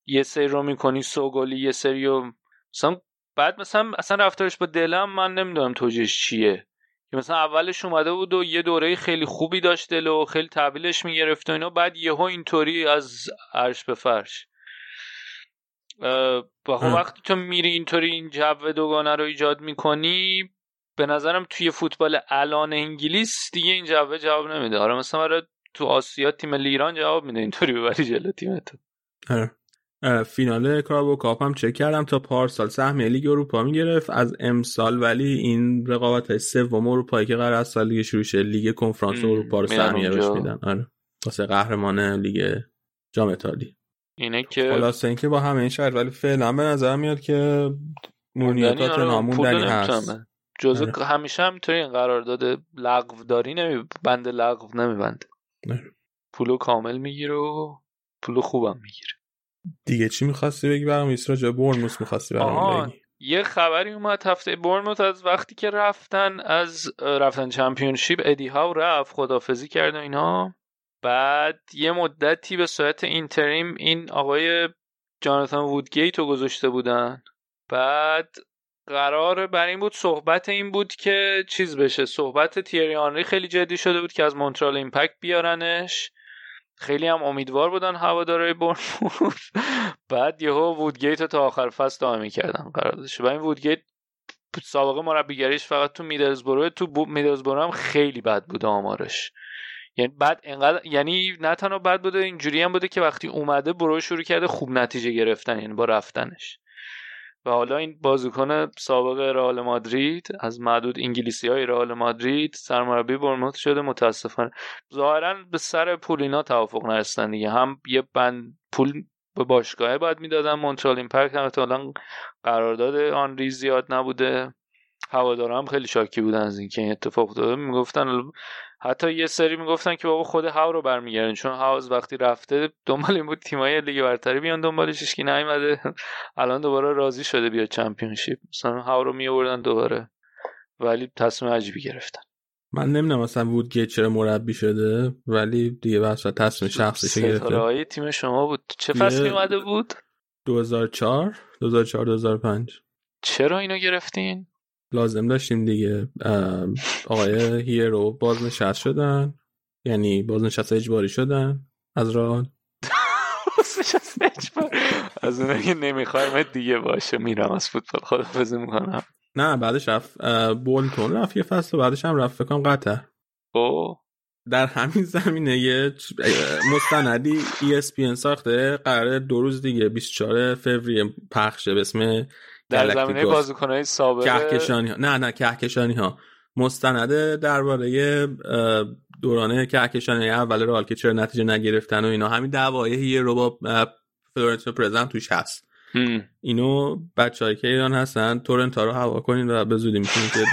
یه سری رو می‌کنی سوگلی یه سری رو. مثلا بعد مثلا اصلا رفتارش با دلم من نمی‌دونم توجهش چیه. که مثلا اولش اومده بود و یه دوره خیلی خوبی داشت دل و خیلی تحویلش می‌گرفت و اینا. بعد یهو اینطوری از عرش به فرش. خب وقتی تو میری اینطوری این جو دوگانه رو ایجاد می‌کنی به نظرم توی فوتبال الان انگلیس دیگه این جو جواب نمیده. آره مثلا برای تو آسیا تیم ایران جواب میده اینطوری ببری جلو تیم تو. آره. فینال کارابو کاپ هم چک کردم تا پارسال سهم لیگ اروپا می‌گرفت. از امسال ولی این رقابت های سوم اروپایی که قراره از سال دیگه شروع شه لیگ کنفرانس اروپا رو سهمیه بهش میدن. آره. واسه قهرمان لیگ جام اتحادیه اینه که خلاصه اینکه با همه این شرط ولی فعلا به نظر میاد که مورینیو تا ناموندنی هست. جزء آره. همیشه هم تو این قرارداد لغو داری نمی بند لغو نمیبنده. آره. پولو کامل می‌گیره و پولو خوبم می‌گیره. دیگه چی می‌خواستی بگی برام؟ ایسرا جا برنموس می‌خواستی برام بگی. یه خبری اومد هفته برنموت از وقتی که رفتن از رفتن چمپیونشیپ ادی هاو رفت خدافزی کرد و اینا. بعد یه مدتی به صورت اینتریم این آقای جاناتان وودگیت رو گذاشته بودن. بعد قرار بر این بود صحبت این بود که چیز بشه. صحبت تیری آنری خیلی جدی شده بود که از مونترال ایمپکت بیارنش. خیلی هم امیدوار بودن هوادارهای برنموث بعد یهو وودگیت تا آخر فصل دائمی کردن قراردادش. و این وودگیت سابقه مربیگریش فقط تو میدلزبرو تو میدلزبرو هم خیلی بد بود آمارش. یعنی بعد انقدر یعنی نه تنها بد بوده اینجوری هم بوده که وقتی اومده برو شروع کرده خوب نتیجه گرفتن یعنی با رفتنش. و حالا این بازیکن سابق رئال مادرید از معدود انگلیسی های رئال مادرید سرمربی برموت شده متاسفانه. ظاهرا به سر پول اینا توافق نرسیدن دیگه. هم یه بند پول به باشگاه باید می‌دادن مونترال ایمپکت هم احتمالا قرارداد آن ریز زیاد نبوده. هوادارا هم خیلی شاکی بودن از اینکه این اتفاق افتاده. می‌گفتن حتی یه سری می‌گفتن که بابا خود هاو رو برمیگردن چون هاوز وقتی رفته دنبال این بود تیمای لیگ برتری بیان دنبالش هیچ نیومده. الان دوباره راضی شده بیاد چمپیونشیپ. مثلا هاو رو میآوردن دوباره. ولی تصمیم عجیبی گرفتن. من نمی‌دونم مثلا وودگیت چرا مربی شده ولی دیگه بس تصمیم شخصی گرفته. تیم شما بود. چه فصلی اومده بود؟ 2004 2004 2005 چرا اینو گرفتین؟ لازم داشتیم دیگه. آقای هیرو بازنشست شدن. یعنی بازنشست اجباری شدن از راه از اون که نمی‌خوایم دیگه باشه میرم از فوتبال. خدافزی می‌کنم. نه بعدش رفت بولتون رفت یه فصل و بعدش هم رفت فکرم قطر. او در همین زمینه یه مستندی ESPN ساخته. قراره دو روز دیگه 24 فوریه پخشه به اسم در زمینه بازیکنهای سابق کهکشانی ها. نه نه کهکشانی ها. مستنده درباره دورانه کهکشانی اول رئال که چرا نتیجه نگرفتن و اینا. همین دعوای رو با فلورنتینو پرزنت توش هست. اینو بچه‌ای که ایران هستن تورنتا رو هوا کنین و به زودی می‌تونید که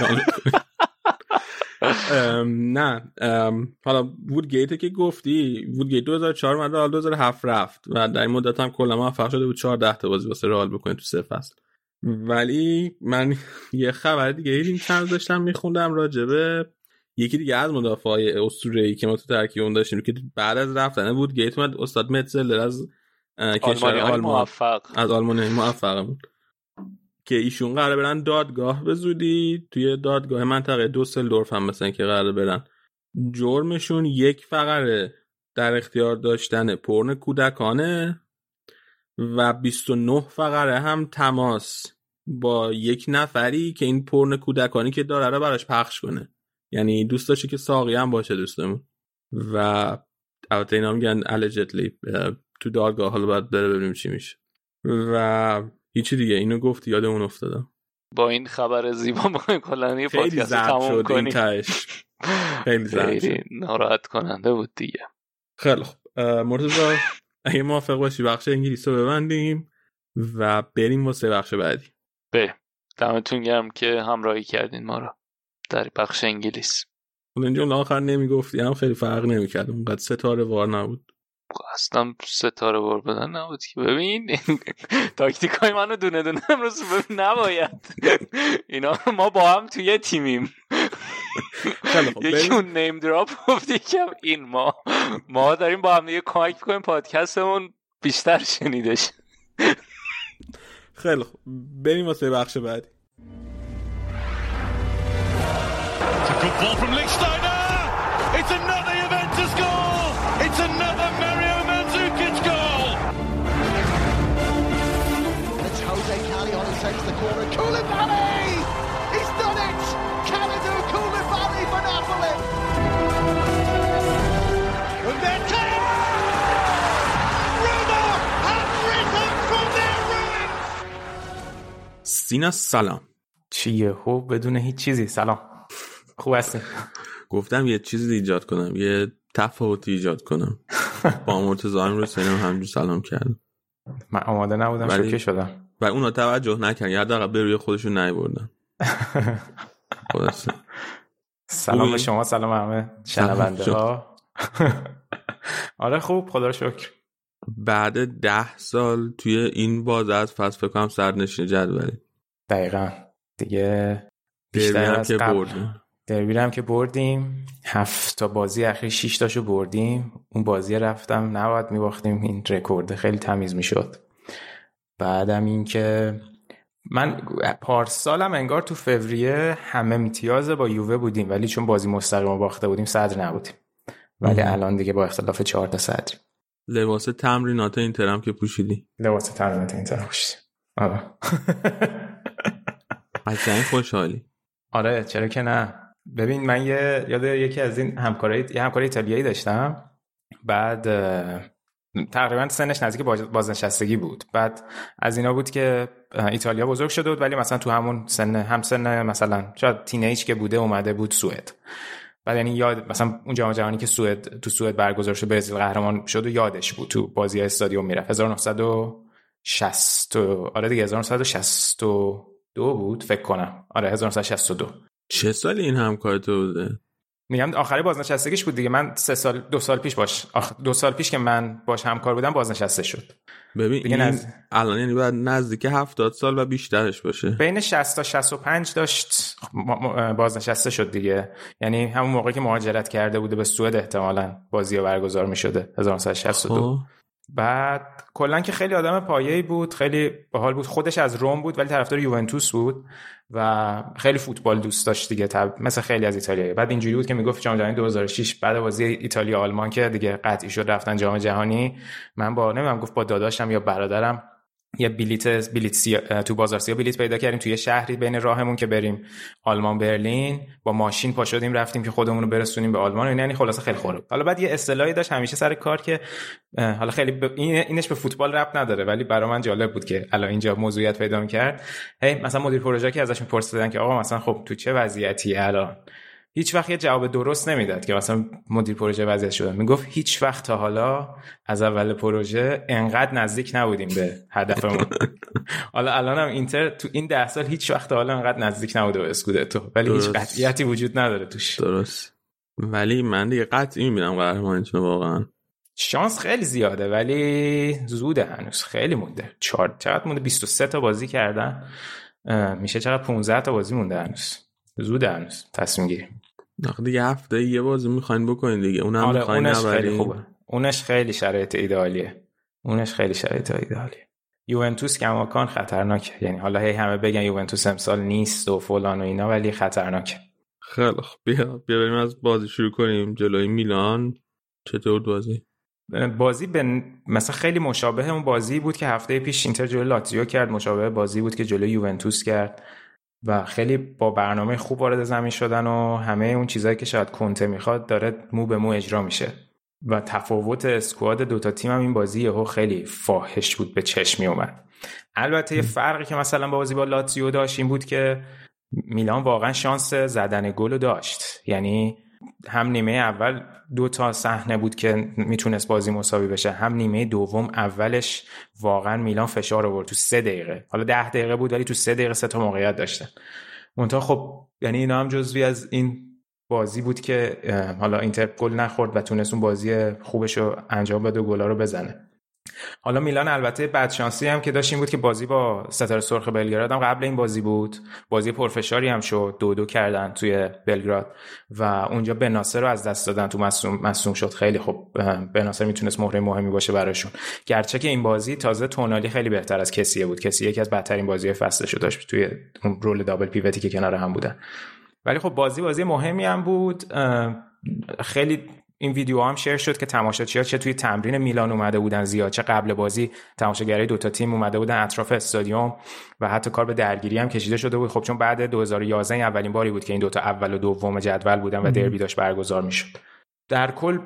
نه حالا وودگیت که گفتی وودگیت 2004 من رئال 2007 رفت. و در این مدت هم کلا موفق شده بود 14 تا بازی واسه رئال بکنه تو سه فصل ولی من یه خبر دیگه این چند داشتم میخوندم راجبه یکی دیگه از مدافعای اسطوره‌ای که ما تو ترکیب اون داشتیم که بعد از رفتن بود گیت اومد استاد متزلر از کشور آلمان. موفق. از آلمان موفق بود که ایشون قرار برن دادگاه به زودی توی دادگاه منطقه دوسلدورف هم مثلا که قرار برن. جرمشون یک فقره در اختیار داشتن پرن کودکانه. و 29 فقره هم تماس. با یک نفری که این پرن کودکانی که داره رو براش پخش کنه. یعنی دوست داشته که ساقی هم باشه دوستمون. و البته اینا میگن الجتلی تو دادگاه. حالا باید بره ببینیم چی میشه. و هیچی دیگه. اینو گفت یادمون افتادم با این خبر زیبا ما کلا یه پادکست تموم کنیم. خیلی زرد شد. ناراحت کننده بود دیگه. خیلی خب مرتضی اگه موافق باشی بخش انگلیس رو ببندیم و بریم واسه بخش بعدی. به دمتون گرم که همراهی کردین ما رو در بخش انگلیس. اون اینجا آخر نمی‌گفتی هم خیلی فرق نمی‌کرد. اونقدر ستاره وار نبود. اصلا ستاره وار بدن نبود که. ببین تاکتیک های منو دونه دونه امروز نباید. اینا ما با هم توی تیمیم. یکی اون نیم دراپ گفت یکم این ما ما داریم با هم دیگه کمک کنیم پادکستمون بیشتر شنیدش. خیلی خوب. بریم واسه بخش بعدی. Ball from Lichtsteiner. سینا سلام. چیه؟ خب بدون هیچ چیزی. سلام. خوب هستی گفتم یه چیزی ایجاد کنم یه تفاوتی ایجاد کنم. با مرتضی امیر حسین هم همجور سلام کردم. من آماده نبودم ولی- شوکه شدم. و اونا توجه نکردن یا حداقل به روی خودشون خلاصه. سلام؟ به شما سلام همه شنونده ها. آره خوب خدا شکر. بعد ده سال توی این باز از فصل فکر کنم سرنشین جدولی. دقیقا. دیگه بیشتر هم از که قبل. بردیم. دربی رو هم که بردیم. هفت تا بازی اخیر شیش تاشو بردیم. اون بازی رفتم نباید میباختیم. این رکورد خیلی تمیز می‌شد. بعدم این که من پارسالم انگار تو فوریه همه امتیاز با یووه بودیم ولی چون بازی مستقیم باخته بودیم صدر نبودیم. ولی. الان دیگه با اختلاف چهار تا صدریم لباس تمرینات اینترم که پوشیدی. لباس تمرینات این طرف پوشیدیم. آره. قشنگ خوشحالی. آره چرا که نه. ببین من یه یاد یکی از این همکارای یه همکار ایتالیایی داشتم. بعد تقریبا سنش نزدیک باز- بازنشستگی بود. بعد از اینا بود که ایتالیا بزرگ شده بود ولی مثلا تو همون سن هم سن مثلا شاید تینیج که بوده اومده بود سوئد. بعد یعنی یاد مثلا اون جام جهانی که سوئد تو سوئد برگزار شد برزیل قهرمان شد و یادش بود. تو بازی استادیوم می‌رفت. 1960 و- آره دیگه 1962 بود فکر کنم. آره 1962 چه سالی این همکار تو بوده؟ میگم آخری بازنشستگیش بود دیگه. من سه سال دو سال پیش باش آخ... دو سال پیش که من باش همکار بودم بازنشسته شد. ببین این نز- الان یعنی باید نزدیک هفتاد سال و بیشترش باشه. بین 60 تا 65 داشت. ما- بازنشسته شد دیگه. یعنی همون موقعی که مهاجرت کرده بوده به سوئد احتمالاً بازی برگزار می شده 1962 خب. بعد کلا که خیلی آدم پایه‌ای بود خیلی باحال بود. خودش از روم بود ولی طرفدار یوونتوس بود و خیلی فوتبال دوست داشت دیگه. تب... مثل خیلی از ایتالیایی. بعد اینجوری بود که می‌گفت جام جهانی 2006 بعد بازی ایتالیا آلمان که دیگه قطعی شد رفتن جام جهانی. من با نمی‌دونم گفت با داداشم یا برادرم. یه بلیت بلیت سیا... تو بازار سیا بلیت پیدا کردیم توی شهری بین راهمون که بریم آلمان برلین با ماشین پا شدیم رفتیم که خودمون رو برسونیم به آلمان. یعنی خلاصه خیلی بود. حالا بعد یه اصطلاحی داشت همیشه سر کار که حالا خیلی ب... این... اینش به فوتبال رب نداره ولی برای من جالب بود که الان اینجا موضوعیت پیدا کرد هی مثلا مدیر پروژه که ازش میپرسیدن که آقا مثلا خب تو چه وضعیتی الان هیچ وقت یه جواب درست نمی‌داد که مثلا مدیر پروژه وضعیت شده. می‌گفت هیچ وقت تا حالا از اول پروژه انقدر نزدیک نبودیم به هدفمون. حالا الان هم اینتر تو این ده سال هیچ وقت تا حالا انقدر نزدیک نبوده به اسکودتو. ولی هیچ درست. قطعیتی وجود نداره توش. درست. ولی من دیگه قطعی می‌بینم قهرمانیتون واقعا. شانس خیلی زیاده ولی زوده هنوز. خیلی مونده. چهار چقدر مونده؟ 23 تا بازی کردن. میشه چقدر 15 تا بازی مونده هنوز. زوده هنوز. تصمیم گیری. آخه دیگه هفته یه بازی می‌خواین بکنین دیگه. اونم آره اونش خیلی خوبه. اونش خیلی شرایط ایدئالیه اونش خیلی شرایط ایدئالیه یوونتوس کماکان خطرناکه. یعنی حالا هی همه بگن یوونتوس امسال نیست و فلان و اینا ولی خطرناکه. خیلی خب بیا بیا بریم از بازی شروع کنیم. جلوی میلان. چطور بازی؟ بازی به مثلا خیلی مشابه اون بازی بود که هفته پیش اینتر جلوی لاتزیو کرد. مشابه بازی بود که جلوی یوونتوس کرد. و خیلی با برنامه خوب وارد زمین شدن و همه اون چیزهایی که شاید کنته می‌خواد داره مو به مو اجرا میشه. و تفاوت اسکواد دوتا تیم هم این بازی یهو خیلی فاحش بود به چشم می اومد البته یه فرقی که مثلا با بازی با لاتزیو داشت این بود که میلان واقعا شانس زدن گل داشت. یعنی هم نیمه اول دو تا صحنه بود که می‌تونست بازی مساوی بشه. هم نیمه دوم اولش واقعا میلان فشار آورد تو سه دقیقه. حالا ده دقیقه بود ولی تو سه دقیقه سه تا موقعیت داشتن منتها خب یعنی اینا هم جزوی از این بازی بود که حالا اینتر گل نخورد و تونست اون بازی خوبش رو انجام بده و گلا رو بزنه. حالا میلان البته بدشانسی هم که داشت این بود که بازی با ستاره سرخ بلگراد هم قبل این بازی بود. بازی پرفشاری هم شد. دو دو کردن توی بلگراد. و اونجا بناسر رو از دست دادن تو مصوم, شد. خیلی خوب بناسر می‌تونست مهره مهمی باشه براشون. گرچه که این بازی تازه تونالی خیلی بهتر از کسیه بود. کسی یکی از بدترین بازی فصلش رو داشت توی اون رول دابل پیوتی که کنار هم بودن. ولی خب بازی بازی مهمی هم بود. خیلی این ویدیو هم شیر شد که تماشاچی‌ها چه توی تمرین میلان اومده بودن زیاد چه قبل بازی تماشاگرای دوتا تیم اومده بودن اطراف استادیوم و حتی کار به درگیری هم کشیده شده بود. خب چون بعد 2011 اولین باری بود که این دوتا اول و دوم جدول بودن و دربی داشت برگزار می‌شد. در کل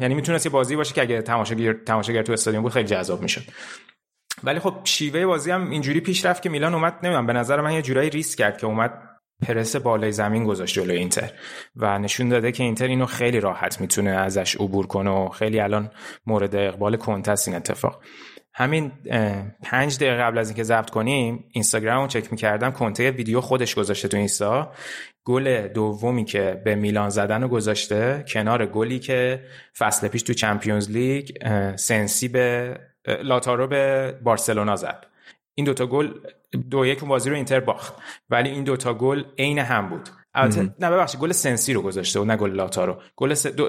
یعنی می‌تونست یه بازی باشه که اگه تماشاگر تماشاگر تو استادیوم بود خیلی جذاب می‌شد. ولی خب شیوه بازی هم اینجوری پیش رفت که میلان اومد نمی‌دونم به نظر من یه جورایی ریسک کرد که اومد پرس بالای زمین گذاشت جلوی اینتر و نشون داده که اینتر اینو خیلی راحت می‌تونه ازش عبور کنه و خیلی الان مورد اقبال کنتست این اتفاق. همین پنج دقیقه قبل از اینکه ضبط کنیم اینستاگرام رو چک می‌کردم کنته ویدیو خودش گذاشته تو اینستا. گل دومی که به میلان زدن رو گذاشته کنار گلی که فصل پیش تو چمپیونز لیگ سنسی و لاتارو به بارسلونا زد. این دوتا گل دو یک بازی رو اینتر باخت. ولی این دوتا گل عین هم بود. البته نه ببخشید گل سنسی رو گذاشته و نه گل لاتارو گل س... دو...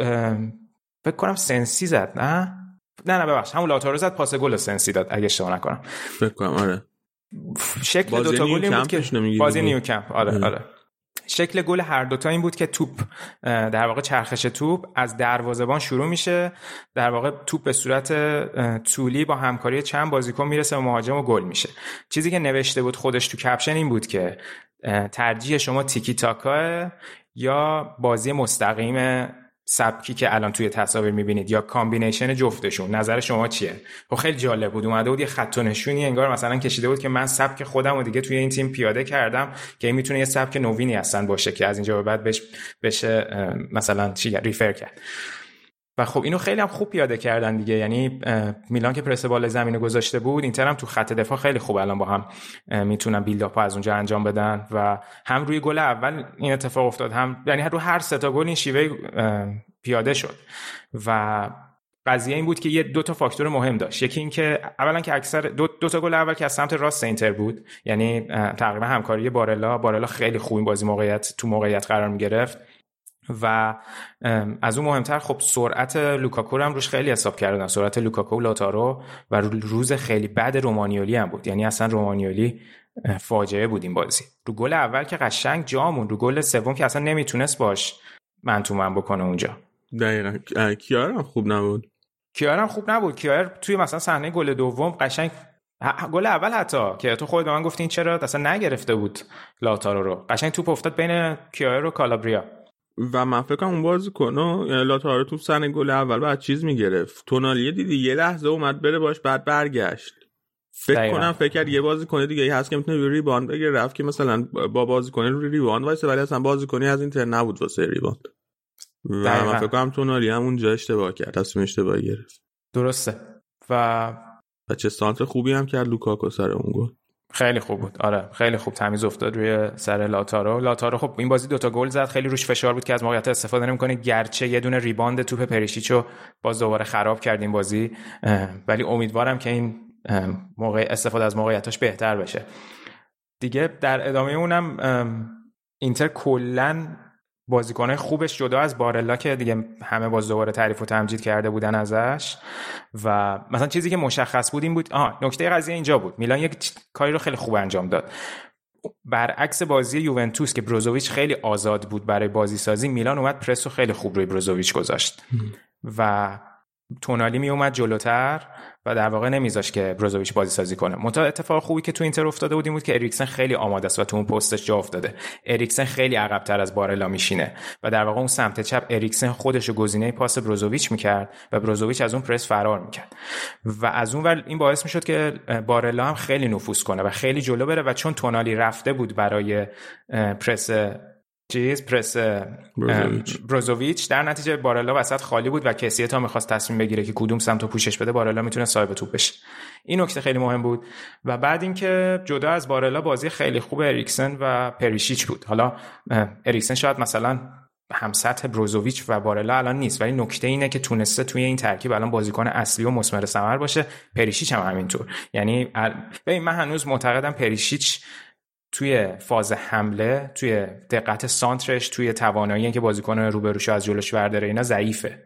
فکر کنم سنسی زد نه؟ نه نه ببخشید همون لاتارو زد پاس گل سنسی داد اگه اشتباه نکنم. فکر کنم آره. شکل دوتا گل بود که بازی نیوکمپ آره آره. شکل گل هر دوتا این بود که توپ در واقع چرخش توپ از دروازه‌بان شروع میشه. در واقع توپ به صورت طولی با همکاری چند بازیکن می‌رسه و مهاجم و گل میشه. چیزی که نوشته بود خودش تو caption این بود که ترجیح شما تیکی تاکا یا بازی مستقیم سبکی که الان توی تصاویر می‌بینید یا combination جفتشون نظر شما چیه؟ خب خیلی جالب بود. اومده بود یه خط و نشونی انگار مثلا کشیده بود که من سبک خودم و دیگه توی این تیم پیاده کردم که این می‌تونه یه سبک نوینی هستن باشه که از اینجا به بعد بشه مثلا چی ریفر کرد. و خب اینو خیلی هم خوب پیاده کردن دیگه. یعنی میلان که پرس بال زمین گذاشته بود اینتر هم تو خط دفاع خیلی خوب الان با هم می‌تونن بیلداپ از اونجا انجام بدن و هم روی گل اول این اتفاق افتاد هم یعنی رو هر سه تا گل این شیوه پیاده شد. و قضیه این بود که یه دو تا فاکتور مهم داشت. یکی این که اولا که اکثر دو, دو تا گل اول که از سمت راست اینتر بود یعنی تقریبا همکاری بارلا بارلا خیلی خوب این بازی موقعیت تو موقعیت قرار می گرفت و از اون مهمتر خب سرعت لوکاکو هم روش خیلی حساب کردن. سرعت لوکاکو لاتارو و روز خیلی بد رومانیولی هم بود. یعنی اصلا رومانیولی فاجعه بود این بازی. رو گل اول که قشنگ جامون رو گل سوم که اصلا نمی‌تونست باش من تو من بکنه اونجا. دقیقا. کیار هم خوب نبود. کیار هم خوب نبود. کیار توی مثلا صحنه گل دوم قشنگ گل اول حتی که تو خود من گفتین چرا؟ اصلا نگرفته بود لاتارو رو. قشنگ توپ افتاد بین کیار و کالابریا. و من فکر اون بازیکنه لاتارو تو سن گل اول بعد چیز می‌گرفت. تونالیه دیدی یه لحظه اومد بره باش بعد برگشت. فکر دقیقا. کنم فکر کرد یه بازی کنه دیگه هست که می‌تونه rebound بگیره. رفت که مثلا با بازیکنه روی rebound وایسه ولی اصلا بازیکنی از اینتر نبود واسه rebound. و من فکر کنم تونالی هم اونجا اشتباه کرد تصمیم اشتباهی گرفت. درسته. و و چه سانتر خوبی هم کرد لوکاکو سر اون گل. خیلی خوب بود. آره خیلی خوب تمیز افتاد روی سر لاتارو. لاتارو خب این بازی دوتا گل زد. خیلی روش فشار بود که از موقعیت استفاده نمی‌کنه گرچه یه دونه rebound توپ پریشیچو باز دوباره خراب کردیم بازی ولی امیدوارم که این موقع استفاده از موقعیتاش بهتر بشه. دیگه در ادامه اونم اینتر کلا بازیکنه خوبش جدا از بارلا که دیگه همه باز دوباره تعریف و تمجید کرده بودن ازش. و مثلا چیزی که مشخص بود این بود آها نکته قضیه اینجا بود. میلان یک کاری رو خیلی خوب انجام داد. برعکس بازی یوونتوس که بروزوویچ خیلی آزاد بود برای بازی سازی میلان اومد پرس رو خیلی خوب روی بروزوویچ گذاشت. و تونالی می اومد جلوتر. و در واقع نمیذاش که بروزوویچ بازی سازی کنه. منتها اتفاق خوبی که تو اینتر افتاده بود این بود که اریکسن خیلی آماده است و تو اون پستش جا افتاده. اریکسن خیلی عقبتر از بارلا میشینه و در واقع اون سمت چپ اریکسن خودش گزینه پاس بروزوویچ می‌کرد و بروزوویچ از اون پرس فرار می‌کرد. و از اون ور این باعث می‌شد که بارلا هم خیلی نفوذ کنه و خیلی جلو بره و چون تونالی رفته بود برای پرس چیز پرس بروزوویچ. در نتیجه بارلا وسط خالی بود و کسی تا می‌خواست تصمیم بگیره که کدوم سمت رو پوشش بده بارلا می‌تونه صاحب توپ بشه. این نکته خیلی مهم بود. و بعد اینکه جدا از بارلا بازی خیلی خوب اریکسن و پریشیچ بود. حالا اریکسن شاید مثلا هم سطح بروزوویچ و بارلا الان نیست ولی نکته اینه که تونسته توی این ترکیب الان بازیکن اصلی و مسمر ثمر باشه. پریشیچ هم همینطور. یعنی من هنوز معتقدم پریشیچ توی فاز حمله توی دقت سانترش توی توانایی که بازیکن روبروشو از جلوش برداره اینا ضعیفه.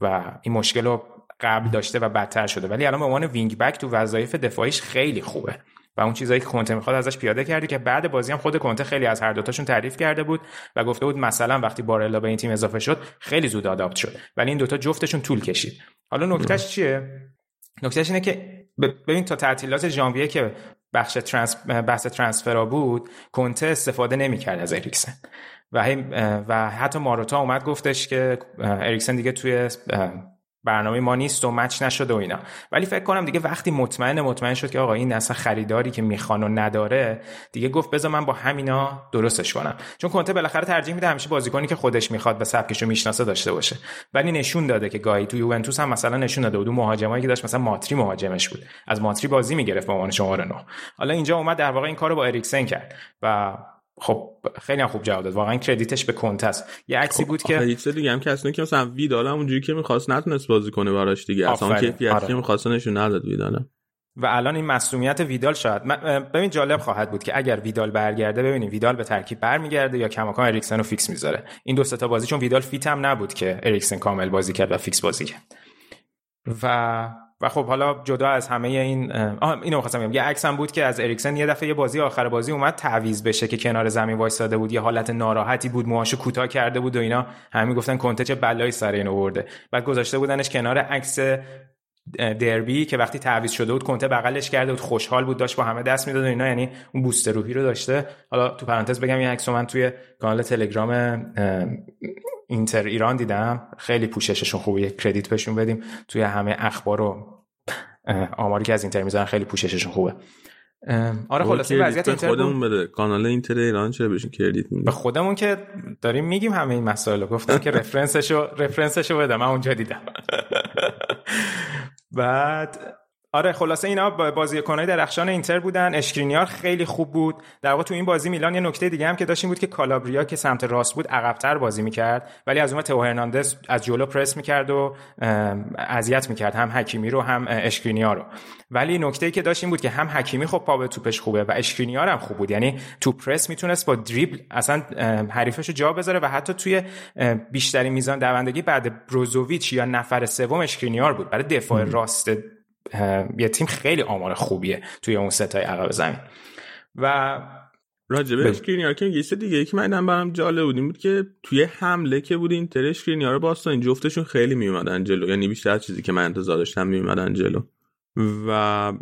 و این مشکل رو قبل داشته و بدتر شده. ولی الان به عنوان وینگ بک تو وظایف دفاعیش خیلی خوبه. و اون چیزایی که کنته می‌خواد ازش پیاده کردی که بعد بازی هم خود کنته خیلی از هر دوتاشون تعریف کرده بود و گفته بود مثلا وقتی بارلا به این تیم اضافه شد خیلی زود آداپت شد. ولی این دوتا جفتشون طول کشید. حالا نکتهش چیه؟ نکتهش اینه که ببین تا تعطیلات ژانویه که بخش ترانس بحث ترانسفرا بود کنته استفاده نمی‌کرد از اریکسن. و و حتی ماروتا اومد گفتش که اریکسن دیگه توی برنامه ما نیست و مچ نشد و اینا. ولی فکر کنم دیگه وقتی مطمئن مطمئن شد که آقا این اصلا خریداری که می‌خوان و نداره دیگه گفت بذار من با همینا درستش کنم. چون کنته بالاخره ترجیح میده همیشه بازیکنی که خودش می‌خواد به سبکش رو می‌شناسه داشته باشه. ولی نشون داده که گاهی تو یوونتوس هم مثلا نشون داده بود. مهاجمایی که داشت مثلا ماتری مهاجمش بود. از ماتری بازی می‌گرفت به عنوان شماره 9 حالا اینجا اومد در واقع این کارو با اریکسن کرد و خب خیلی هم خوب جواب داد. واقعا credit ش به کنته است. یه عکسی خب بود که یه چیز دیگه هم که اصلا که مثلا ویدال هم اونجوری که می‌خواست نتونست بازی کنه براش دیگه. اصلا کیفیتی آره. که می‌خواست نشون نداد ویدال و الان این مسئولیت ویدال شاید. ببین جالب خواهد بود که اگر ویدال برگرده ببینیم ویدال به ترکیب برمیگرده یا کماکان اریکسن رو fix می‌ذاره. این دو تا بازی چون ویدال fit هم نبود که اریکسن کامل بازی کرد و fix بازی کرد. و و خب حالا جدا از همه این آه اینو می‌خواستم بگم. یه عکس هم بود که از اریکسن یه دفعه یه بازی آخر بازی اومد تعویض بشه که کنار زمین وایساده بود. یه حالت ناراحتی بود موهاشو کوتاه کرده بود و اینا. همه گفتن کنته چه بلایی سر این آورده بعد گذاشته بودنش کنار عکس دربی که وقتی تعویض شده بود کنته بغلش کرده بود. خوشحال بود داشت با همه دست می‌داد و اینا. یعنی اون بوست روحی رو داشته. حالا تو پرانتز بگم این عکس من توی کانال تلگرام اینتر ایران دیدم. خیلی پوشششون خوبه. کردیت بهشون بدیم. توی همه اخبار و آماری که از اینتر می‌ذارن خیلی پوشششون خوبه. آره خلاصه وضعیت اینتر خودمون بده. کانال اینتر ایران چرا بهشون کردیت به خودمون که داریم میگیم همه این مسائل رو. گفتم که رفرنسشو رفرنسشو بده. من اونجا دیدم. بعد آره خلاصه اینا بازیکنای درخشان اینتر بودن. اشکرینیار خیلی خوب بود. در واقع تو این بازی میلان یه نکته دیگه هم که داشتیم بود که کالابریا که سمت راست بود عقبتر بازی می‌کرد. ولی از اون تو هرناندز از جلو پرس می‌کرد و اذیت می‌کرد. هم حکیمی رو هم اشکرینیار رو. ولی نکته ای که داشتیم بود که هم حکیمی خب پا به توپش خوبه و اشکرینیار هم خوب بود. یعنی تو پرس می‌تونست با دریبل اصلا حریفش رو جا بذاره و حتی توی بیشترین میزان دوندگی بعد بروزوویچ یا نفر سوم اشکرینیار بود. برای دفاع راست یه تیم خیلی آمار خوبیه توی اون ستای عقب زمین. و راجبه اشکرینیار که یه دیگه ای که من برام جالب بود این بود که توی حمله که بود این تر اشکرینیار رو باستان جفتشون خیلی میومدن جلو. یعنی بیشتر چیزی که من انتظار داشتم میومدن جلو. و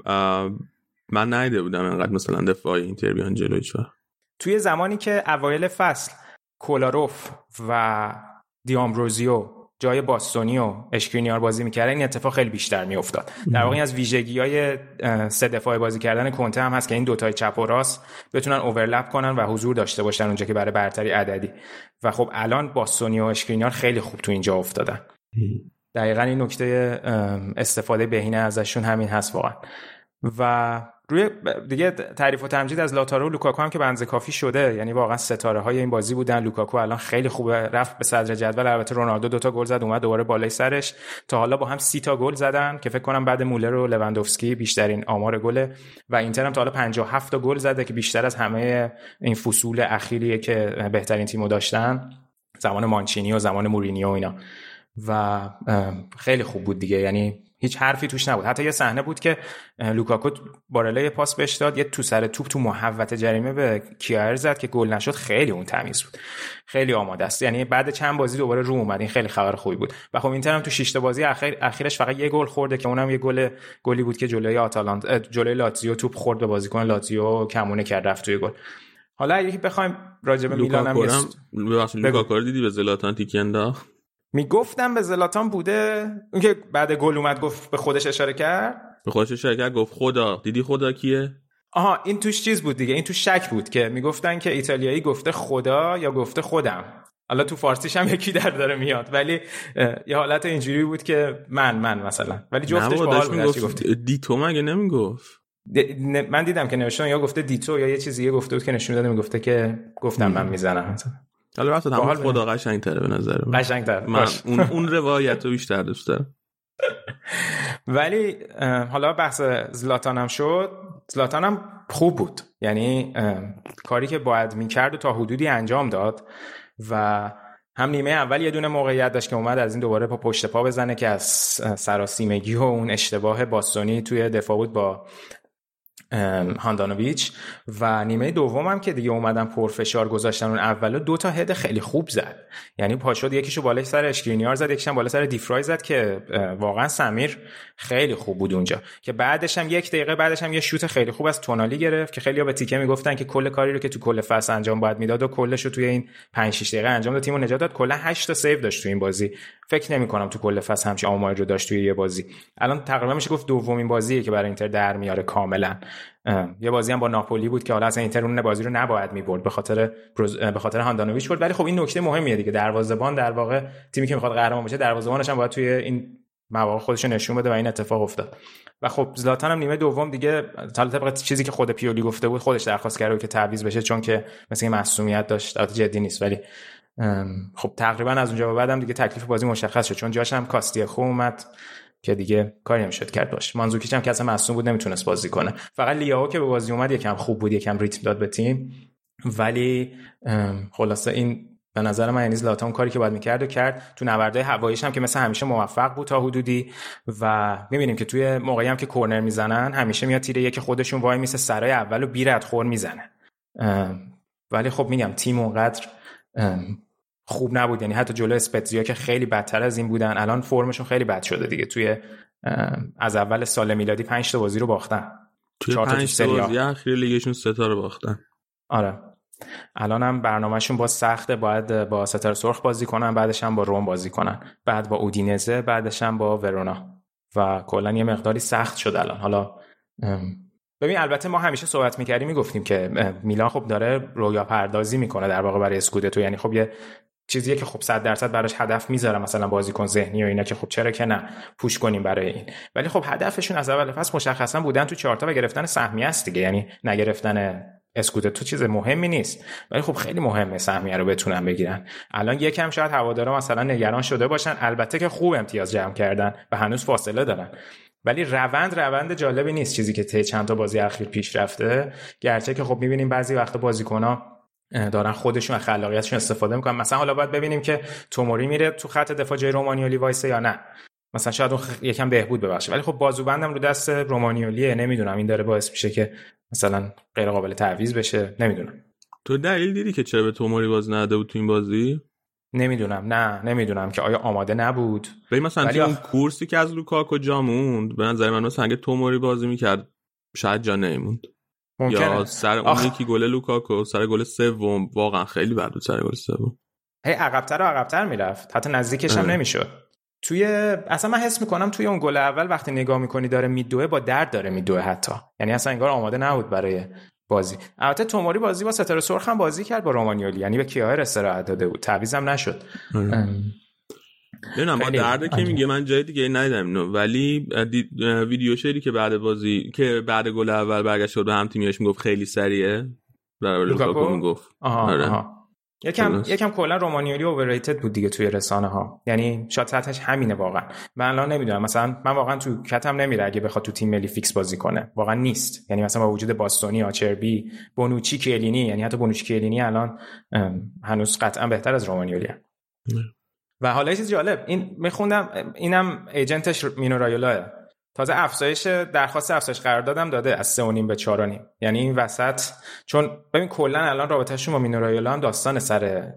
من نیده بودم انقدر مثلا دفاع اینتر بیان جلوی چرا توی زمانی که اوایل فصل کولاروف و دیامبروزیو جای باستونی و اشکرینیار بازی می‌کرد این اتفاق خیلی بیشتر میافتاد. در واقع از ویژگی های سه دفاع بازی کردن کنته هم هست که این دوتای چپ و راست بتونن overlap کنن و حضور داشته باشن اونجا که برای برتری عددی. و خب الان باستونی و اشکرینیار خیلی خوب تو اینجا افتادن. دقیقا این نکته استفاده بهینه ازشون همین هست واقعا. و روی دیگه تعریف و تمجید از لاتارو و لوکاکو هم که بنز کافی شده. یعنی واقعا ستاره های این بازی بودن. لوکاکو الان خیلی خوبه. رفت به صدر جدول. البته رونالدو دوتا گل زد اومد دوباره بالای سرش. تا حالا با هم سی تا گل زدن که فکر کنم بعد مولر و لواندوفسکی بیشترین آمار گله. و اینتر هم تا حالا 57 تا گل زده که بیشتر از همه این فصول اخیریه که بهترین تیمو داشتن. زمان مانچینی و زمان مورینیو و اینا. و خیلی خوب بود دیگه. یعنی هیچ حرفی توش نبود. حتی یه صحنه بود که لوکاکو بارلا پاس بهش داد یه تو سر توپ تو محوطه جریمه به کیار زد که گل نشد. خیلی اون تمیز بود. خیلی آماده است. یعنی بعد چند بازی دوباره رو اومد. این خیلی خبر خوبی بود. و خب اینتر هم تو شش بازی اخیر اخیرش فقط یه گل خورده که اونم یه گل گلی بود که جلوی آتالانت جلوی لاتزیو توپ خورد به بازیکن لاتزیو کمونه کرد رفت توی گل. حالا اگه بخوایم راجع به میلان هم لوکاکو دیدی به زلاتان تیکی انداخت می‌گفتم به زلاتان بوده؟ اون که بعد گل اومد گفت به خودش اشاره کرد؟ به خودش اشاره کرد گفت خدا. دیدی خدا کیه؟ آها این توش چیز بود دیگه. این توش شک بود که می‌گفتن که ایتالیایی گفته خدا یا گفته خودم. حالا تو فارسیش هم یکی در داره میاد. ولی یه حالت اینجوری بود که من من مثلا. ولی جفتش باحال بود دیتو مگه نمی‌گفت؟ من دیدم که نوشتن یا گفته دیتو یا یه چیزی گفته بود که نشون داده می‌گفته که گفتم من می‌زنم. مثلا حالا راست هم خدا قشنگ تره به نظر من. قشنگ تر من اون, اون روایت رو بیشتر دوست دارم. ولی حالا بحث زلاتان هم شد. زلاتان هم خوب بود. یعنی کاری که باید می‌کرد و تا حدودی انجام داد و هم نیمه اول یه دونه موقعیت داشت که اومد از این دوباره پا پشت پا بزنه که از سراسیمگی و اون اشتباه باستونی توی دفاع بود با هاندانویچ. و نیمه دومم که دیگه اومدن پرفشار گذاشتن اون اولو دو تا هد خیلی خوب زد. یعنی پاشد یکیشو بالای سر اشکرینیار زد یکیشم بالا سر دیفرای زد که واقعا سمیر خیلی خوب بود اونجا. که بعدش هم یک دقیقه بعدش هم یه شوت خیلی خوب از تونالی گرفت که خیلی به تیکه می‌گفتن که کل کاری رو که تو کل فصل انجام باید می‌داد و کلش رو توی این 5 6 دقیقه انجام داد. تیمو نجات داد. کلا 8 تا save داشت تو این بازی. فکر نمی کنم تو کل فصل همچین آماری رو داشت توی یه بازی. الان تقریبا میشه گفت دومین بازیه که برای اینتر در میاره کاملا. یه بازی هم با ناپولی بود که حالا اصلا اینتر اون بازی رو نباید می‌برد به خاطر به خاطر هاندانویچ بود. ولی خب این نکته مهمیه دیگه. دروازه‌بان در واقع تیمی که می‌خواد قهرمان بشه دروازه‌بانش هم باید توی این مواقع خودش نشون بده و این اتفاق افتاد. و خب زلاتان هم نیمه دوم دیگه حالا طبق چیزی که خود پیولی گفته بود خودش درخواست کرده که تعویض بشه چون که مثل معصومیت داشت. جدی نیست ولی خب تقریبا از اونجا به بعدم دیگه تکلیف بازی مشخص شد. چون جاش هم کاستی خوب اومد. که دیگه کاری نمی‌شد کرد. باش. مانزوکیچ هم که اصلا مصوم بود نمی‌تونست بازی کنه. فقط لیاو که به بازی اومد یکم خوب بود یکم ریتم داد به تیم. ولی خلاصه این به نظر من یعنی زلاتان کاری که باید می‌کرد و کرد. تو نبردهای هواییش هم که مثل همیشه موفق بود تا حدودی. و می‌بینیم که توی موقعی هم که کورنر می‌زنن همیشه میاد تیره یکی خودشون وای میسه سرای اول و بیرد خور می‌زنه. ولی خب میگم تیم اونقدر خوب نبود. یعنی حتی جلو اسپتزیا که خیلی بدتر از این بودن الان فرمشون خیلی بد شده دیگه. توی از اول سال میلادی 5 تا بازی رو باختن. توی 5 تا بازی اخیر لیگشون سه تا رو باختن. آره. الان هم برنامهشون با سخته باید با ستاره سرخ بازی کنن بعدش هم با روم بازی کنن. بعد با اودینزه بعدش هم با ورونا. و کلا یه مقداری سخت شد الان. حالا ببین البته ما همیشه صحبت می‌کردیم می‌گفتیم که میلان خب داره رویا پردازی می‌کنه در واقع برای اسکودتو. یعنی خب یه چیزیه که خب 100 درصد براش هدف می‌ذاره مثلا بازیکن ذهنی و اینا که خب چرا که نه پوش کنیم برای این. ولی خب هدفشون از اول فصل مشخصا بودن تو چارتا و گرفتن سهمیه است دیگه. یعنی نگرفتن اسکوت تو چیز مهمی نیست. ولی خب خیلی مهمه سهمیه رو بتونن بگیرن. الان یکم شاید هوادارا مثلا نگران شده باشن. البته که خوب امتیاز جمع کردن و هنوز فاصله دارن. ولی روند روند جالبی نیست چیزی که طی چند تا بازی اخیر پیش رفته. گرچه که خب می‌بینیم بعضی وقت بازیکن‌ها دارن خودشون خلاقیتشون استفاده می‌کنن. مثلا حالا باید ببینیم که توموری میره تو خط دفاع جای رومانیولی وایسه یا نه. مثلا شاید اون یکم بهبود ببخشه. ولی خب بازوبندم رو دست رومانیولیه نمی‌دونم. این داره باعث میشه که مثلا غیر قابل تعویض بشه. نمی‌دونم. تو دلیل دیدی که چرا به توموری بازی نداده بود تو این بازی؟ نمی‌دونم. نه. نمی‌دونم که آیا آماده نبود. ولی مثلا ولی اون کورسی که از لوکاکو جا موند به نظر من مثلا اگه توموری بازی می‌کرد شاید جا نمیموند ممکنه. یا سر اون یکی گل لوکاکو سر گل سوم. واقعا خیلی بد بود سر گل سوم. هی عقبتر و عقبتر می‌رفت. حتی نزدیکش هم نمی‌شد. توی اصلا من حس می‌کنم توی اون گل اول وقتی نگاه می‌کنی داره میدوه با درد داره میدوه حتی. یعنی اصلا انگار آماده نبود برای بازی. البته توموری بازی با ستاره سرخ هم بازی کرد با رومانیولی. یعنی به کیاهر استراحت داده بود. تعویضم نشد. نه با درده که میگه من جای دیگه ندیدم. اینو ولی ویدیو شدی که بعد بازی که بعد گل اول برگشت به هم تیمیش می‌گفت خیلی سریعه. برای لوکاکو؟ می‌گفت. آها, آره. آها. یکم یکم کلا رومانیولی overrated بود دیگه توی رسانه ها یعنی شاید سطحش همینه واقعا. من الان نمی‌دونم مثلا من واقعا تو کتم نمیره اگه بخواد تو تیم ملی فیکس بازی کنه. واقعا نیست. یعنی مثلا با وجود باستونی آچربی بونوچی کیلینی یعنی حتی بونوچی کیلینی الان هنوز قطعا بهتر از رومانیولی و حالا چیز جالب این میخوندم اینم agent ش مینو رایولا تازه افزایش درخواست افزایش قراردادم داده از 3.5 به 4.5 یعنی این وسط چون ببین کلا الان رابطهشون با مینو رایولا هم داستان سر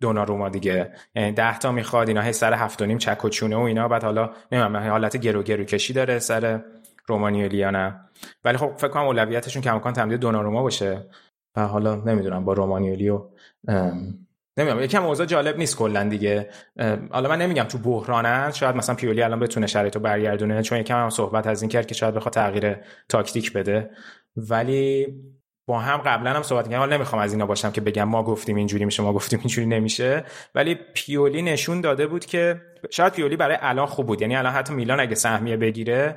دوناروما دیگه. یعنی 10 تا می‌خواد اینا هی سر 7.5 چک و چونه و اینا. بعد حالا نمی‌دونم حالت گرو گرو کشی داره سر رومانیولی نه ولی خب فکر کنم اولویتشون کماکان تمدید دوناروما باشه. و حالا نمی‌دونم با رومانیولی و نمی‌دونم یکم اوضاع جالب نیست کلا دیگه. حالا من نمیگم تو بحرانن شاید مثلا پیولی الان بتونه شرایطو برگردونه چون یکم هم صحبت از این کرد که شاید بخواد تغییر تاکتیک بده. ولی با هم قبلا هم صحبت کردیم. حالا نمی‌خوام از اینا باشم که بگم ما گفتیم اینجوری میشه ما گفتیم اینجوری نمیشه. ولی پیولی نشون داده بود که شاید پیولی برای الان خوب بود. یعنی الان حتی میلان اگه سهمیه بگیره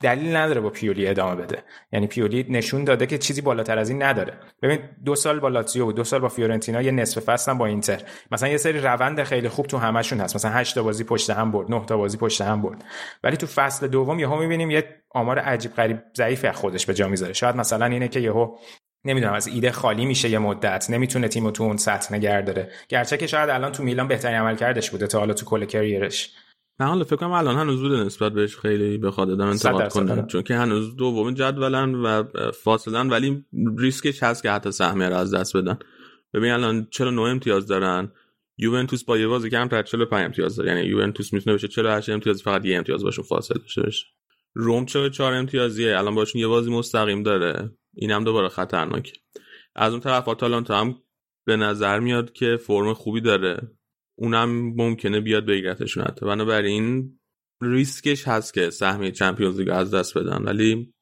دلیل نداره با پیولی ادامه بده. یعنی پیولی نشون داده که چیزی بالاتر از این نداره. ببین دو سال با لاتزیو بود دو سال با فیورنتینا یه نصف فصل با اینتر. مثلا یه سری روند خیلی خوب تو همشون هست. مثلا 8 تا بازی پشت هم برد 9 تا بازی پشت هم برد. ولی تو فصل دوم یهو می‌بینیم یه آمار عجیب غریب ضعیف از خودش به جا می‌ذاره. شاید مثلا اینه که یهو نمی‌دونم از ایده خالی میشه یه مدت. نمی‌تونه تیمو تو اون سطح نگه داره. گرچه که شاید الان تو میلان بهترین عمل کردش بوده تا حالا تو کل کریرش. من حالا فکر کنم الان هنوز زود نسبت بهش خیلی بخواد آدم انتقاد کنه چون که هنوز دوم جدولن و فاصلن ولی ریسکش هست که حتی سهمیه رو از دست بدن. ببین الان 49 امتیاز دارن؟ یوونتوس با یه بازی کمتر 45 امتیاز داره. یعنی یوونتوس می‌تونه بشه 48 امتیاز فقط یه امتیاز باشون فاصله داشته باشه. روم 44 امتیازیه. الان باشون یه بازی مستقیم داره. اینم دوباره خطرناکه. از اون طرف آتالانتا هم به نظر میاد که فرم خوبی داره. اونم ممکنه بیاد بگیرتشون حتی بنابراین ریسکش هست که سهمیه چمپیونز لیگ از دست بدن. ولی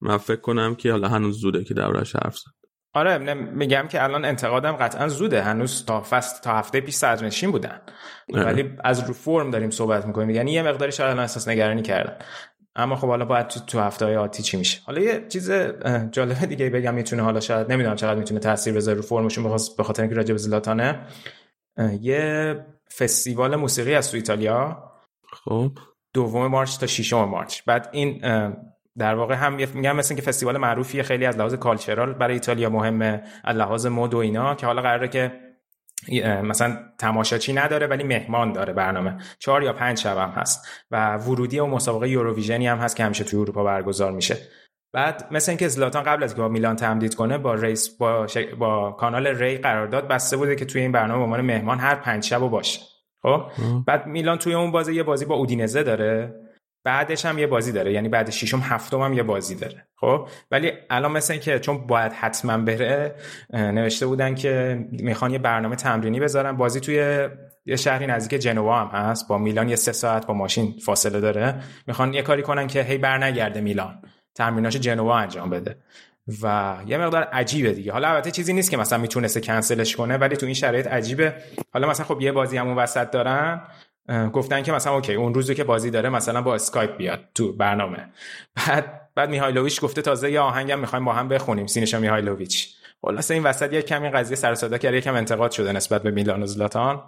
من فکر کنم که حالا هنوز زوده که دورش حرف زد. آره میگم که الان انتقادم قطعا زوده. هنوز تا فست تا هفته پیش صدرنشین بودن. ولی از رو فرم داریم صحبت می‌کنیم. یعنی یه مقداری شاید الان احساس نگرانی کردن. اما خب حالا باید تو, تو هفته های آتی چی میشه. حالا یه چیز جالب دیگه بگم می‌تونه حالا شاید نمی‌دونم چقدر می‌تونه تاثیر بذاره رو فرمشون به خاطر اینکه راجع به زلاتانه. یه فستیوال موسیقی از تو ایتالیا. خب. دوم مارچ تا ششم مارچ. بعد این در واقع هم میگم مثل که فستیوال معروفیه خیلی از لحاظ کالچرال برای ایتالیا مهمه از لحاظ مد و اینا که حالا قراره که مثلا تماشاچی نداره ولی مهمان داره برنامه. چهار یا پنج شب هم هست. و ورودی و مسابقه یوروویژنی هم هست که همیشه توی اروپا برگزار میشه. بعد مثل اینکه زلاتان قبل از که با میلان تمدید کنه با ریس با, با کانال ری قرارداد بسته بوده که توی این برنامه به عنوان مهمان هر پنج شب باشه. خب؟ بعد میلان توی اون بازی یه بازی با اودینزه داره. بعدش هم یه بازی داره. یعنی بعد ششم هفتم هم یه بازی داره. خب؟ ولی الان مثل که چون باید حتما بره نوشته بودن که می‌خوان یه برنامه تمرینی بذارن. بازی توی یه شهری نزدیک جنوا هم هست. با میلان یه سه ساعت با ماشین فاصله داره. می‌خوان یه کاری کنن که هی برنگرده میلان. تمریناش جنوا انجام بده. و یه مقدار عجیبه دیگه. حالا البته چیزی نیست که مثلا می‌تونسته کنسلش کنه ولی تو این شرایط عجیبه. حالا مثلا خب یه بازی همون وسط دارن گفتن که مثلا OK اون روزی که بازی داره مثلا با اسکایپ بیاد تو برنامه. بعد بعد میهایلوویچ گفته تازه یه آهنگم می‌خوایم با هم بخونیم سینیشا میهایلوویچ. خلاص این وسط یه کمی قضیه سر صدا کرد یکم انتقاد شده نسبت به میلان و زلاتان.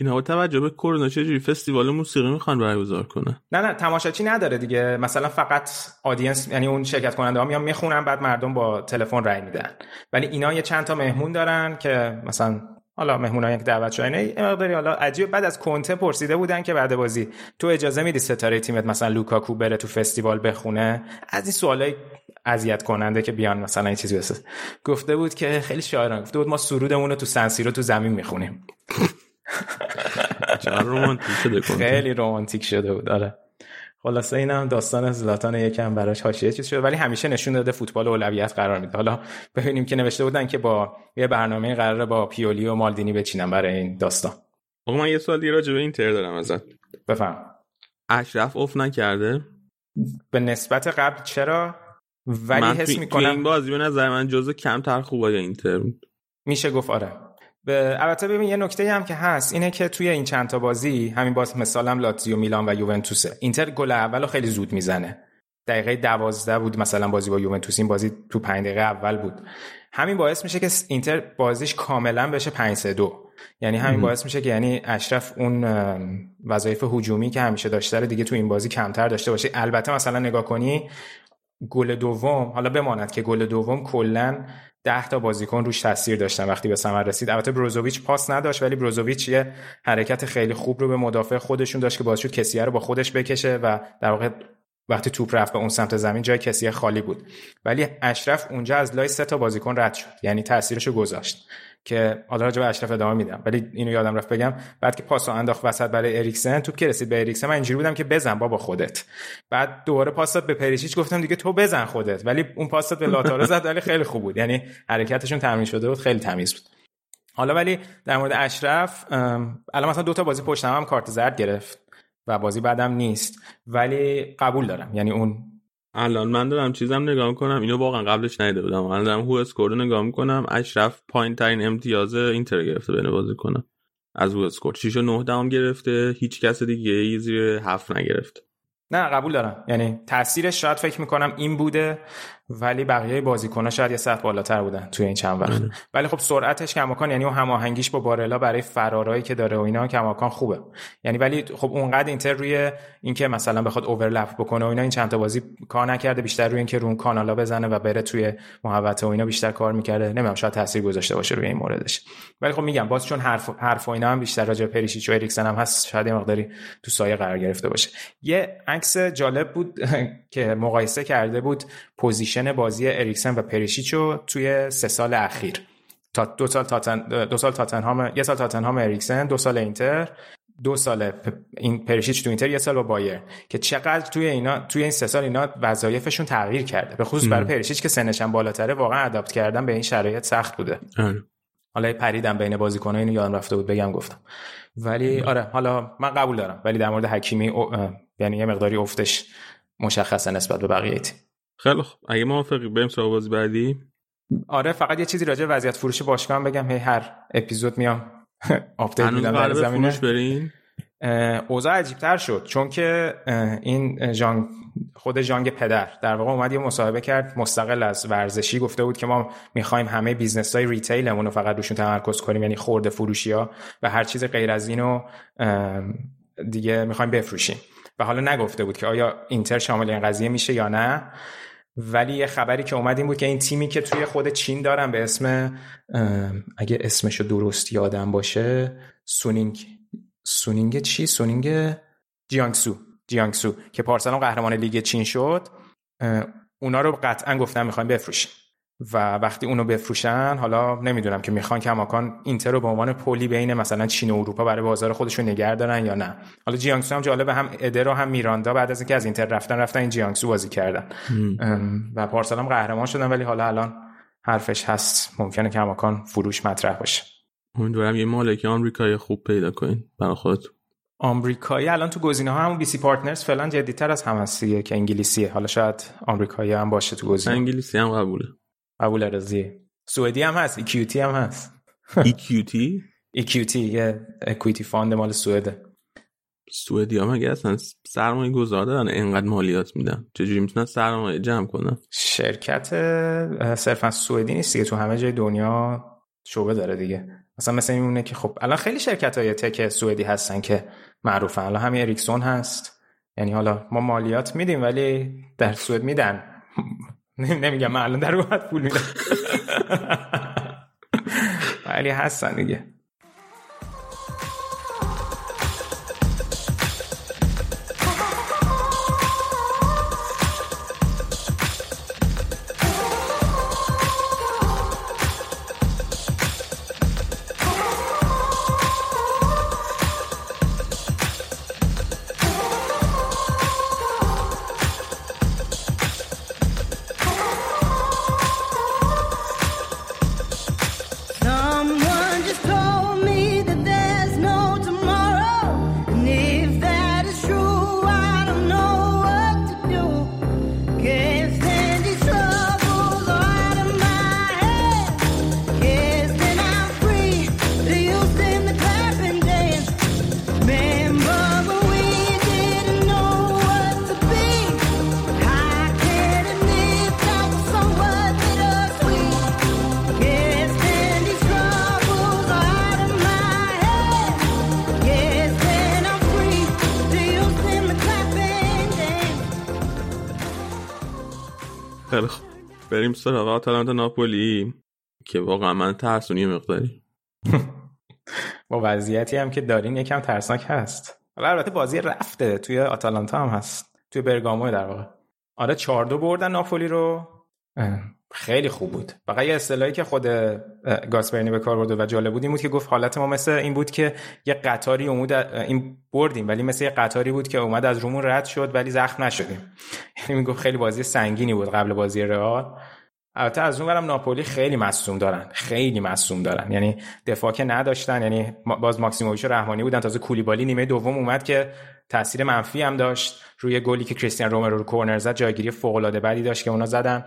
اینا با توجه به کرونا چجوری فستیوال موسیقی می‌خوان برگزار کنه؟ نه نه تماشاچی نداره دیگه. مثلا فقط audience یعنی اون شرکت کننده ها میان می‌خونن بعد مردم با تلفن رای میدن. ولی اینا یه چند تا مهمون دارن که مثلا حالا مهمونای که دعوت شدن مقداری حالا عجیب بعد از کنته پرسیده بودن که بعد بازی تو اجازه میدی ستاره تیمت مثلا لوکاکو بره تو فستیوال بخونه؟ از این سوالای اذیت کننده که بیان مثلا این چیزی بسه گفته بود که خیلی شاعرانه گفته بود ما سرودمون رو تو سنسیرو تو زمین می‌خونیم. خیلی رومانتیک شده بود آره. خلاصه اینم داستان زلاتان یکم براش حاشیه چیز شده ولی همیشه نشون داده فوتبال اولویت قرار میده. حالا ببینیم که نوشته بودن که با یه برنامه قراره با پیولی و مالدینی بچینم برای این داستان. آقا من یه سوال دیگه راجع به اینتر دارم ازت. بفهم. اشرف اوف نکرده. به نسبت قبل چرا؟ ولی من حس می‌کنم این بازی به نظر من جزو کمتر خوبای اینتر بود. میشه گفت آره. البته ببین یه نکته هم که هست اینه که توی این چند تا بازی همین باز مثالم لاتزیو میلان و یوونتوسه. اینتر گل اولو خیلی زود می‌زنه. دقیقه دوازده بود مثلا بازی با یوونتوس این بازی تو پنج دقیقه اول بود. همین باعث میشه که اینتر بازیش کاملا بشه 5 3 2 یعنی همین باعث میشه که یعنی اشرف اون وظایف هجومی که همیشه داشته رو دیگه تو این بازی کمتر داشته باشه. البته مثلا نگاه کنی گل دوم حالا بماند که گل دوم کلا ده تا بازیکن روش تاثیر داشتن وقتی به ثمر رسید. البته بروزوویچ پاس نداشت ولی بروزوویچ یه حرکت خیلی خوب رو به مدافع خودشون داشت که باعث شد کسیه رو با خودش بکشه و در واقع وقتی توپ رفت به اون سمت زمین جای کسیه خالی بود. ولی اشرف اونجا از لای سه تا بازیکن رد شد یعنی تاثیرش گذاشت. که حالا راجع به اشرف ادامه میدم. ولی اینو یادم رفت بگم. بعد که پاسو انداخت وسط برای اریکسن توپ که رسید به اریکسن؟ من اینجوری بودم که بزن بابا خودت. بعد دوباره پاس به پریشیچ. گفتم دیگه تو بزن خودت. ولی اون پاس به لاتارو زد. ولی خیلی خوب بود. یعنی حرکتشون تمرین شده بود. خیلی تمیز بود. حالا ولی در مورد اشرف الان مثلا دو تا بازی پشت هم, هم کارت زرد گرفت و بازی بعدم نیست. ولی قبول دارم. یعنی اون الان من دارم چیزم نگاه می‌کنم. اینو واقعا قبلش ندیده بودم. الان دارم WhoScored رو نگاه می‌کنم. اشرف پایین ترین امتیاز اینتر گرفته بین بازی کنم از WhoScored 6 و 9 دهم گرفته. هیچ کس دیگه ای زیر 7 نگرفته نه قبول دارم. یعنی تاثیرش شاید فکر می‌کنم این بوده. ولی بقیه بازیکن‌ها شاید یه سطح بالاتر بودن توی این چند وقت. ولی خب سرعتش کماکان یعنی اون هماهنگیش با بارلا برای فرارایی که داره و اینا کماکان خوبه. یعنی ولی خب اونقدر اینتر روی اینکه مثلا بخواد overlap بکنه و اینا این چند تا بازی کار نکرده بیشتر روی اینکه رو کانالا بزنه و بره توی محوطه و اینا بیشتر کار می‌کرده. نمی‌دونم شاید تاثیر گذاشته باشه روی این موردش. ولی خب میگم باز چون حرف حرف و اینا هم بیشتر راجع پریشیچ و اریکسن هم هست شاید یه مقداری تو سایه قرار گرفته باشه. یه عکس جالب بود که مقایسه کرده بود position بازی اریکسن و پریشیچو توی سه سال اخیر. تا دو سال تاتن دو سال تاتنهام یه سال تاتنهام اریکسن دو سال اینتر دو سال این پریشیچ تو اینتر یه سال با بایر که چقدر توی اینا توی این سه سال اینا وظایفشون تغییر کرده. به خصوص برای پریشیچ که سنش هم بالاتره واقعا اداپت کردن به این شرایط سخت بوده. آره. حالا پریدم بین بازیکن‌ها اینو یادم رفته بود بگم گفتم. ولی آره حالا من قبول دارم. ولی در مورد حکیمی یعنی یه مقداری افتش مشخصه نسبت به بقیه تیم. خیلی خوب. اگه موافقی بریم سراغ بازی بعدی؟ آره فقط یه چیزی راجع وضعیت فروش باشگاه بگم. هی هر اپیزود میام update میدم در زمینه. ببین اوضاع عجیب تر شد. چون که این جان خود ژانگ پدر در واقع اومد یه مصاحبه کرد. مستقل از ورزشی گفته بود که ما می‌خوایم همه business های retail مون رو فقط روشون تمرکز کنیم یعنی خورده فروشی ها و هر چیز غیر از اینو دیگه می‌خوایم بفروشیم. و حالا نگفته بود که آیا اینتر شامل این قضیه میشه یا نه. ولی یه خبری که اومد این بود که این تیمی که توی خود چین دارن به اسم اگه اسمشو درست یادم باشه سونینگ. سونینگ چی؟ سونینگ جیانگسو. جیانگسو که پارسال قهرمان لیگ چین شد. اونا رو قطعا گفتن می‌خوایم بفروشیم و وقتی اونو بفروشن حالا نمی‌دونم که می‌خوان کماکان اینتر رو به عنوان پلی بین مثلا چین و اروپا برای بازار خودشون نگه دارن یا نه. حالا جیانگسو هم جالبه هم ادر و هم میراندا بعد از اینکه از اینتر رفتن رفتن این جیانگسو بازی کردن. و پارسال هم قهرمان شدن ولی حالا الان حرفش هست. ممکنه کماکان فروش مطرح باشه. امیدوارم یه مالک آمریکایی خوب پیدا کنین. برای خودتون. آمریکایی الان تو گزینه ها همون بی سی پارتنرز فعلا جدیتر از هم هستیه که انگلیسیه. حالا شاید آمریکایی هم باشه تو گزینه. انگلیسی هم قبوله. قبول رضی. سوئدی هم هست EQT هم هست. EQT EQT یه equity fund مال سوئده سوئدی ها مگه اصلا سرمایه گذار دارن؟ اینقدر مالیات میدن. چجوری می‌تونن سرمایه جمع کنن؟ شرکت صرفا سوئدی نیست دیگه تو همه جای دنیا شعبه داره دیگه. مثلا مثل میمونه که خب الان خیلی شرکت های tech سوئدی هستن که معروفن. الان همین اریکسون هست. یعنی حالا ما مالیات میدیم ولی در سوئد میدن. نمیگم من الان در اومد پول میدم. ولی هستن دیگه. سراغ آتالانتا ناپولی که واقعا من ترسونی مقداری. با وضعیتی هم که دارین یکم ترسناک هست. البته بازی رفته توی آتالانتا هم هست. توی برگامو در واقع. آره چهار دو بردن ناپولی رو. خیلی خوب بود. فقط یه اصطلاحی که خود گاسپرینی به کار برده و جالب بود این بود که گفت حالت ما مثل این بود که یه قطاری اومد این بردیم ولی مثل یه قطاری بود که اومد از رومون رد شد ولی زخم نشدیم. یعنی می‌گفت خیلی بازی سنگینی بود قبل بازی رئال. البته از اون برم ناپولی خیلی مصوم دارن. خیلی مصوم دارن. یعنی دفاع که نداشتن یعنی باز ماکسیموویچ رحمانی بودن. تازه کولیبالی نیمه دوم اومد که تاثیر منفی هم داشت. روی گلی که کریستیان رومرو رو کورنر زد جایگیری فوق العاده بعدی داشت که اونا زدن.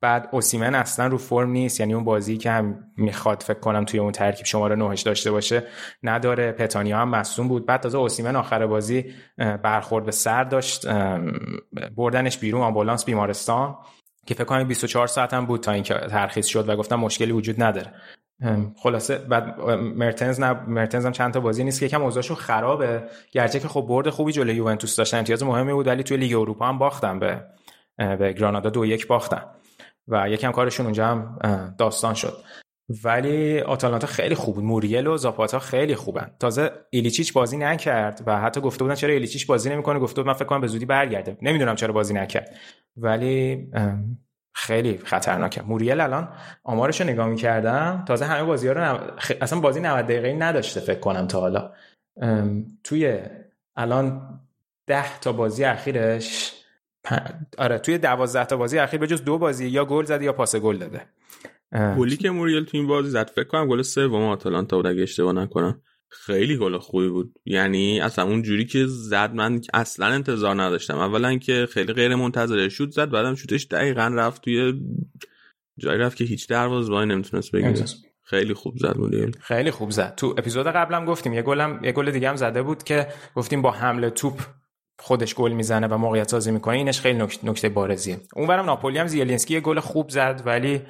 بعد اوسیمن اصلا رو فرم نیست. یعنی اون بازی که هم می‌خواد فکر کنم توی اون ترکیب شماره نهش داشته باشه نداره. پتانیا هم مصوم بود. بعد تازه اوسیمن آخر بازی برخورد به سر داشت. بردنش بیرون. آمبولانس بیمارستان. که فکر کنم 24 ساعت هم بود تا اینکه ترخیص شد و گفتم مشکلی وجود نداره. خلاصه بعد مرتنز نه مرتنز هم چند تا بازی نیست که یکم اوضاعشون خرابه. گرچه که خب برد خوبی جلوی یوونتوس داشتن امتیاز مهمی بود ولی توی لیگ اروپا هم باختن به به گرانادا دو یک باختن. و یکم کارشون اونجا هم داستان شد. ولی آتالانتا خیلی خوب بود. موریل و زاپاتا خیلی خوبن. تازه ایلیچیچ بازی نکرد و حتی گفته بودن چرا ایلیچیچ بازی نمی‌کنه. گفته بود من فکر کنم به زودی برگرده. نمی‌دونم چرا بازی نکرد. ولی خیلی خطرناکه. موریل الان آمارش رو نگاه می‌کردم. تازه همه بازی ها رو نو... اصلا بازی 90 دقیقه نداشته فکر کنم تا حالا. توی الان ده تا بازی اخیرش. آره توی دوازده تا بازی اخیر به جز دو بازی یا گل زده یا پاس گل داده. گلی که موریل تو این بازی زد فکر کنم گل سوم آتالانتا بود اگه اشتباه نکنم. خیلی گل خوبی بود. یعنی اصلا اون جوری که زد من اصلا انتظار نداشتم. اولا که خیلی غیر منتظره شوت زد بعدم شوتش دقیقا رفت توی جایی رفت که هیچ دروازه‌بانی نمی‌تونست بگیره. خیلی خوب زد موریل. خیلی خوب زد. تو اپیزود قبلم گفتیم یه گلم یه گل دیگه هم زده بود که گفتیم با حمله توپ خودش گل می‌زنه و موقعیت سازی می‌کنه. اینش خیلی نکته بارزیه. اونورم ناپولی هم زیلینسکی یه گل خوب زد ولی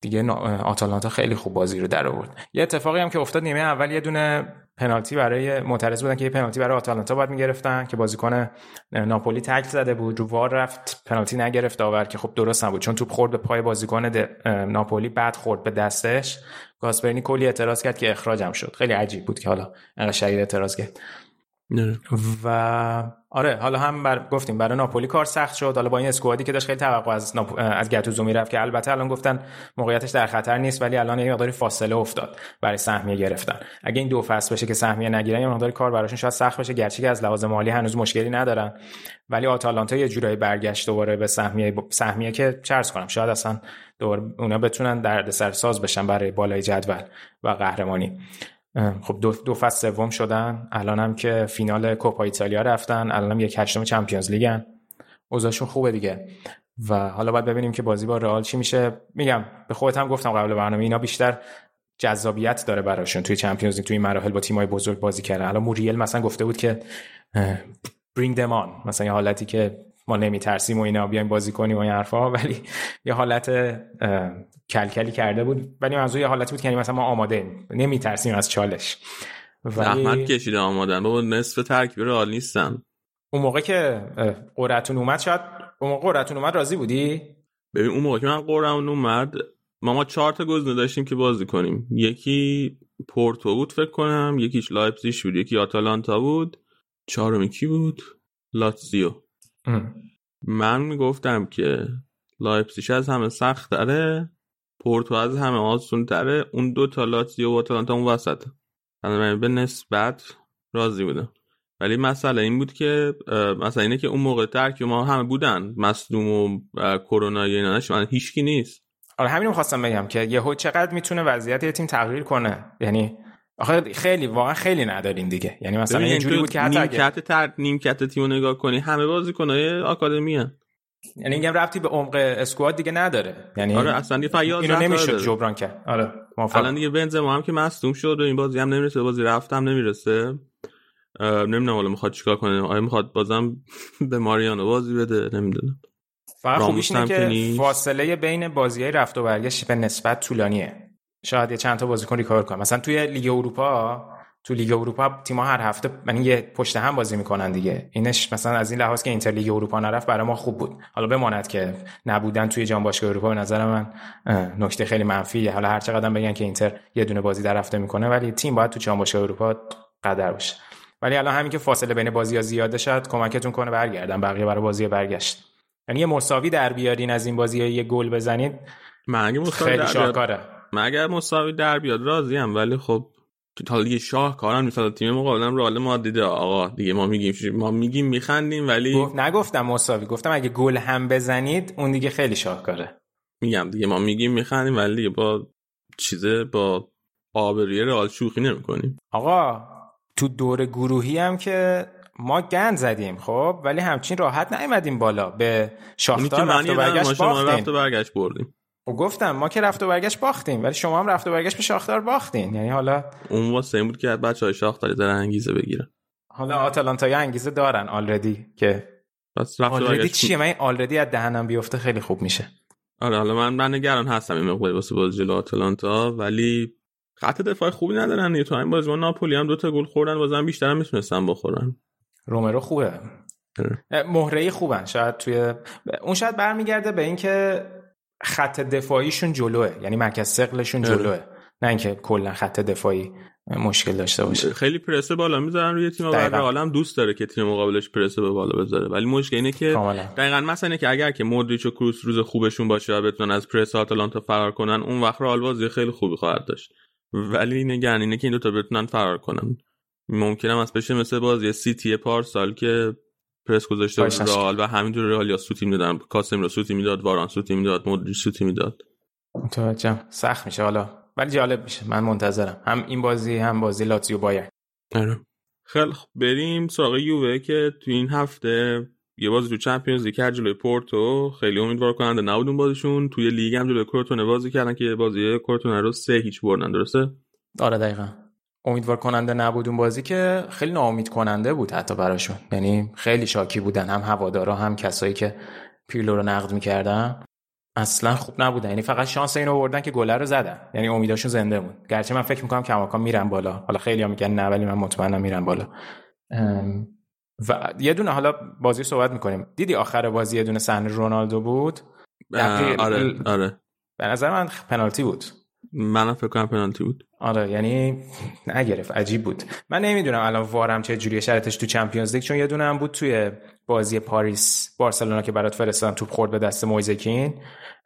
دیگه آتالانتا خیلی خوب بازی رو در آورد. یه اتفاقی هم که افتاد نیمه اول یه دونه پنالتی برای معترض بودن که یه پنالتی برای آتالانتا باید می‌گرفتن که بازیکن ناپولی تکل زده بود رو وار رفت پنالتی نگرفت داور که خب درست نبود. چون توپ خورد به پای بازیکن ناپولی بعد خورد به دستش. گاسپرینی کلی اعتراض کرد که اخراجم شد. خیلی عجیب بود که حالا انقدر شدید اعتراض کرد. نه. و آره حالا هم بر... گفتیم برای ناپولی کار سخت شد. حالا با این اسکوادی که داشت خیلی توقع از ناپ... از گاتوزو می‌رفت که البته الان گفتن موقعیتش در خطر نیست ولی الان یه مقداری فاصله افتاد برای سهمیه گرفتن. اگه این دو فصل بشه که سهمیه نگیرن یه مقداری کار براشون شاید سخت بشه گرچه که از لحاظ مالی هنوز مشکلی ندارن. ولی آتالانتا یه جورایی برگشت دوباره به سهمیه سهمیه که چرس کنم شاید اصلا دوباره اونا بتونن دردسر ساز بشن برای بالای جدول و قهرمانی. خب دو, دو فصل سوم شدن. الان هم که فینال کوپا ایتالیا رفتن. الان هم یک هشتم چمپیونز لیگن اوضاعشون خوبه دیگه. و حالا باید ببینیم که بازی با رئال چی میشه. میگم به خودت هم گفتم قبل برنامه اینا بیشتر جذابیت داره براشون توی چمپیونز لیگ توی مراحل با تیمای بزرگ بازی کردن. الان موریل مثلا گفته بود که bring them on مثلا یه حالتی که ما نمیترسیم و اینا بیایم بازی کنیم و این حرفا. ولی یه حالت کلکلی کرده بود. ولی منظور یه حالتی بود که یعنی مثلا ما آماده نمیترسیم از چالش. ولی زحمت کشیده آمادن. بابا نصف ترکیب رئال نیستن. اون موقع که قرعتون اومد شاید اون موقع قرعتون اومد راضی بودی؟ ببین اون موقع که من قرعمون اومد ما ما چهار تا گزینه داشتیم که بازی کنیم. یکی پورتو بود فکر کنم یکیش لایپزیگ بود یکی آتالانتا بود. چهارمی کی بود؟ لاتزیو. من می‌گفتم که لایپزیگ از همه سخت تره پورتو از همه آسون تره. اون دو تا لاتزیو و آتالانتا اون وسط. من به نسبت راضی بودم ولی مسئله این بود که مثلا اینه که اون موقع ترکیب ما همه بودن. مصدوم و کرونا اینا من هیچکی نیست. آره همین خواستم بگم که یهو چقدر می‌تونه وضعیت یه تیم تغییر کنه. یعنی آخه خیلی واقعا خیلی نداریم دیگه. یعنی مثلا یه جوری بود که حتی نیمکت تر نیمکت تیمو نگاه کنی همه بازیکنای آکادمی هن. یعنی میگم ربطی به عمق اسکواد دیگه نداره. یعنی آره اصلا یه فیاض اینو نمی‌شد جبران کرد. آره الان دیگه بنزما هم که مصدوم شد و این بازی هم نمی‌رسه بازی رفت هم نمی‌رسه. نمی‌دونم حالا می‌خواد چیکار کنه. آیا می‌خواد بازم به ماریانو بازی بده؟ نمی‌دونم. فقط خوبیش اینه که فاصله بین بازی های رفت و برگشت به نسبت طولانیه. شاید یه چند تا بازیکن recover کنه مثلا توی لیگ اروپا تو لیگ اروپا تیم‌ها هر هفته یعنی یه پشت هم بازی می‌کنن دیگه. اینش مثلا از این لحاظ که اینتر لیگ اروپا نرفت برای ما خوب بود. حالا بماند که نبودن توی جام باشگاه اروپا به نظر من نکته خیلی منفیه. حالا هر چقدر بگن که اینتر یه دونه بازی در هفته می‌کنه ولی تیم باید تو جام باشگاه اروپا قدر باشه. ولی الان همین که فاصله بین بازی‌ها زیاده شد کمکتون کنه برگردن بقیه برای بازی برگشت. یعنی یه مساوی در بیارین از این بازی یه گل بزنید. من خیلی شاهکاره. من اگر مساوی در بیاد راضی ولی خب حالا دیگه شاه کارن مثلا تیم مقابلم رئال مادرید. آقا دیگه ما میگیم ما میگیم میخندیم ولی گفت نگفتم مساوی. گفتم اگه گل هم بزنید اون دیگه خیلی شاهکاره. میگم دیگه ما میگیم میخندیم ولی دیگه با چیزه با آبروی رئال شوخی نمی‌کنیم. آقا تو دور گروهی هم که ما گند زدیم خب؟ ولی همچین راحت نیومدیم بالا. به شاختار رفت و برگشت باختیم رفت و برگشت بردیم. و گفتم ما که رفت و برگشت باختیم ولی شما هم رفت و برگشت به شاختار باختین. یعنی حالا اون واسه این بود که بچه های شاختاری دارن انگیزه بگیرن. حالا آتالانتا یا انگیزه دارن آلردی که پس رفت آلردی چیه؟ من آلردی از دهنم بیفته خیلی خوب میشه. آره حالا من من نگران هستم این مقداری واسه بازی جلو آتلانتا ولی خط دفاع خوبی ندارن دیگه. تو این بازی با ناپولی هم دو تا گل خوردن بازم بیشتر هم می‌تونستن بخورن. رومرو خوبه. مهره خوبن. شاید توی اون شاید برمیگرده به اینکه خط دفاعیشون جلوه. یعنی مرکز ثقلشون. جلوه. نه اینکه کلا خط دفاعی مشکل داشته باشه. خیلی پرسه بالا می‌ذارن روی تیم. رئال هم دوست داره که تیم مقابلش پرسه به بالا بذاره. ولی مشکل اینه که کاملا. دقیقا مثلا اینه که اگر که مودریچ و کروس روز خوبشون باشه و بتونن از پرس آتالانتا فرار کنن اون وقت رئال خیلی خوبی خواهد داشت. ولی نگران اینه که این دوتا بتونن فرار کنن. ممکنه از بشه مثل بازی سیتی پارسال که پرس گذاشته بود رئال و همینجور رئال یا سوتی می‌دادن. کاسمیرو سوتی می‌داد واران سوتی می‌داد مودریچ سوتی می‌داد. متوجهم. سخت میشه حالا. ولی جالب میشه. من منتظرم. هم این بازی هم بازی لاتزیو بایرن آره. خیلی خب. بریم سراغ یووه که تو این هفته یه بازی تو Champions League کرد جلوی پورتو. خیلی امیدوار کننده نبود اون بازیشون. توی لیگ هم جلوی کروتونه بازی کردن که بازی کروتونه رو سه هیچ بردن درسته؟ آره دقیقا. امیدوار کننده نبود اون بازی که خیلی ناامید کننده بود حتی براشون. یعنی خیلی شاکی بودن هم هوادارا هم کسایی که پیرلو رو نقد می‌کردن. اصلا خوب نبودن. یعنی فقط شانس اینو آوردن که گله رو زدن. یعنی امیداشون زنده بود. گرچه من فکر می‌کنم کماکان میرن بالا. حالا خیلی هم میگن نه ولی من مطمئنم میرن بالا. و یه دونه حالا بازی صحبت می‌کنیم. دیدی آخر بازی یه دونه صحنه رونالدو بود؟ دقیق- آره آره. به نظر من پنالتی بود. منم فکر کنم پنالتی بود. آره یعنی نگرفت عجیب بود. من نمی‌دونم الان وارم چه جوریه شرطش تو چمپیونز لیگ چون یه دونه هم بود توی بازی پاریس بارسلونا که برات فرستادم توپ خورد به دست مویزکین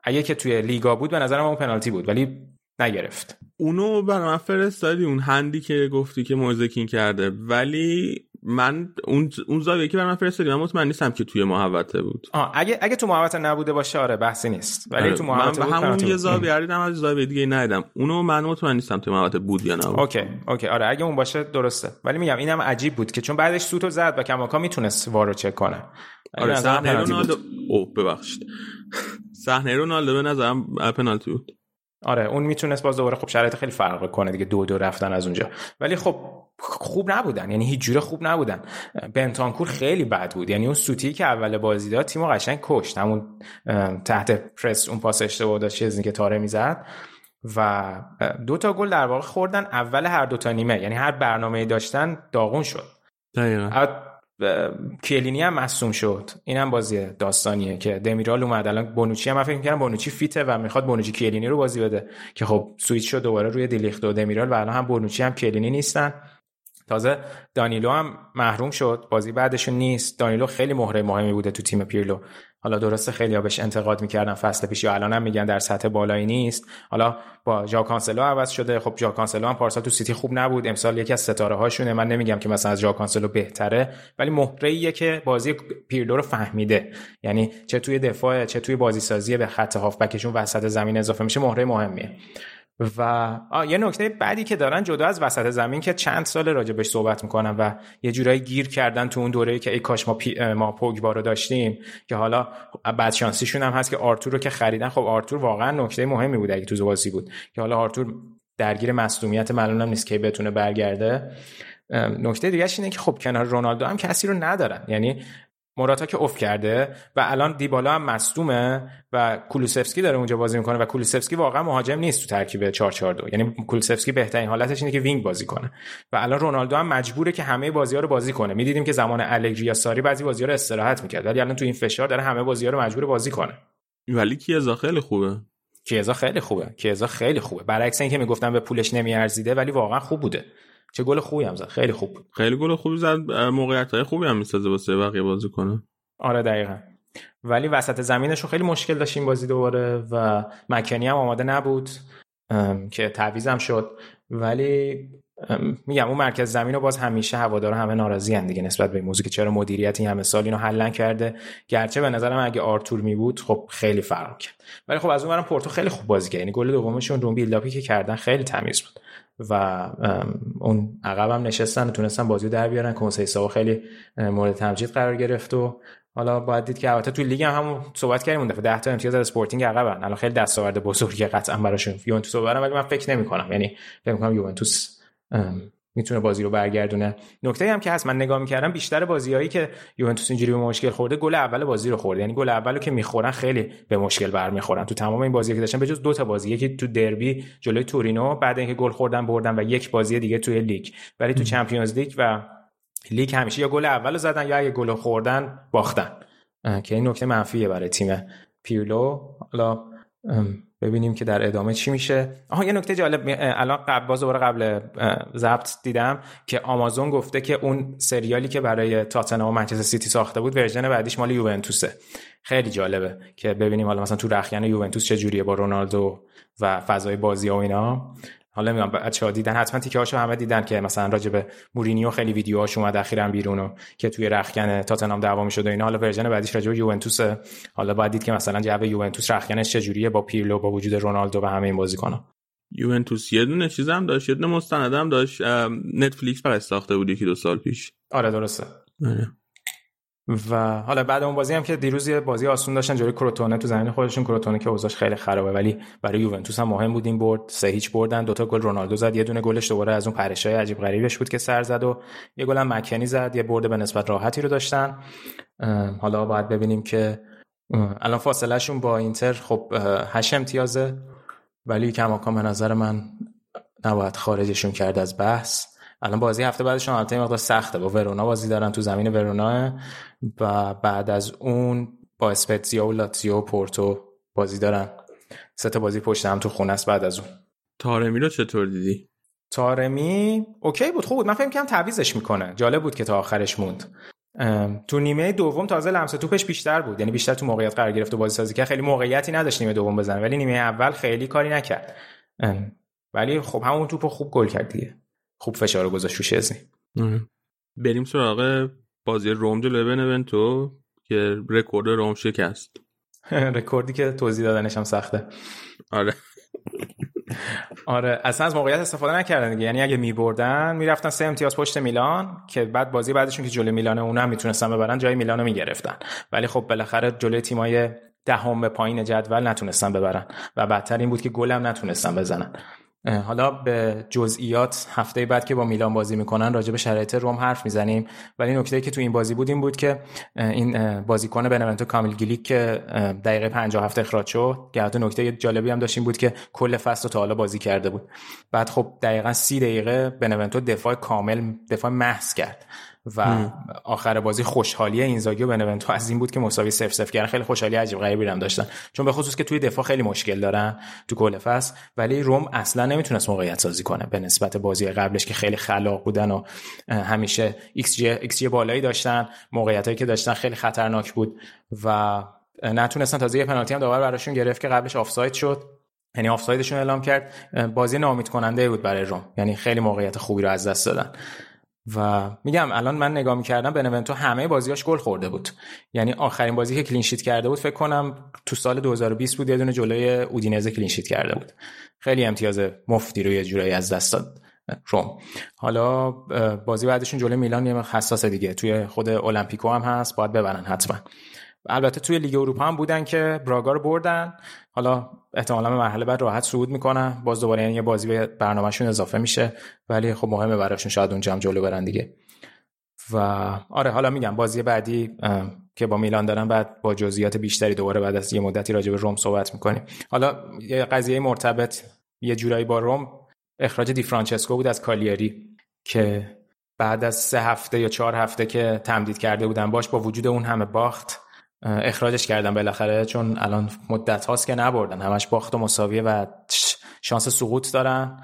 اگه که توی لیگا بود به نظرم اون پنالتی بود ولی نگرفت. اونو برای من فرستادی اون هندی که گفتی که موزکین کرده. ولی من اون اون زاویه که برای من فرستادی من مطمئن نیستم که توی محوطه بود. آه اگه اگه تو محوطه نبوده باشه آره بحثی نیست. ولی آره، تو من محوطه بود همون یه. زاویه رو دیدم از زاویه دیگه ندیدم. اونو من مطمئن نیستم توی محوطه بود یا نبود. اوکی اوکی. آره اگه اون باشه درسته. ولی میگم اینم عجیب بود که چون بعدش سوتو زد و کماکان می‌تونست VAR رو چک کنه. ولی آره صحنه رونالدو. او ببخشید. صحنه رونالدو به نظرم پنالتی بود. آره اون می‌تونست باز دوباره خب شرایط خیلی فرق کنه دیگه دو دو رفتن از اونجا. ولی خب خوب نبودن یعنی هیچ جوره خوب نبودن. بنتانکور خیلی بد بود یعنی اون سوتی که اول بازی داد تیمو قشنگ کشت. همون تحت پرس اون پاس اشتباه داشت چیزی که تاره می‌زد. و دو تا گل در واقع خوردن اول هر دو تا نیمه. یعنی هر برنامه داشتن داغون شد. دقیقا. کلینی هم مصوم شد. اینم بازی داستانیه که دمیرال اومد. الان بونوچی هم من فکر می‌کردم بونوچی فیته و می‌خواد بونوچی کلینی رو بازی بده که خب سویچ شد دوباره روی دیلیخت و دمیرال و الان هم بونوچی هم کلینی نیستن. تازه دانیلو هم محروم شد. بازی بعدشون نیست. دانیلو خیلی مهره مهمی بوده تو تیم پیرلو. حالا درسته خیلی ها بهش انتقاد می‌کردن فصل پیش یا الان هم میگن در سطح بالایی نیست. حالا با ژا کانسلو عوض شده. خب ژا کانسلو هم پارسال تو سیتی خوب نبود. امسال یکی از ستاره هاشونه. من نمیگم که مثلا از ژا کانسلو بهتره ولی مهره که بازی پیرلو رو فهمیده. یعنی چه توی دفاع چه توی بازی سازی به خط هافبکشون وسط زمین اضافه میشه مهره مهمیه. و آه یه نکته بعدی که دارن جدا از وسط زمین که چند سال راجبش صحبت می‌کنن و یه جورایی گیر کردن تو اون دوره که ای کاش ما, پی... ما پوگبا رو داشتیم که حالا بدشانسیشون هم هست که آرتور رو که خریدن خب آرتور واقعا نکته مهمی بود اگه تو بازی بود که حالا آرتور درگیر مصدومیت معلومم نیست که بتونه برگرده. نکته دیگه اینه که خب کنار رونالدو هم کسی رو ندارن. یعنی موراتا که افت کرده و الان دیبالا هم مصدومه و کولوسفسکی داره اونجا بازی می‌کنه و کولوسفسکی واقعا مهاجم نیست تو ترکیب 442 یعنی کولوسفسکی بهترین حالتش اینه که wing بازی کنه. و الان رونالدو هم مجبوره که همه بازی ها رو بازی کنه. می‌دیدیم که زمان الگری یا ساری بعضی بازی ها رو استراحت می‌کرد. ولی الان تو این فشار داره همه بازی ها رو مجبور بازی کنه. ولی کیزا خیلی خوبه. کیزا خیلی خوبه. کیزا خیلی خوبه. برعکس اینکه می‌گفتن به پولش نمیارزیده ولی واقعا خوب بوده. چه گل خوبی هم زد. خیلی خوب. بود خیلی گل خوبی زد. موقعیت های خوبی هم می‌سازه واسه بقیه بازی کنه آره دقیقا. ولی وسط زمینشون خیلی مشکل داشت این بازی دوباره و مکنی هم آماده نبود که تعویزم شد. ولی میگم اون مرکز زمین رو باز همیشه هوادارا همه ناراضی هم دیگه نسبت به این موضوع که چرا مدیریت این همه سال اینو حل نکرده. گرچه به نظرم اگه آرتور می بود خب خیلی فرق کرد ولی خب از اونورم پورتو خیلی خوب بازی کرد. یعنی گل دومشون رو build-up ی که کردن خیلی تمیز بود. و اون عقبم نشستن و تونستن بازی رو در بیارن. کنسیساو خیلی مورد تمجید قرار گرفت و حالا باید دید که البته توی لیگ هم همون صحبت کردیم. اون دفعه 10 تا امتیاز از اسپورتینگ عقبن. الان خیلی دستاورد می‌تونه بازی رو برگردونه. نکته هم که هست من نگاه می‌کردم بیشتر بازیهایی که یوونتوس اینجوری به مشکل خورده گل اول بازی رو خورده. یعنی گل اولو که می‌خورن خیلی به مشکل برمیخورن. تو تمام این بازی که داشتن بجز دو تا بازی یکی تو دربی جلوی تورینو بعد اینکه گل خوردن بردن و یک بازی دیگه توی لیگ. ولی تو Champions League و لیگ همیشه یا گل اول زدن یا اگه گل خوردن باختن. که این نکته منفیه برای تیم پیرلو. حالا ببینیم که در ادامه چی میشه. آها یه نکته جالب الان قبل باز دوباره قبل ضبط دیدم که آمازون گفته که اون سریالی که برای تاتنهام و منچستر سیتی ساخته بود version بعدیش مال یوونتوسه. خیلی جالبه که ببینیم حالا مثلا تو رختکن یوونتوس چه جوریه با رونالدو و فضای بازی و اینا. حالا میگم بچه ها دیدن؟ حتما تیکه هاشو همه دیدن که مثلا راجع به مورینیو خیلی ویدیوهاش اومد اخیرا بیرون و که توی رختکن تاتنهام دعوا می‌شد و اینا. حالا version بعدیش راجع به یوونتوس. حالا باید دید که مثلا جو یوونتوس رختکنش چجوریه با پیرلو با وجود رونالدو و همه این بازیکن‌ها. یوونتوس یه دونه چیزم داشت یه دونه مستندم داشت. نتفلیکس برای ساخته بود یکی دو سال پیش. آره درسته. آره. و حالا بعد اون بازی هم که دیروز یه بازی آسون داشتن جلوی کروتونه. تو زمین خودشون کروتونه که اوضاعش خیلی خرابه ولی برای یوونتوس هم مهم بود این برد. سه هیچ بردن دوتا گل رونالدو زد یه دونه گلش دوباره از اون پرشای عجیب غریبش بود که سر زد و یه گل هم مکنی زد. یه برد به نسبت راحتی رو داشتن. حالا باید ببینیم که الان فاصله شون با اینتر خب هشت امتیازه ولی کماکان به نظر من نباید خارجشون کرد از بحث. الان بازی هفته بعدشون البته مقدار سخته. با ورونا بازی دارن تو زمین ورونا. و بعد از اون با اسپتزیا و لاتزیو و پورتو بازی دارن. سه تا بازی پشت هم تو خونه است بعد از اون. تارمی رو چطور دیدی؟ تارمی اوکی بود خوب بود. من فکر کنم تعویزش می‌کنه. جالب بود که تا آخرش موند. تو نیمه دوم تازه لمس توپش بیشتر بود. یعنی بیشتر تو موقعیت قرار گرفت و بازی سازی که خیلی موقعیتی نداشت نیمه دوم بزنه. ولی نیمه اول خیلی کاری نکرد. ولی خب همون توپو خوب گل کرد دیگه. خوب فشار گذاشت رو شزنی بریم سراغ بازی روم جلوی بنونتو که رکورد روم شکست. رکوردی که توضیح دادنش هم سخته. آره. آره اصلا از موقعیت استفاده نکردن دیگه. یعنی اگه میبردن می‌رفتن سه امتیاز پشت میلان که بعد بازی بعدشون که جلوی میلان اونم می‌تونستن ببرن جای میلانو می‌گرفتن. ولی خب بالاخره جلوی تیمای دهم به پایین جدول نتونستن ببرن. و بدتر این بود که گلم نتونستن بزنن. حالا به جزئیات هفته بعد که با میلان بازی می‌کنن راجع به شرایط روم حرف می‌زنیم. ولی نکته که تو این بازی بود این بود که این بازیکن بنونتو کامیل گلیک که دقیقه 57 اخراج شد. که نکته جالبی هم داشت این بود که کل فصل تا حالا بازی کرده بود. بعد خب دقیقا سی دقیقه بنونتو دفاع کامل دفاع محض کرد. و آخر بازی خوشحالی اینزاگی و بنونتو از این بود که مساوی 0 0 کردن. خیلی خوشحالی عجیب غریبی هم داشتن. چون به خصوص که توی دفاع خیلی مشکل دارن تو کل فصل ولی روم اصلا نمی‌تونست موقعیت سازی کنه به نسبت بازی قبلش که خیلی خلاق بودن و همیشه xG xG بالایی داشتن. موقعیتایی که داشتن خیلی خطرناک بود و نتونستن تازه یه پنالتی هم داور براشون گرفت که قبلش آفساید شد. یعنی آفسایدشون اعلام کرد. بازی ناامید کننده بود برای روم. یعنی خیلی موقعیت خوبی رو از دست دادن. و میگم الان من نگاه می‌کردم بنونتو همه بازیاش گل خورده بود. یعنی آخرین بازی که clean sheet کرده بود فکر کنم تو سال 2020 بود یه دونه جلوی اودینزه clean sheet کرده بود. خیلی امتیاز مفتی رو یه جورایی از دست داد روم. حالا بازی بعدشون جلوی میلان یه حساس دیگه. توی خود المپیکو هم هست باید ببرن حتما. البته توی لیگ اروپا هم بودن که براگا رو بردن. حالا احتمالا مرحله بعد راحت صعود می‌کنن. باز دوباره یعنی یه بازی به برنامهشون اضافه میشه. ولی خب مهمه براشون شاید اونجا هم جلو برن دیگه. و آره حالا میگم بازی بعدی که با میلان دارن بعد با جزئیات بیشتری دوباره بعد از یه مدتی راجع به روم صحبت می‌کنیم. حالا یه قضیه مرتبط یه جورایی با روم اخراج دی فرانچسکو بود از کالیاری که بعد از سه هفته یا چهار هفته که تمدید کرده بودن باش با وجود اون همه باخت. اخراجش کردن بالاخره چون الان مدت هاست که نبردن. همش باخت و مساویه و شانس سقوط دارن.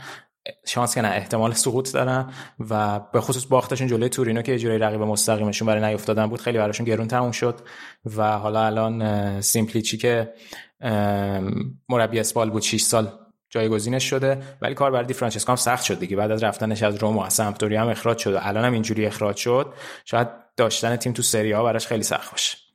شانس که نه احتمال سقوط دارن. و به خصوص باختشون جلوی تورینو که اجرای رقیب مستقیمشون برای نیافتادن بود خیلی براشون گرون تموم شد. و حالا الان سیمپلیچی که مربی اسپال بود 6 سال جایگزینش شده. ولی کار برای فرانچسکو هم سخت شد دیگه. بعد از رفتنش از روم و سمپدوریا هم اخراج شد الان هم اینجوری اخراج شد. شاید داشتن تیم تو سری ها براش خیلی سخت باشه.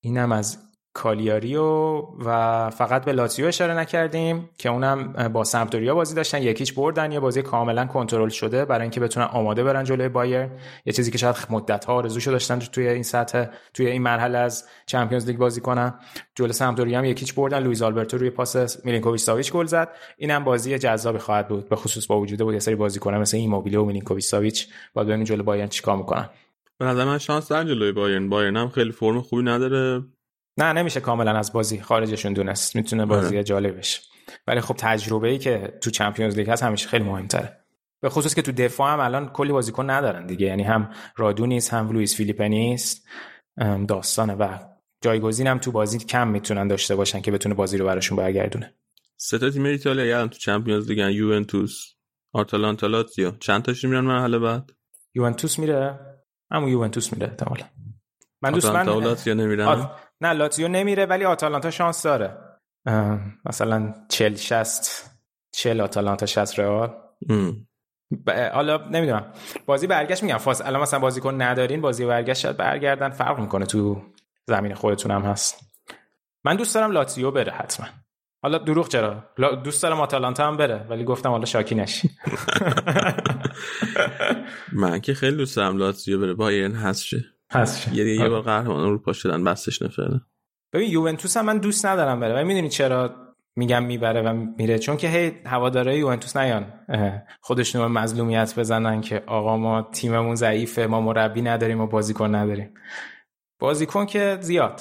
اینم از کالیاری و, فقط به لاتزیو اشاره نکردیم که اونم با سمپدوریا بازی داشتن. یک هیچ بردن یه بازی کاملا کنترل شده برای اینکه بتونن آماده برن جلوی بایرن. یه چیزی که شاید مدت ها آرزوشو داشتن توی این سطح توی این مرحله از Champions League بازی کنن. جلوی سمپدوریا هم یک هیچ بردن. لوئیس آلبرتو روی پاس میلینکوویچ ساویچ گل زد. اینم بازی جذابی خواهد بود به خصوص با وجود بود یه سری بازیکن مثل ایموبیله و میلینکوویچ ساویچ. باید ببینیم جلوی بایرن چیکار می‌کنن. به نظر من شانس داره جلوی بایرن. بایرن هم خیلی فرم خوبی نداره. نه نمیشه کاملا از بازی خارجشون دونست. می‌تونه بازی جالب بشه ولی خب تجربه ای که تو Champions League هست همیشه خیلی مهمتره. به خصوص که تو دفاع هم الان کلی بازیکن ندارن دیگه. یعنی هم رادو نیست هم لوئیس فیلیپه نیست. داستانه و جایگزین هم تو بازی کم می‌تونن داشته باشن که بتونه بازی رو براشون برگردونه. سه تا تیم ایتالیا الان تو Champions League یوونتوس آتالانتا لاتزیو. چند تاشون میرن مرحله بعد؟ یوونتوس میره. همون یوونتوس میره احتمالاً. من دوست من لاتزیو نمیرن؟ آت... نه لاتزیو نمیره ولی آتالانتا شانس داره. مثلا 40 60 40 آتالانتا 60 رئال. حالا ب... نمی‌دونم. بازی برگشت میگم. فاس الان مثلا بازیکن ندارین بازی برگشت شاید برگردن. فرق می‌کنه تو زمین خودتون هم هست. من دوست دارم لاتزیو بره حتما. حالا دروغ چرا؟ دوست دارم آتالانتا هم بره ولی گفتم حالا شاکی نشی من که خیلی دوست دارم لاتزیو بره. بایرن هست شه هست یه یه بار قهرمان اروپا شدن بستش نفره. ببین یوونتوس هم من دوست ندارم بره. ولی می‌دونی چرا میگم می‌بره و میره؟ چون که هی هواداره یوونتوس نیان. خودشون رو مظلومیت بزنن که آقا ما تیممون ضعیفه ما مربی نداریم و بازیکن نداریم. بازیکن که زیاد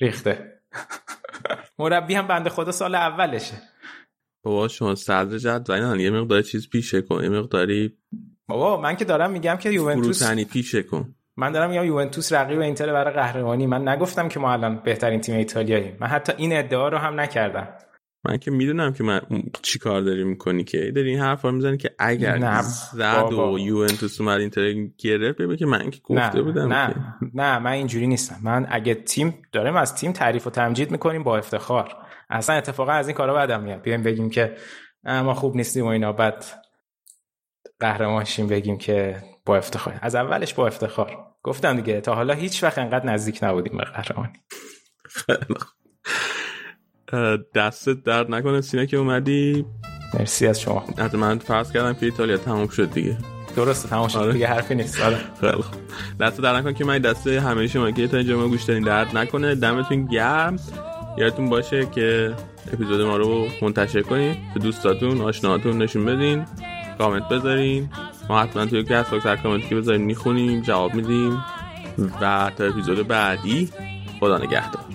ریخته. مربی هم بنده خدا سال اولشه. بابا شما صدر جدول یه مقدار چیز پیشه کن یه مقداری بابا من که دارم میگم که یوونتوس پیشه کن. من دارم میگم یوونتوس رقیب اینتر برای قهرمانی. من نگفتم که ما الان بهترین تیم ایتالیاییم. من حتی این ادعا رو هم نکردم. من که می‌دونم که من چی کار داری می‌کنی که؟ داری این حرفا می‌زنی که اگر نه زد و یوونتوس اومد اینتر گرفت ببین که من که گفته نه بودم نه که. نه من اینجوری نیستم. من اگه تیم داریم از تیم تعریف و تمجید می‌کنیم با افتخار. اصلا اتفاقا از این کارا بعدم میاد. بیایم بگیم که ما خوب نیستیم و اینا. بعد قهرمان شیم بگیم که با افتخار. از اولش با افتخار. گفتم دیگه تا حالا هیچ وقت انقدر نزدیک نبودیم به قهرمانی. دستت درد نکنه سینه که اومدی؟ مرسی از شما. حتی من فرض کردم که ایتالیا تموم شد دیگه. درسته تمام شد. آره. دیگه حرفی نیست. آره. خیلی خوب. دست درد نکنه که من دست همه شما که تا اینجا ما گوش دادین درد نکنه. دمتون گرم. یادتون باشه که اپیزود ما رو منتشر کنین به دوستاتون آشناهاتون نشون بدین کامنت بذارین. ما حتما توی کست باکس کامنتی که بذارین می‌خونیم جواب میدیم. و تا اپیزود بعدی خدا نگهدار.